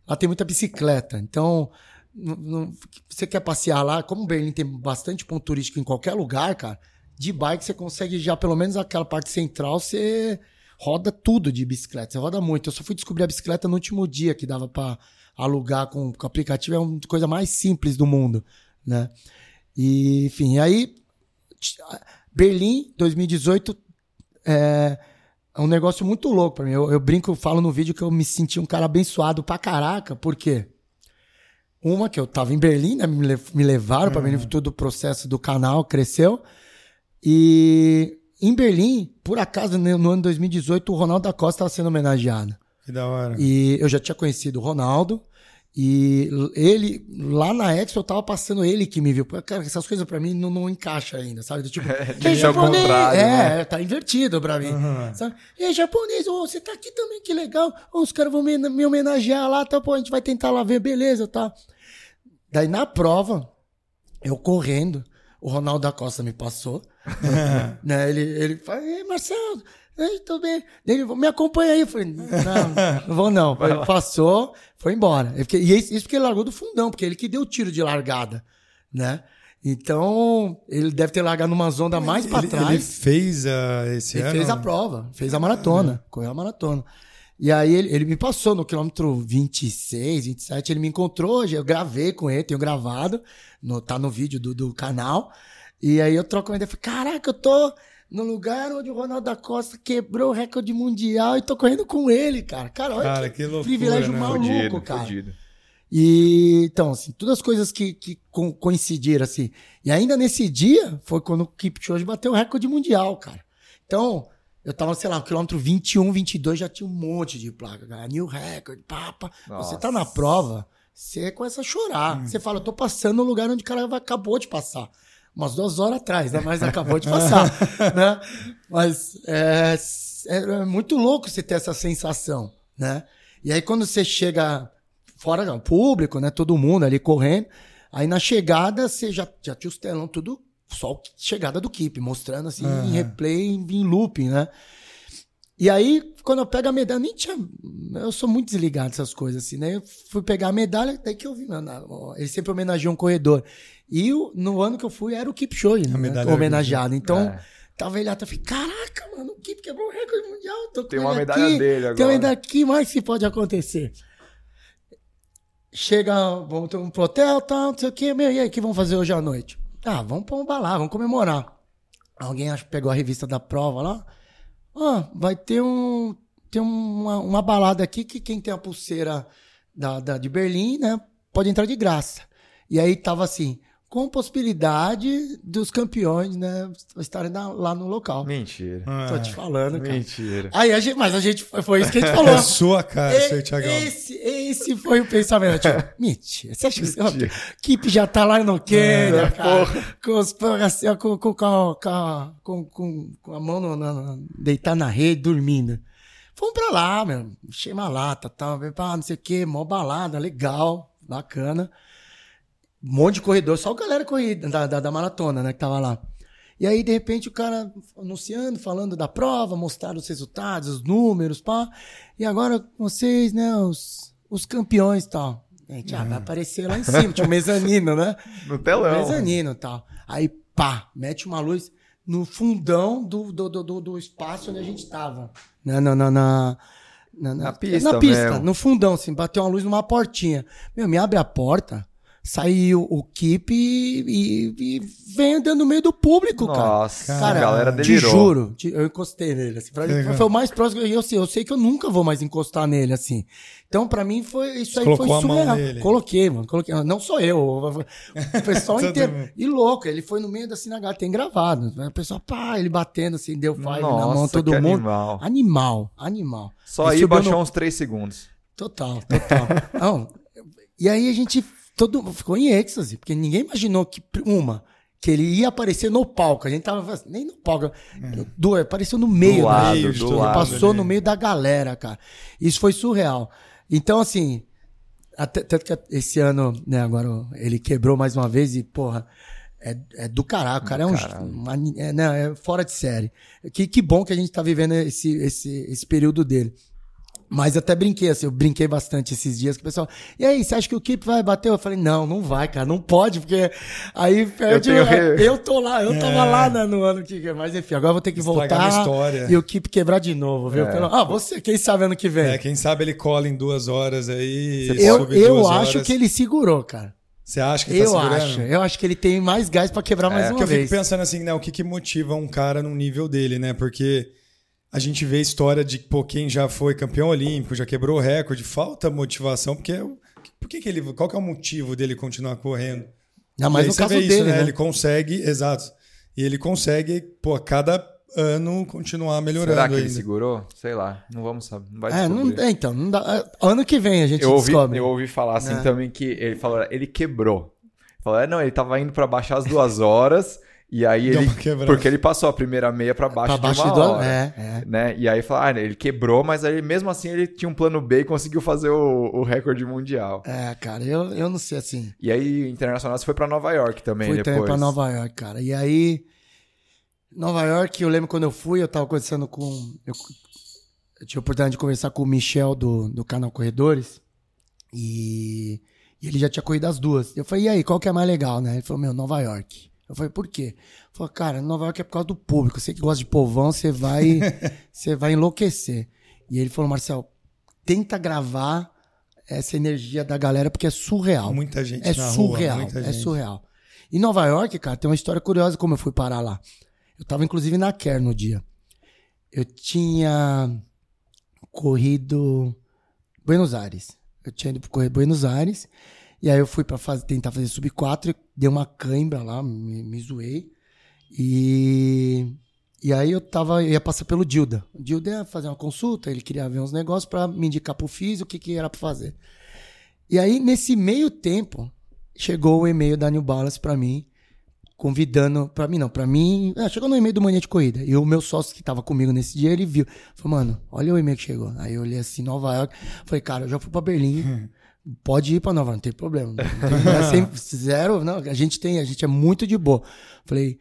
Lá tem muita bicicleta, então não, não, você quer passear lá, como Berlim tem bastante ponto turístico em qualquer lugar, cara, de bike você consegue já, pelo menos aquela parte central, você roda tudo de bicicleta, você roda muito. Eu só fui descobrir a bicicleta no último dia que dava para alugar com, com aplicativo, é uma coisa mais simples do mundo, né? E, enfim, aí Berlim 2018 é, é um negócio muito louco para mim. Eu, eu brinco, eu falo no vídeo que eu me senti um cara abençoado pra caraca, por quê? Uma, que eu tava em Berlim, né? Me, me levaram uhum. para Berlim, todo o processo do canal cresceu. E em Berlim, por acaso, no ano 2018, o Ronaldo da Costa estava sendo homenageado. Que da hora. E eu já tinha conhecido o Ronaldo. E ele, lá na Expo, eu tava passando ele que me viu. Cara, essas coisas pra mim não, não encaixa ainda, sabe? Tipo, [LAUGHS] é, japonês. É, né? tá invertido pra mim. Uhum. Sabe? E japonês, oh, você tá aqui também, que legal. Oh, os caras vão me, me, homenagear lá, tá? Pô, a gente vai tentar lá ver, beleza, tá? Daí na prova, eu correndo, o Ronaldo da Costa me passou. [LAUGHS] né? Ele, ele fala, Ei, Marcelo, Ei, tô bem. Ele me acompanha aí. Eu falei, não, não vou não. Ele passou, foi embora. e isso porque ele largou do fundão, porque ele que deu o tiro de largada, né? Então, ele deve ter largado numa zona mais para trás. Ele fez uh, esse ele ano? fez a prova, fez a maratona, é. correu a maratona. E aí ele, ele me passou no quilômetro 26, 27, ele me encontrou, eu gravei com ele, tenho gravado, no, tá no vídeo do, do canal. E aí eu troco uma ideia, falei, caraca, eu tô no lugar onde o Ronaldo da Costa quebrou o recorde mundial e tô correndo com ele, cara. Cara, olha cara, que, que loucura, privilégio né? maluco, fudido, cara. Fudido. E então, assim, todas as coisas que, que coincidiram, assim. E ainda nesse dia foi quando o Kipchoge bateu o recorde mundial, cara. Então, eu tava, sei lá, no quilômetro 21, 22, já tinha um monte de placa, cara. New record, papa. Nossa. Você tá na prova, você começa a chorar. Hum. Você fala, eu tô passando no lugar onde o cara acabou de passar umas duas horas atrás, né? Mas acabou de passar, [LAUGHS] né? Mas é, é, muito louco você ter essa sensação, né? E aí quando você chega fora do público, né? Todo mundo ali correndo, aí na chegada você já, já tinha os telão tudo só chegada do Keep, mostrando assim uhum. em replay, em looping, né? E aí, quando eu pego a medalha, nem tinha. Eu sou muito desligado dessas coisas, assim, né? Eu fui pegar a medalha, daí que eu vi, mano, ele sempre homenageou um corredor. E o, no ano que eu fui era o Keep Show, né? homenageado. Então, é. tava ele lá, eu falei, caraca, mano, o Keep quebrou o recorde mundial. Tô tem uma medalha aqui, dele agora. Tem uma medalha aqui, mais que pode acontecer. Chega, vamos pro hotel, tal, não sei o quê, meu, e aí, o que vamos fazer hoje à noite? Ah, vamos pra um balar, vamos comemorar. Alguém acho que pegou a revista da prova lá. Ah, vai ter um. Tem uma, uma balada aqui que quem tem a pulseira da, da, de Berlim, né? Pode entrar de graça. E aí tava assim, com possibilidade dos campeões, né, estarem na, lá no local. Mentira. Tô te falando, cara. Mentira. Aí a gente, mas a gente foi isso que a gente falou. É [LAUGHS] sua cara, e, seu Thiagão. Esse, esse foi o pensamento. Tipo, [LAUGHS] mentira. Você acha que a equipe já tá lá no Quênia, é, cara, com, os, assim, com, com, com, com, com a mão no, na, deitar na rede, dormindo. Fomos pra lá, meu. Enchei uma lata, tal, tá, não sei o quê, mó balada, legal, bacana um monte de corredor, só a galera corrida da, da, da, maratona, né, que tava lá. E aí, de repente, o cara anunciando, falando da prova, mostrando os resultados, os números, pá. E agora vocês, né, os, os campeões e tal. Gente, ah, vai aparecer lá em cima, tinha um mezanino, né? [LAUGHS] No telão. mezanino e tal. Aí, pá, mete uma luz no fundão do, do, do, do espaço onde a gente tava. Né? Na, na, na, na, na pista, Na pista, mesmo. no fundão, assim, bateu uma luz numa portinha. Meu, me abre a porta saiu o Keep e, e, e, vem andando no meio do público, Nossa, cara. Nossa, cara, a galera delirou. Te juro, te, eu encostei nele. Assim, pra, foi o mais próximo. Eu sei, eu sei que eu nunca vou mais encostar nele, assim. Então, pra mim, foi isso aí Colocou foi surreal. Coloquei, mano. Coloquei. Não sou eu. O pessoal inteiro. E louco, ele foi no meio da sinagoga, tem gravado. O pessoal, pá, ele batendo assim, deu five Nossa, na mão, todo mundo. Animal. Animal, animal. Só aí baixou no... uns três segundos. Total, total. [LAUGHS] Não, e aí a gente todo ficou em êxtase, porque ninguém imaginou que uma que ele ia aparecer no palco. A gente tava assim, nem no palco, é. do, apareceu no meio, do lado, meio, do lado, passou no meio da galera, cara. Isso foi surreal. Então assim, até, tanto que esse ano, né, agora ele quebrou mais uma vez e porra, é, é do caralho. O cara é um. uma- é, não, é fora de série. Que, que bom que a gente tá vivendo esse, esse, esse período dele. Mas eu até brinquei, assim, eu brinquei bastante esses dias que o pessoal. E aí, você acha que o Keep vai bater? Eu falei, não, não vai, cara, não pode, porque aí perde. tenho Eu, re- eu tô lá, eu tava lá no ano que. Mas enfim, agora eu vou ter que Estragar voltar e o Keep quebrar de novo, viu? Pelo- Ah, você, quem sabe ano que vem? É, quem sabe ele cola em duas horas aí. Eu eu acho horas. que ele segurou, cara. Você acha que tá Eu segurando? acho. Eu acho que ele tem mais gás pra quebrar mais Porque uma eu fico vez. pensando assim, né? O que, que motiva um cara num nível dele, né? Porque a gente vê a história de pô, quem já foi campeão olímpico, já quebrou o recorde, falta motivação, porque é o- por que, que ele. Qual que é o motivo dele continuar correndo? Não, mas no você caso vê dele, isso, né? Ele consegue, exato. E ele consegue, pô, a cada ano continuar melhorando Será que ele ainda. segurou? Sei lá, não vamos saber. Não vai É, não, descobrir. é, então, não dá, é, ano que vem a gente eu, ouvi, descobre. eu ouvi falar assim Né? também que ele falou, ele quebrou. Falou, é, não, ele tava indo pra baixar as duas horas e aí Deu ele. Porque ele passou a primeira meia pra baixo, Pra baixo de uma do hora. É, é. Né? E aí falou, ah, ele quebrou, mas aí mesmo assim ele tinha um plano B e conseguiu fazer o, o recorde mundial. É, cara, eu, eu não sei assim. E aí, internacional, você foi pra Nova York também Fui depois. também pra Nova York, cara. E aí, Nova York, eu lembro quando eu fui, eu tava conversando com. Eu, eu tive a oportunidade de conversar com o Michel do, do canal Corredores. E, e ele já tinha corrido as duas. Eu falei, e aí, qual que é mais legal, né? Ele falou, meu, Nova York. Eu falei, por quê? Falou, cara, Nova York é por causa do público. Você que gosta de povão, você vai, [LAUGHS] você vai enlouquecer. E ele falou, Marcel, tenta gravar essa energia da galera, porque é surreal. Muita gente É na surreal, rua, é gente. surreal. Em Nova York, cara, tem uma história curiosa como eu fui parar lá. Eu tava inclusive na Care no dia. Eu tinha corrido Buenos Aires. Eu tinha ido correr Buenos Aires. E aí eu fui pra fazer, tentar fazer sub 4, dei uma cãibra lá, me, me zoei. E e aí eu tava, eu ia passar pelo Dilda. O Dilda ia fazer uma consulta, ele queria ver uns negócios pra me indicar pro físico o que que era pra fazer. E aí nesse meio tempo chegou o e-mail da New Balance pra mim, convidando, pra mim não, pra mim, é, chegou no e-mail do Mania de Corrida. E o meu sócio que tava comigo nesse dia, ele viu. Falou, mano, olha o e-mail que chegou. Aí eu olhei assim, Nova York. Falei, cara, eu já fui pra Berlim. [LAUGHS] Pode ir pra Nova não tem problema. Não é [LAUGHS] zero, não, a gente tem, a gente é muito de boa. Falei,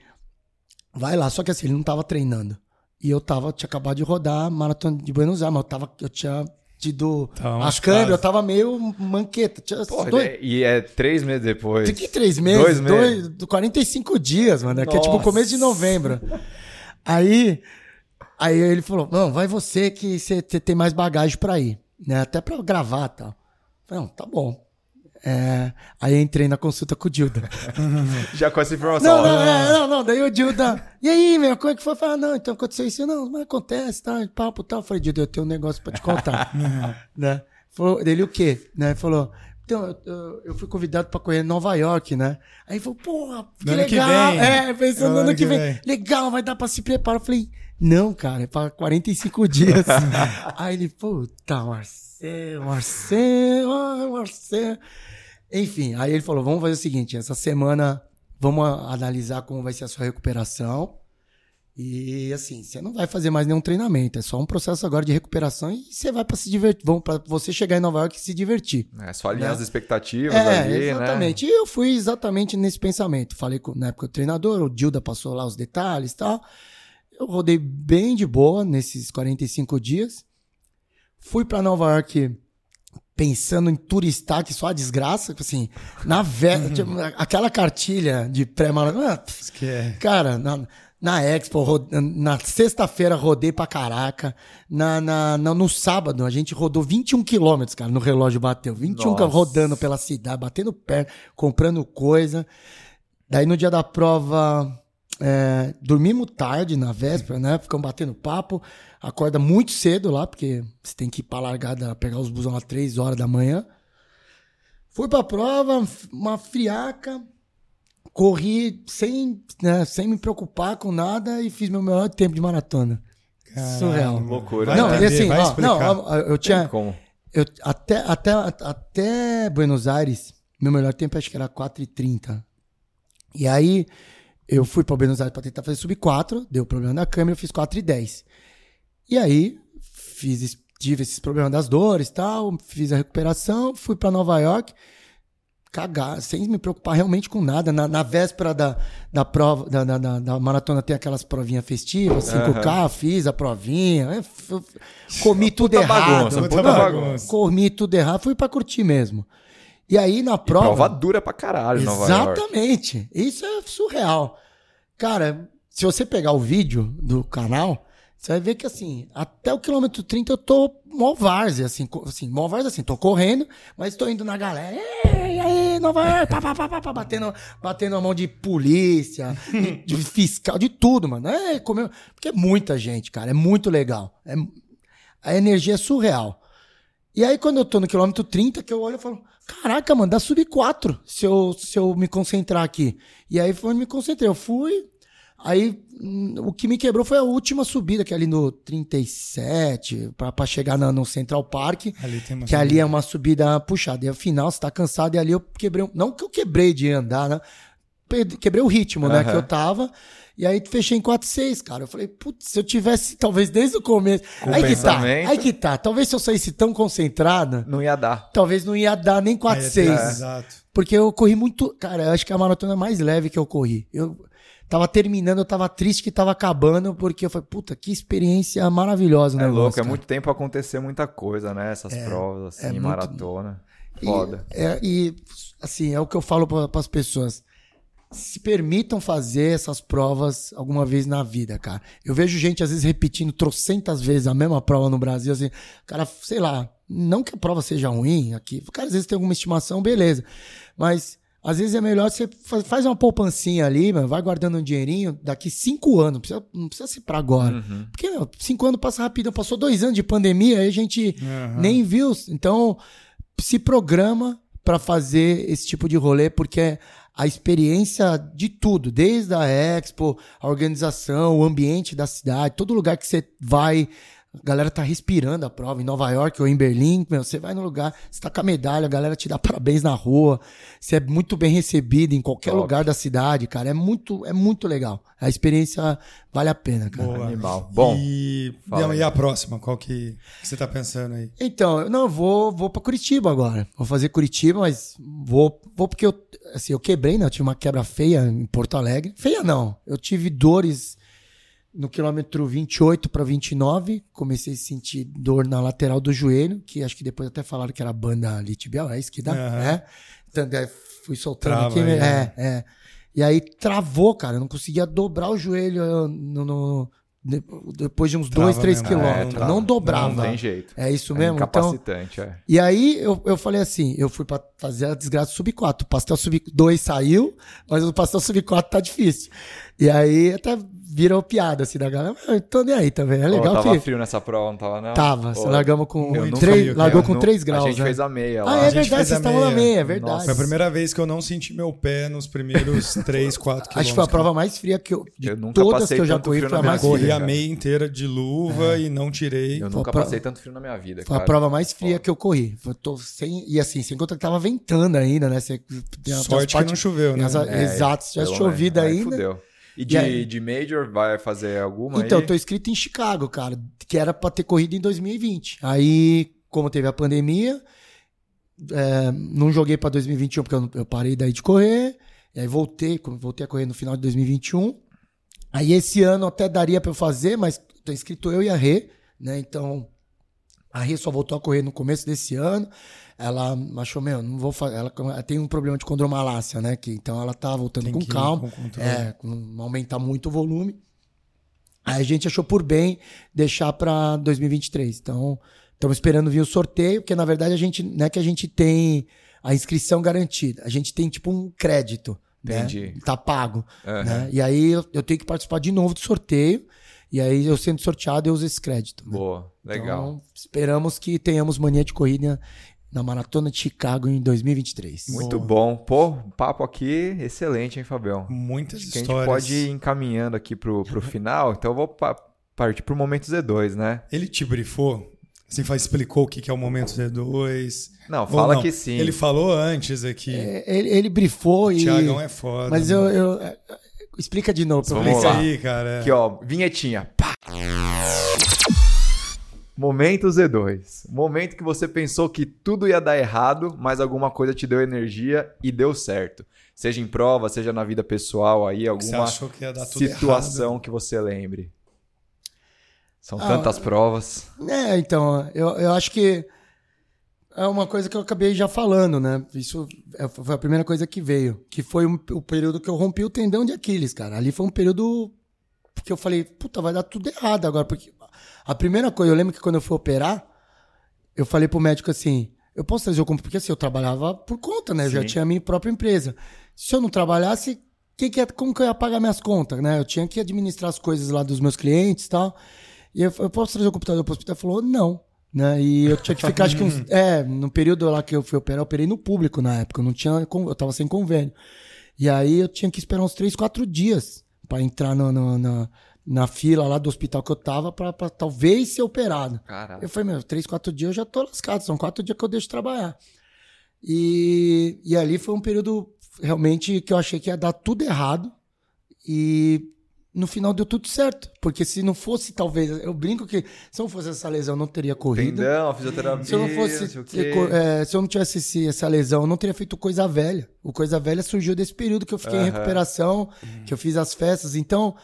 vai lá, só que assim, ele não tava treinando. E eu tava, tinha acabado de rodar maratona de Buenos Aires, mas eu tava, eu tinha tido Tava a câmera, eu tava meio manqueta. Tinha Pô, dois, né? E é três meses depois. Fiquei três meses, Dois dois, meses. 45 dias, mano. Que é tipo o Nossa. começo de novembro. Aí, aí ele falou: Não, vai você que você você tem mais bagagem pra ir, né? Até pra gravar e tal. Falei, não, tá bom. É, aí entrei na consulta com o Dilda. [LAUGHS] Já com essa informação. Não, não, ó. é, não, não. Daí o Dilda. E aí, meu, como é que foi? Falei, ah, não, então aconteceu isso. Não, mas acontece, tá? Papo tal. Eu Falei, Dilda, eu tenho um negócio pra te contar. [LAUGHS] né? Falou, dele o quê? Né? Ele falou. Então, eu, eu- fui convidado pra correr em Nova York, né? Aí ele falou, porra, que No ano que legal. vem. É, pensando no ano que vem. vem. Legal, vai dar pra se preparar. Eu falei, não, cara, é pra 45 dias. [LAUGHS] Aí ele, puta, Marcelo, Marcelo, ah, Marcelo. Enfim, aí ele falou: vamos fazer o seguinte, essa semana vamos analisar como vai ser a sua recuperação. E assim, você não vai fazer mais nenhum treinamento, é só um processo agora de recuperação e você vai para se divertir, vão para você chegar em Nova York e se divertir. É só alinhar Né? as expectativas É, ali, né? exatamente. E eu fui exatamente nesse pensamento. Falei com, na época o treinador, o Dilda passou lá os detalhes e tal. Eu rodei bem de boa nesses 45 dias. Fui para Nova York pensando em turistar, que só a desgraça, tipo assim, na vé... tipo, aquela cartilha de pré-maratona. Que é. Cara, na, na Expo, na sexta-feira rodei pra caraca. Na, na, na- no sábado, a gente rodou 21 quilômetros, cara, no relógio bateu. 21 Nossa. rodando pela cidade, batendo pé, comprando coisa. Daí no dia da prova, é, dormimos tarde na véspera, né? Ficamos batendo papo. Acorda muito cedo lá, porque você tem que ir pra largada, pegar os busão às 3 horas da manhã. Fui pra prova, uma friaca, corri sem, né, sem me preocupar com nada e fiz meu melhor tempo de maratona. Caralho. Surreal. Loucura. Não, entender, e assim, ó, não, eu tinha. Eu, até, até, até Buenos Aires, meu melhor tempo acho que era 4h30. E aí, eu fui pra Buenos Aires pra tentar fazer sub 4, deu problema na câmera, eu fiz 4h10. E aí, fiz, tive esses problemas das dores e tal, fiz a recuperação, fui pra Nova York. cagar, sem me preocupar realmente com nada. Na, na véspera da, da prova, da, da, da, maratona tem aquelas provinhas festivas, 5K, fiz a provinha, comi tudo Puta errado. bagunça, puta bagunça. Comi tudo errado, fui pra curtir mesmo. E aí na prova. Prova dura pra caralho, Nova York. Exatamente. Isso é surreal. Cara, se você pegar o vídeo do canal, você vai ver que assim, até o quilômetro 30 eu tô mó várzea, assim, assim, mó várzea, assim, tô correndo, mas tô indo na galera, ei, aí, Nova York, pá, pá, pá, pá, pá, batendo, batendo a mão de polícia, de, de fiscal, de tudo, mano. É, comeu, porque é muita gente, cara, é muito legal. É, a energia é surreal. E aí, quando eu tô no quilômetro 30, que eu olho e falo, caraca, mano, dá sub 4 se eu, se eu me concentrar aqui. E aí foi me concentrei. Eu fui. Aí hum, o que me quebrou foi a última subida, que é ali no 37, pra, pra chegar na- no Central Park. Ali tem uma Que ali é uma subida puxada. E afinal, você tá cansado, e ali eu quebrei. um- Não que eu quebrei de andar, né? Quebrei o ritmo, né? Que eu tava. E aí fechei em 4,6, cara. Eu falei, putz, se eu tivesse, talvez desde o começo. Com aí que tá. Aí que tá. Talvez se eu saísse tão concentrado, Não ia dar. talvez não ia dar nem Aí é 4,6. Exato. Porque eu corri muito. Cara, eu acho que é a maratona mais leve que eu corri. Eu tava terminando, eu tava triste que tava acabando, porque eu falei, puta, que experiência maravilhosa, É né? louco, é muito tempo acontecer muita coisa, né? Essas provas, assim, muito- maratona. Foda. E, é, e, assim, é o que eu falo para as pessoas. Se permitam fazer essas provas alguma vez na vida, cara. Eu vejo gente, às vezes, repetindo trocentas vezes a mesma prova no Brasil, assim, cara, sei lá, não que a prova seja ruim aqui, cara às vezes tem alguma estimação, beleza. Mas às vezes é melhor você fa- faz uma poupancinha ali, mano, vai guardando um dinheirinho, daqui cinco anos, não precisa, não precisa ser pra agora. Uhum. Porque meu, cinco anos passa rapidão, passou dois anos de pandemia, aí a gente Aham. nem viu. Então, se programa para fazer esse tipo de rolê, porque a experiência de tudo, desde a Expo, a organização, o ambiente da cidade, todo lugar que você vai, a galera tá respirando a prova, em Nova York ou em Berlim, meu, você vai no lugar, você tá com a medalha, a galera te dá parabéns na rua, você é muito bem recebido em qualquer Top. lugar da cidade, cara, é muito, é muito legal. A experiência vale a pena, cara. Boa. Animal. Bom, E, fala e a próxima? Qual que, que você tá pensando aí? Então, eu não, eu vou, vou para Curitiba agora. Vou fazer Curitiba, mas vou, vou porque eu, assim, eu quebrei, né? Eu tive uma quebra feia em Porto Alegre. Feia não. Eu tive dores no quilômetro 28 para 29. Comecei a sentir dor na lateral do joelho, que acho que depois até falaram que era banda litibial, é isso que dá? Aham. É. Então, fui soltando Trava aqui. aí, é, né? é. E aí travou, cara. Eu não conseguia dobrar o joelho no, no- de- depois de uns Trava 2, 3 mesmo. quilômetros. É, não dobrava. não tem jeito. É isso É mesmo? Então, incapacitante, é. e aí eu, eu falei assim, eu fui pra fazer a desgraça sub 4. O pastel sub 2 saiu, mas o pastel sub 4 tá difícil. E aí até virou piada assim da galera. "Ah, Eu tô nem aí também. É legal Ô, tava que. frio nessa prova, não tava não? Tava, Ô, largamos com eu nunca três, vi, largou cara. com nu- 3 graus. A gente né? fez a meia Ah, lá. é A gente verdade, fez vocês a estavam na meia. é verdade. Foi a primeira vez que eu não senti meu pé nos primeiros 3, 4 quilômetros. Acho que foi a prova mais fria que eu. De Eu nunca todas passei que eu já tanto corri, frio foi a mais Eu corri fria. a meia inteira de luva e não tirei. Eu nunca passei tanto frio na minha vida, Foi a prova mais fria que eu corri. Tô sem, e assim, sem contar que tava ventando ainda, né? Sorte que não choveu, né? as- É, Exato, se tivesse chovido ainda. E E de, aí? de Major vai fazer alguma Então, aí? eu tô inscrito em Chicago, cara, que era pra ter corrido em 2020. Aí, como teve a pandemia, é, não joguei pra 2021 porque eu, eu parei daí de correr. E aí voltei, como voltei a correr no final de 2021. Aí esse ano até daria pra eu fazer, mas tô inscrito eu e a Rê, né? Então, a Rê só voltou a correr no começo desse ano. Ela achou, meu, não vou fazer. Ela, ela tem um problema de condromalácia, né? Que, então ela tá voltando Tem com calma. com controle. É, com não aumentar muito o volume. Aí a gente achou por bem deixar para 2023. Então, estamos esperando vir o sorteio, porque na verdade a gente não é que a gente tem a inscrição garantida, a gente tem tipo um crédito, Entendi. né? Tá pago, Aham. né? E aí eu, eu tenho que participar de novo do sorteio, e aí eu sendo sorteado eu uso esse crédito. né? Boa, legal. Então, esperamos que tenhamos mania de corrida na maratona de Chicago em 2023. Muito Boa. bom. Pô, o papo aqui excelente, hein, Fabião? Muitas Acho que a gente histórias. pode ir encaminhando aqui pro, pro [LAUGHS] final, então eu vou pa- partir pro momento Z2, né? Ele te brifou? Assim, faz, explicou o que que é o momento Z2? Não, fala não? que sim. Ele falou antes aqui. É, Ele, ele brifou o e. Thiagão é foda. Mas eu, mano. eu- é, Explica de novo pra eu Vamos Explica aí, cara. Aqui, ó, vinhetinha. Pá. Momento Z2. Momento que você pensou que tudo ia dar errado, mas alguma coisa te deu energia e deu certo. Seja em prova, seja na vida pessoal aí, alguma achou que ia dar tudo situação errado. que você lembre. São Ah, tantas provas. É, então, eu, eu acho que é uma coisa que eu acabei já falando, né? Isso é- foi a primeira coisa que veio. Que foi um- o período que eu rompi o tendão de Aquiles, cara. Ali foi um período que eu falei, puta, vai dar tudo errado agora. Porque a primeira coisa, eu lembro que quando eu fui operar, eu falei pro médico assim, eu posso trazer o computador? Porque assim, eu trabalhava por conta, né? Eu já tinha a minha própria empresa. Se eu não trabalhasse, que que é, como que eu ia pagar minhas contas, né? Eu tinha que administrar as coisas lá dos meus clientes e tal. E eu, eu posso trazer o computador pro hospital? Ele falou, não. Né? E eu tinha que ficar, acho que uns. [LAUGHS] É, no período lá que eu fui operar, eu operei no público na época. Eu não tinha. Eu tava sem convênio. E aí eu tinha que esperar uns 3, 4 dias pra entrar no, no- na, na fila lá do hospital que eu tava pra, pra talvez ser operado. Caralho. Eu falei, meu, três, quatro dias eu já tô lascado, são quatro dias que eu deixo de trabalhar. E, e ali foi um período realmente que eu achei que ia dar tudo errado. E no final deu tudo certo. Porque se não fosse, talvez, eu brinco que se não fosse essa lesão, eu não teria corrido. Tendão, fisioterapia. Se eu não fosse, é, se eu não tivesse esse- essa lesão, eu não teria feito coisa velha. O coisa velha surgiu desse período que eu fiquei em Aham. recuperação, que eu fiz as festas. Então,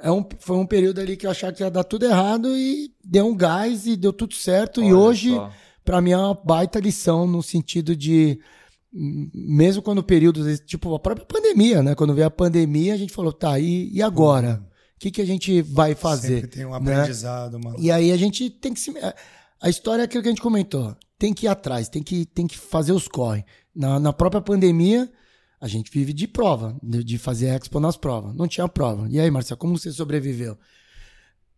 é um, foi um período ali que eu achava que ia dar tudo errado e deu um gás e deu tudo certo. e Olha hoje, só. pra mim, é uma baita lição no sentido de. Mesmo quando períodos, tipo a própria pandemia, né? Quando veio a pandemia, a gente falou, tá, e, e agora? O que, que a gente vai fazer? Sempre tem um né? aprendizado, mano. E aí a gente tem que se. A história é aquilo que a gente comentou. Tem que ir atrás, tem que, tem que fazer os corre. Na, na própria pandemia, a gente vive de prova, de, fazer expo nas provas. Não tinha prova. E aí, Marcelo, como você sobreviveu?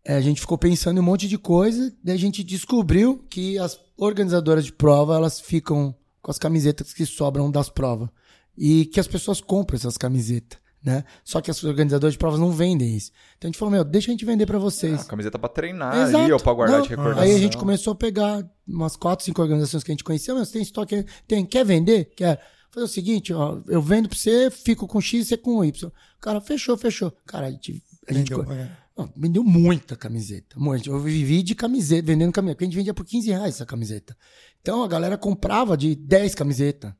É, a gente ficou pensando em um monte de coisa, daí a gente descobriu que as organizadoras de prova, elas ficam com as camisetas que sobram das provas. E que as pessoas compram essas camisetas, né? Só que as organizadoras de provas não vendem isso. Então a gente falou, meu, deixa a gente vender para vocês. Ah, camiseta pra treinar Exato. ali, ou pra guardar Não, de recordação. Aí a gente começou a pegar umas quatro, cinco organizações que a gente conhecia, mas tem estoque, tem, quer vender? Quer. Fazer o seguinte, ó, eu vendo pra você, fico com X e você com Y. O cara, fechou, fechou. Cara, a gente, a gente Vendeu, é. não, vendeu muita camiseta. Muito. Eu vivi de camiseta, vendendo camiseta, porque a gente vendia por 15 reais essa camiseta. Então a galera comprava de 10 camisetas.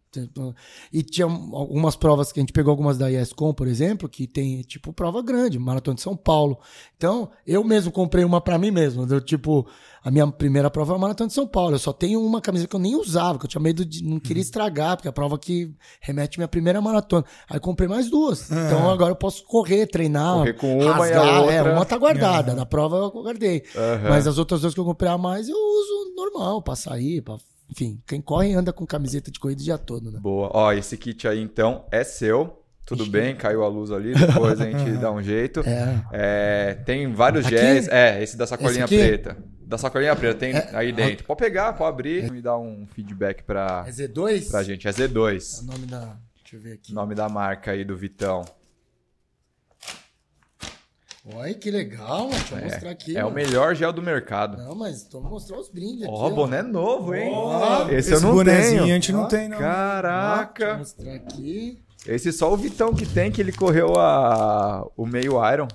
E tinha algumas provas que a gente pegou algumas da ESCOM, por exemplo, que tem tipo prova grande, Maratona de São Paulo. Então, eu mesmo comprei uma pra mim mesmo. Deu, tipo, a minha primeira prova é a Maratona de São Paulo. Eu só tenho uma camiseta que eu nem usava, que eu tinha medo de. não queria estragar, porque é a prova que remete à minha primeira maratona. Aí comprei mais duas. Então agora eu posso correr, treinar. Correr com uma rasgar. outra- É, uma tá guardada. É. Na prova eu guardei. Aham. Mas as outras duas que eu comprei a mais, eu uso normal, pra sair, pra. Enfim, quem corre anda com camiseta de corrida o dia todo, né? Boa. Ó, esse kit aí então é seu. Tudo bem, caiu a luz ali, depois a gente [LAUGHS] dá um jeito. É. É, tem vários Aqui? géis. É, esse da sacolinha Esse preta. Da sacolinha preta, tem aí dentro. Pode pegar, pode abrir e dar um feedback pra, É Z2? pra gente. É É o Z2. nome da. Deixa eu ver aqui. Nome da marca aí do Vitão. Olha que legal, mano. Deixa eu mostrar aqui. É o mano. melhor gel do mercado. Não, mas tô mostrar os brindes aqui. Ó, boné novo, hein? Ó, esse, eu não bonezinho tenho. a gente não Ó, tem, não. Deixa eu Caraca! mostrar aqui. Esse só o Vitão que tem, que ele correu a... o meio Iron.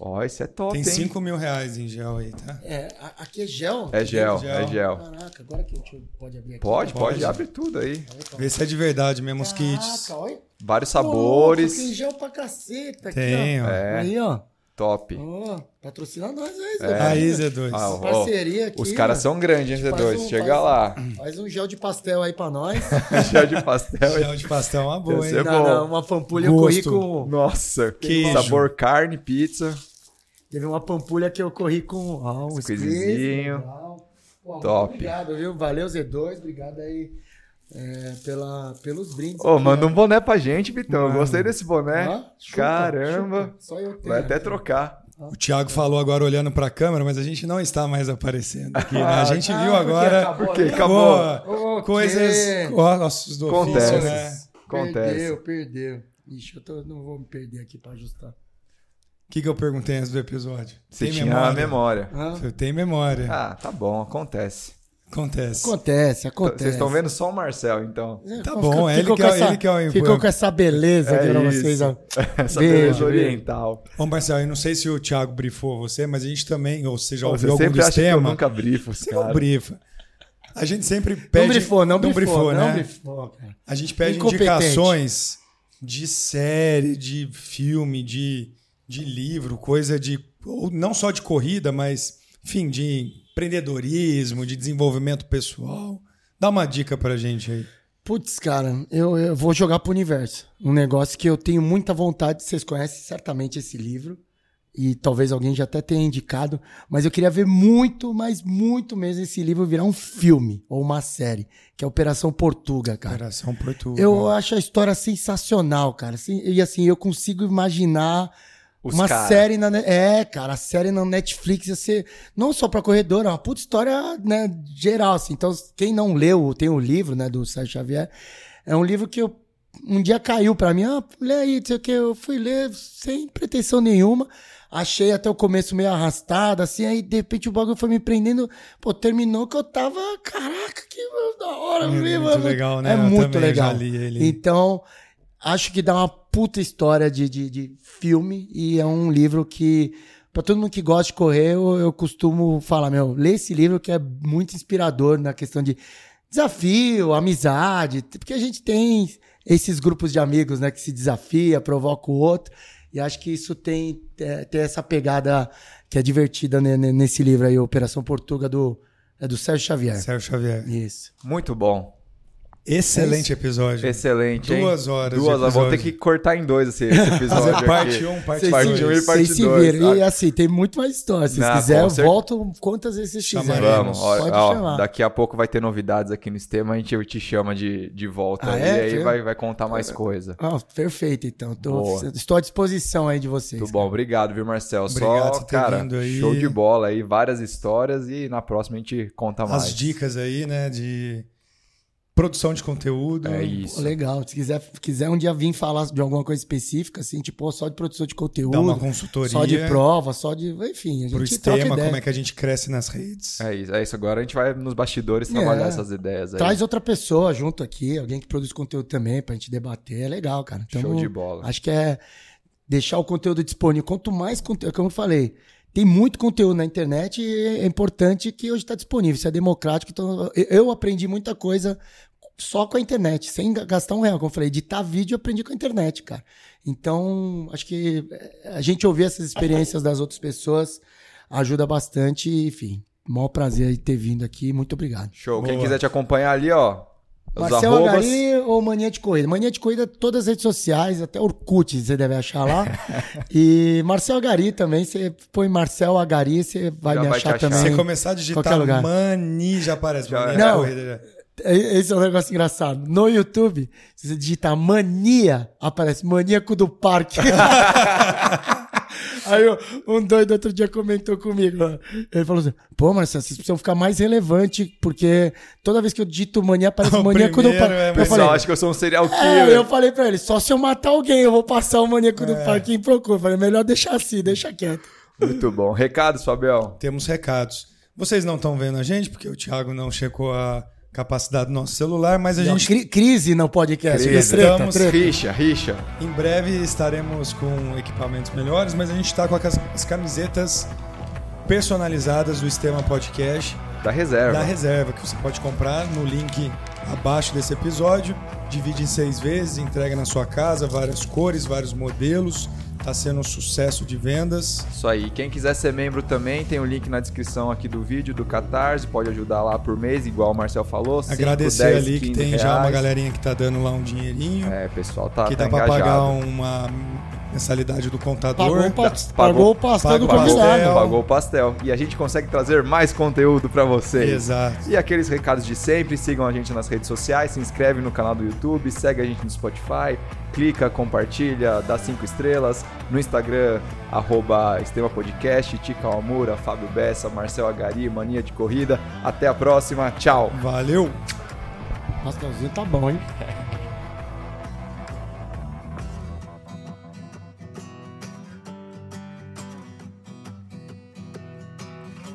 Ó, esse é top, Tem hein? 5 mil reais em gel aí, tá? É, aqui é gel? É gel, Gel. é gel. Caraca, agora que a gente pode abrir aqui. Pode, pode, Pode. abre tudo aí. Vê se é de verdade mesmo os kits. Caraca, olha. Vários Pô, sabores. tem gel pra caceta aqui, Tem, ó. ó. É. Aí, ó. Top. Ó, patrocina nós aí, Zé. É. Aí, Z2. Ah, ó, Parceria aqui. Os caras são grandes, hein, Faz Z2? um- Chega faz- lá. Faz um gel de pastel aí pra nós. [LAUGHS] Gel de pastel. Gel de pastel é uma boa, hein? não, bom. não, uma pampulha eu corri com. Nossa, Queijo. sabor carne, pizza. Teve uma pampulha que eu corri com. Ó, um Top. Obrigado, viu? Valeu, Z2. Obrigado aí é, pela, pelos brindes. Ô, aqui, manda um boné pra gente, Vitão. Eu gostei desse boné. Ó, chupa, Caramba. chupa. Só eu tenho. Vai até trocar. O Thiago falou agora olhando pra câmera, mas a gente não está mais aparecendo aqui, né? A gente Ah, viu porque agora. acabou, Porque acabou. Pô, Ok. coisas. Ossos do Acontece. ofício, né? Acontece. Perdeu, perdeu. Ixi, eu tô- não vou me perder aqui pra ajustar. O que, que eu perguntei antes do episódio? Você tinha a memória. Hã? Eu tenho memória. Ah, tá bom, acontece. Acontece. Acontece, acontece. Vocês estão vendo só o Marcel, então. Tá bom, é ele Ficou que com é, essa- ele que é o Ficou com essa beleza aqui É pra vocês. ó. [LAUGHS] Essa Beijo, beleza beijo. oriental. Ô, Marcelo, eu não sei se o Thiago brifou você, mas a gente também, ou seja, Você ouviu algum sempre dos acha que eu nunca brifo os Você não caras. brifa. A gente sempre pede. Não brifou, não brifou, não né? brifou, cara. A gente pede indicações de série, de filme, de, de livro, coisa de. Ou não só de corrida, mas, enfim, de empreendedorismo, de desenvolvimento pessoal. Dá uma dica pra gente aí. Putz, cara, eu, eu vou jogar pro universo. Um negócio que eu tenho muita vontade. Vocês conhecem certamente esse livro. E talvez alguém já até tenha indicado. Mas eu queria ver muito, mas muito mesmo esse livro virar um filme ou uma série. Que é Operação Portuga, cara. Operação Portugal. Eu acho a história sensacional, cara. Assim, e assim, eu consigo imaginar Os uma cara. série na. É, cara, a série na Netflix ia ser não só pra corredor, é uma puta história né, geral, assim. Então, quem não leu, tem o livro, né, do Sérgio Xavier, é um livro que eu. Um dia caiu pra mim, ah, lê aí, não sei o que, eu fui ler sem pretensão nenhuma. Achei até o começo meio arrastado, assim, aí de repente o bagulho foi me prendendo. Pô, terminou que eu tava. Caraca, que da hora, É livro. muito legal, né? É Eu muito legal. Então, acho que dá uma puta história de, de, de filme e é um livro que, pra todo mundo que gosta de correr, eu, eu costumo falar, meu, lê esse livro que é muito inspirador na questão de desafio, amizade, porque a gente tem esses grupos de amigos, né, que se desafia, provoca o outro, e acho que isso tem, é, tem essa pegada que é divertida ne- ne- nesse livro aí, Operação Portuga, do, é do Sérgio Xavier. Sérgio Xavier. Isso. Muito bom. Excelente episódio. Excelente, hein? Duas horas de Duas horas. Vou ter que cortar em dois esse, esse episódio Fazer parte aqui. 1, um, parte Vocês Parte 2. um e parte Vocês se dois, viram. E tá? assim, tem muito mais história. Se Não, quiserem, com eu volto quantas vezes vocês quiserem. Vamos, ó, Pode ó, chamar. daqui a pouco vai ter novidades aqui no sistema, a gente te chama de, de volta Ah, é? e aí Foi? vai, vai contar mais coisa. Ah, perfeito, então. Tô- estou à disposição aí de vocês. Muito bom, obrigado, viu, Marcel? Obrigado Só, por ter cara, vindo aí. show de bola aí, várias histórias e na próxima a gente conta mais. As dicas aí, né, de produção de conteúdo. É Pô, isso. legal. Se quiser, quiser um dia vir falar de alguma coisa específica, assim, tipo, só de produção de conteúdo. Dar uma consultoria. Só de prova, só de. Enfim, a Pro gente troca sistema, como é que a gente cresce nas redes. É isso, é isso. Agora a gente vai nos bastidores trabalhar É. essas ideias aí. Traz outra pessoa junto aqui, alguém que produz conteúdo também, pra gente debater. É legal, cara. Então, Show de bola. Acho que é deixar o conteúdo disponível. Quanto mais conteúdo, como eu falei, tem muito conteúdo na internet e é importante que hoje está disponível. Isso é democrático. Então, eu- aprendi muita coisa só com a internet, sem ga- gastar um real. Como eu falei, editar vídeo eu aprendi com a internet, cara. Então, acho que eh, a gente ouvir essas experiências das outras pessoas ajuda bastante. Enfim, maior prazer aí ter vindo aqui. Muito obrigado. Show. Quem Boa. quiser te acompanhar ali, ó. Marcel arrobas. Agari ou Mania de Corrida? Mania de Corrida, todas as redes sociais, até Orkut você deve achar lá. [LAUGHS] e Marcel Agari também, você põe Marcel Agari, você vai Já me vai achar achar. Se você também. começar a digitar lugar. Mani, já aparece. Já Mania é. Não. corrida, já. É- Esse é um negócio engraçado. No YouTube, se você digitar Mania, aparece Maníaco do Parque. [LAUGHS] Aí um doido outro dia comentou comigo. Ele falou assim: pô, Marcelo, vocês precisam ficar mais relevante, porque toda vez que eu digito mania, aparece [LAUGHS] O Maníaco do primeiro Parque. é eu falei, acho que eu sou um serial É, killer. eu falei pra ele, só se eu matar alguém, eu vou passar o maníaco É. do parque em procura. Eu Falei, melhor deixar assim, deixa quieto. Muito bom. Recados, Fabião. Temos recados. Vocês não estão vendo a gente, porque o Thiago não checou a capacidade do nosso celular, mas a Não, gente cri- crise no podcast. Crise. Treta, Estamos- treta. Rixa, rixa. Em breve estaremos com equipamentos melhores, mas a gente está com as, as camisetas personalizadas do Sistema Podcast Da reserva. da reserva, que você pode comprar no link abaixo desse episódio. Divide em seis vezes, entrega na sua casa, várias cores, vários modelos. Está sendo um sucesso de vendas. Isso aí. Quem quiser ser membro também, tem o link na descrição aqui do vídeo do Catarse. Pode ajudar lá por mês, igual o Marcel falou. Agradecer 10, ali que 15 tem já uma reais. galerinha que está dando lá um dinheirinho, É, pessoal, tá, que tá dá para engajado. pagar uma mensalidade do contador. Pagou, o pa- pagou, pagou- o pastel pagou do o convidado. pastel. Pagou o pastel. E a gente consegue trazer mais conteúdo pra vocês. Exato. E aqueles recados de sempre, sigam a gente nas redes sociais, se inscreve no canal do YouTube, segue a gente no Spotify, clica, compartilha, dá cinco estrelas. No Instagram, arroba Estema Podcast, Tica Almura, Fábio Bessa, Marcel Agari, Mania de Corrida. Até a próxima, tchau! Valeu! Pastelzinho tá bom, hein? [LAUGHS]